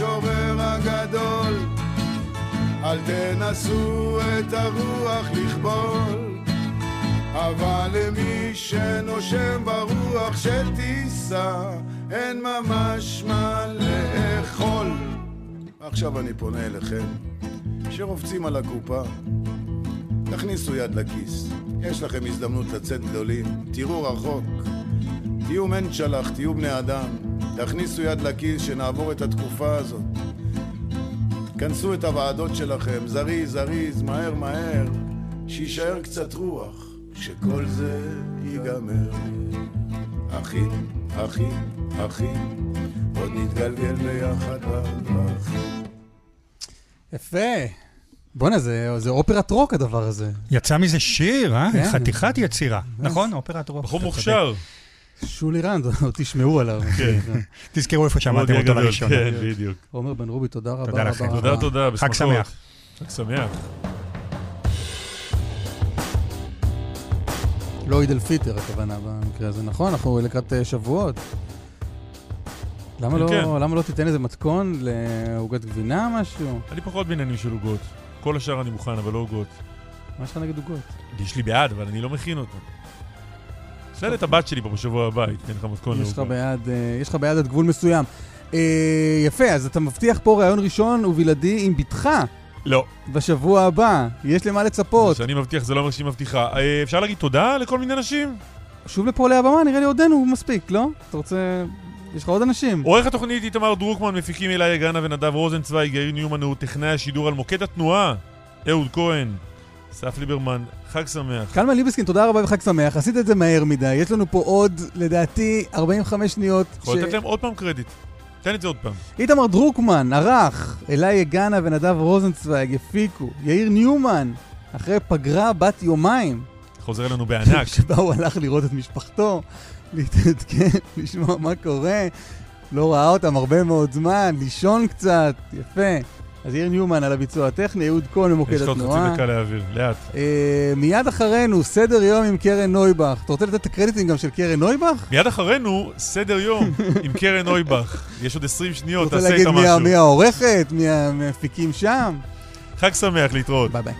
המשורר הגדול. אל תנסו את הרוח לכבול. אבל למי שנושם ברוח של טיסה אין ממש מה לאכול. עכשיו אני פונה אליכם שרובצים על הקופה. תכניסו יד לכיס, יש לכם הזדמנות לצאת גדולים, תראו רחוק, תהיו מנצ'לח, תהיו בני אדם, תכניסו יד לכיס שנעבור את התקופה הזאת. כנסו את הוועדות שלכם, זריז, זריז, מהר, מהר, שיישאר קצת רוח, שכל זה ייגמר. אחים, אחים, אחים, עוד נתגלגל ביחד בדרכים. יפה. בואנה, זה, זה אופרת רוק הדבר הזה. יצא מזה שיר, אה? כן. חתיכת יצירה. נכון, אופרת רוק. בחור מוכשר. שולי רנד, תשמעו עליו. כן. תזכרו איפה שמעתם אותו לראשון. כן, בדיוק. עומר בן רובי, תודה רבה. תודה לכם. תודה, תודה, חג שמח. חג שמח. לא עיד אל פיטר הכוונה במקרה הזה, נכון? אנחנו לקראת אה, שבועות. למה לא, כן. למה לא תיתן איזה מתכון לעוגת גבינה משהו? אני פחות בעניינים של עוגות. כל השאר אני מוכן, אבל לא עוגות. מה יש לך נגד עוגות? יש לי בעד, אבל אני לא מכין אותו. סלד את הבת שלי פה בשבוע הבא, לך מתכון יש לך לעוגה. ביד, אה, יש לך ביד עד גבול מסוים. אה, יפה, אז אתה מבטיח פה ראיון ראשון ובלעדי עם בתך. לא. בשבוע הבא, יש למה לצפות. שאני מבטיח זה לא אומר שהיא מבטיחה. אה, אפשר להגיד תודה לכל מיני אנשים? שוב לפועלי הבמה, נראה לי עודנו מספיק, לא? אתה רוצה... יש לך עוד אנשים. עורך התוכנית איתמר דרוקמן, מפיקים אילי יגנה ונדב רוזנצוויג, יאיר ניומן הוא טכנאי השידור על מוקד התנועה, אהוד כהן, אסף ליברמן, חג שמח. קלמן ליבסקין, תודה רבה וחג שמח. עשית את זה מהר מדי. יש לנו פה עוד, לדעתי, 45 שניות. יכול לתת להם עוד פעם קרדיט. תן את זה עוד פעם. איתמר דרוקמן, ערך, אלי יגנה ונדב רוזנצוויג הפיקו, יאיר ניומן, אחרי פגרה בת יומיים. חוזר אלינו בענק. שבה הוא הלך לראות את משפחתו, להתעדכן, לשמוע מה קורה. לא ראה אותם הרבה מאוד זמן, לישון קצת, יפה. אז יאיר ניומן על הביצוע הטכני, אהוד כהן במוקד יש לך עוד התנועה. חצי דקה להעביר, לאט. אה, מיד אחרינו, סדר יום עם קרן נויבך. אתה רוצה לתת את הקרדיטים גם של קרן נויבך? מיד אחרינו, סדר יום עם קרן נויבך. יש עוד 20 שניות, רוצה תעשה להגיד איתה מי ה- משהו. מי העורכת, מי המפיקים שם? חג שמח, להתראות. ביי ביי.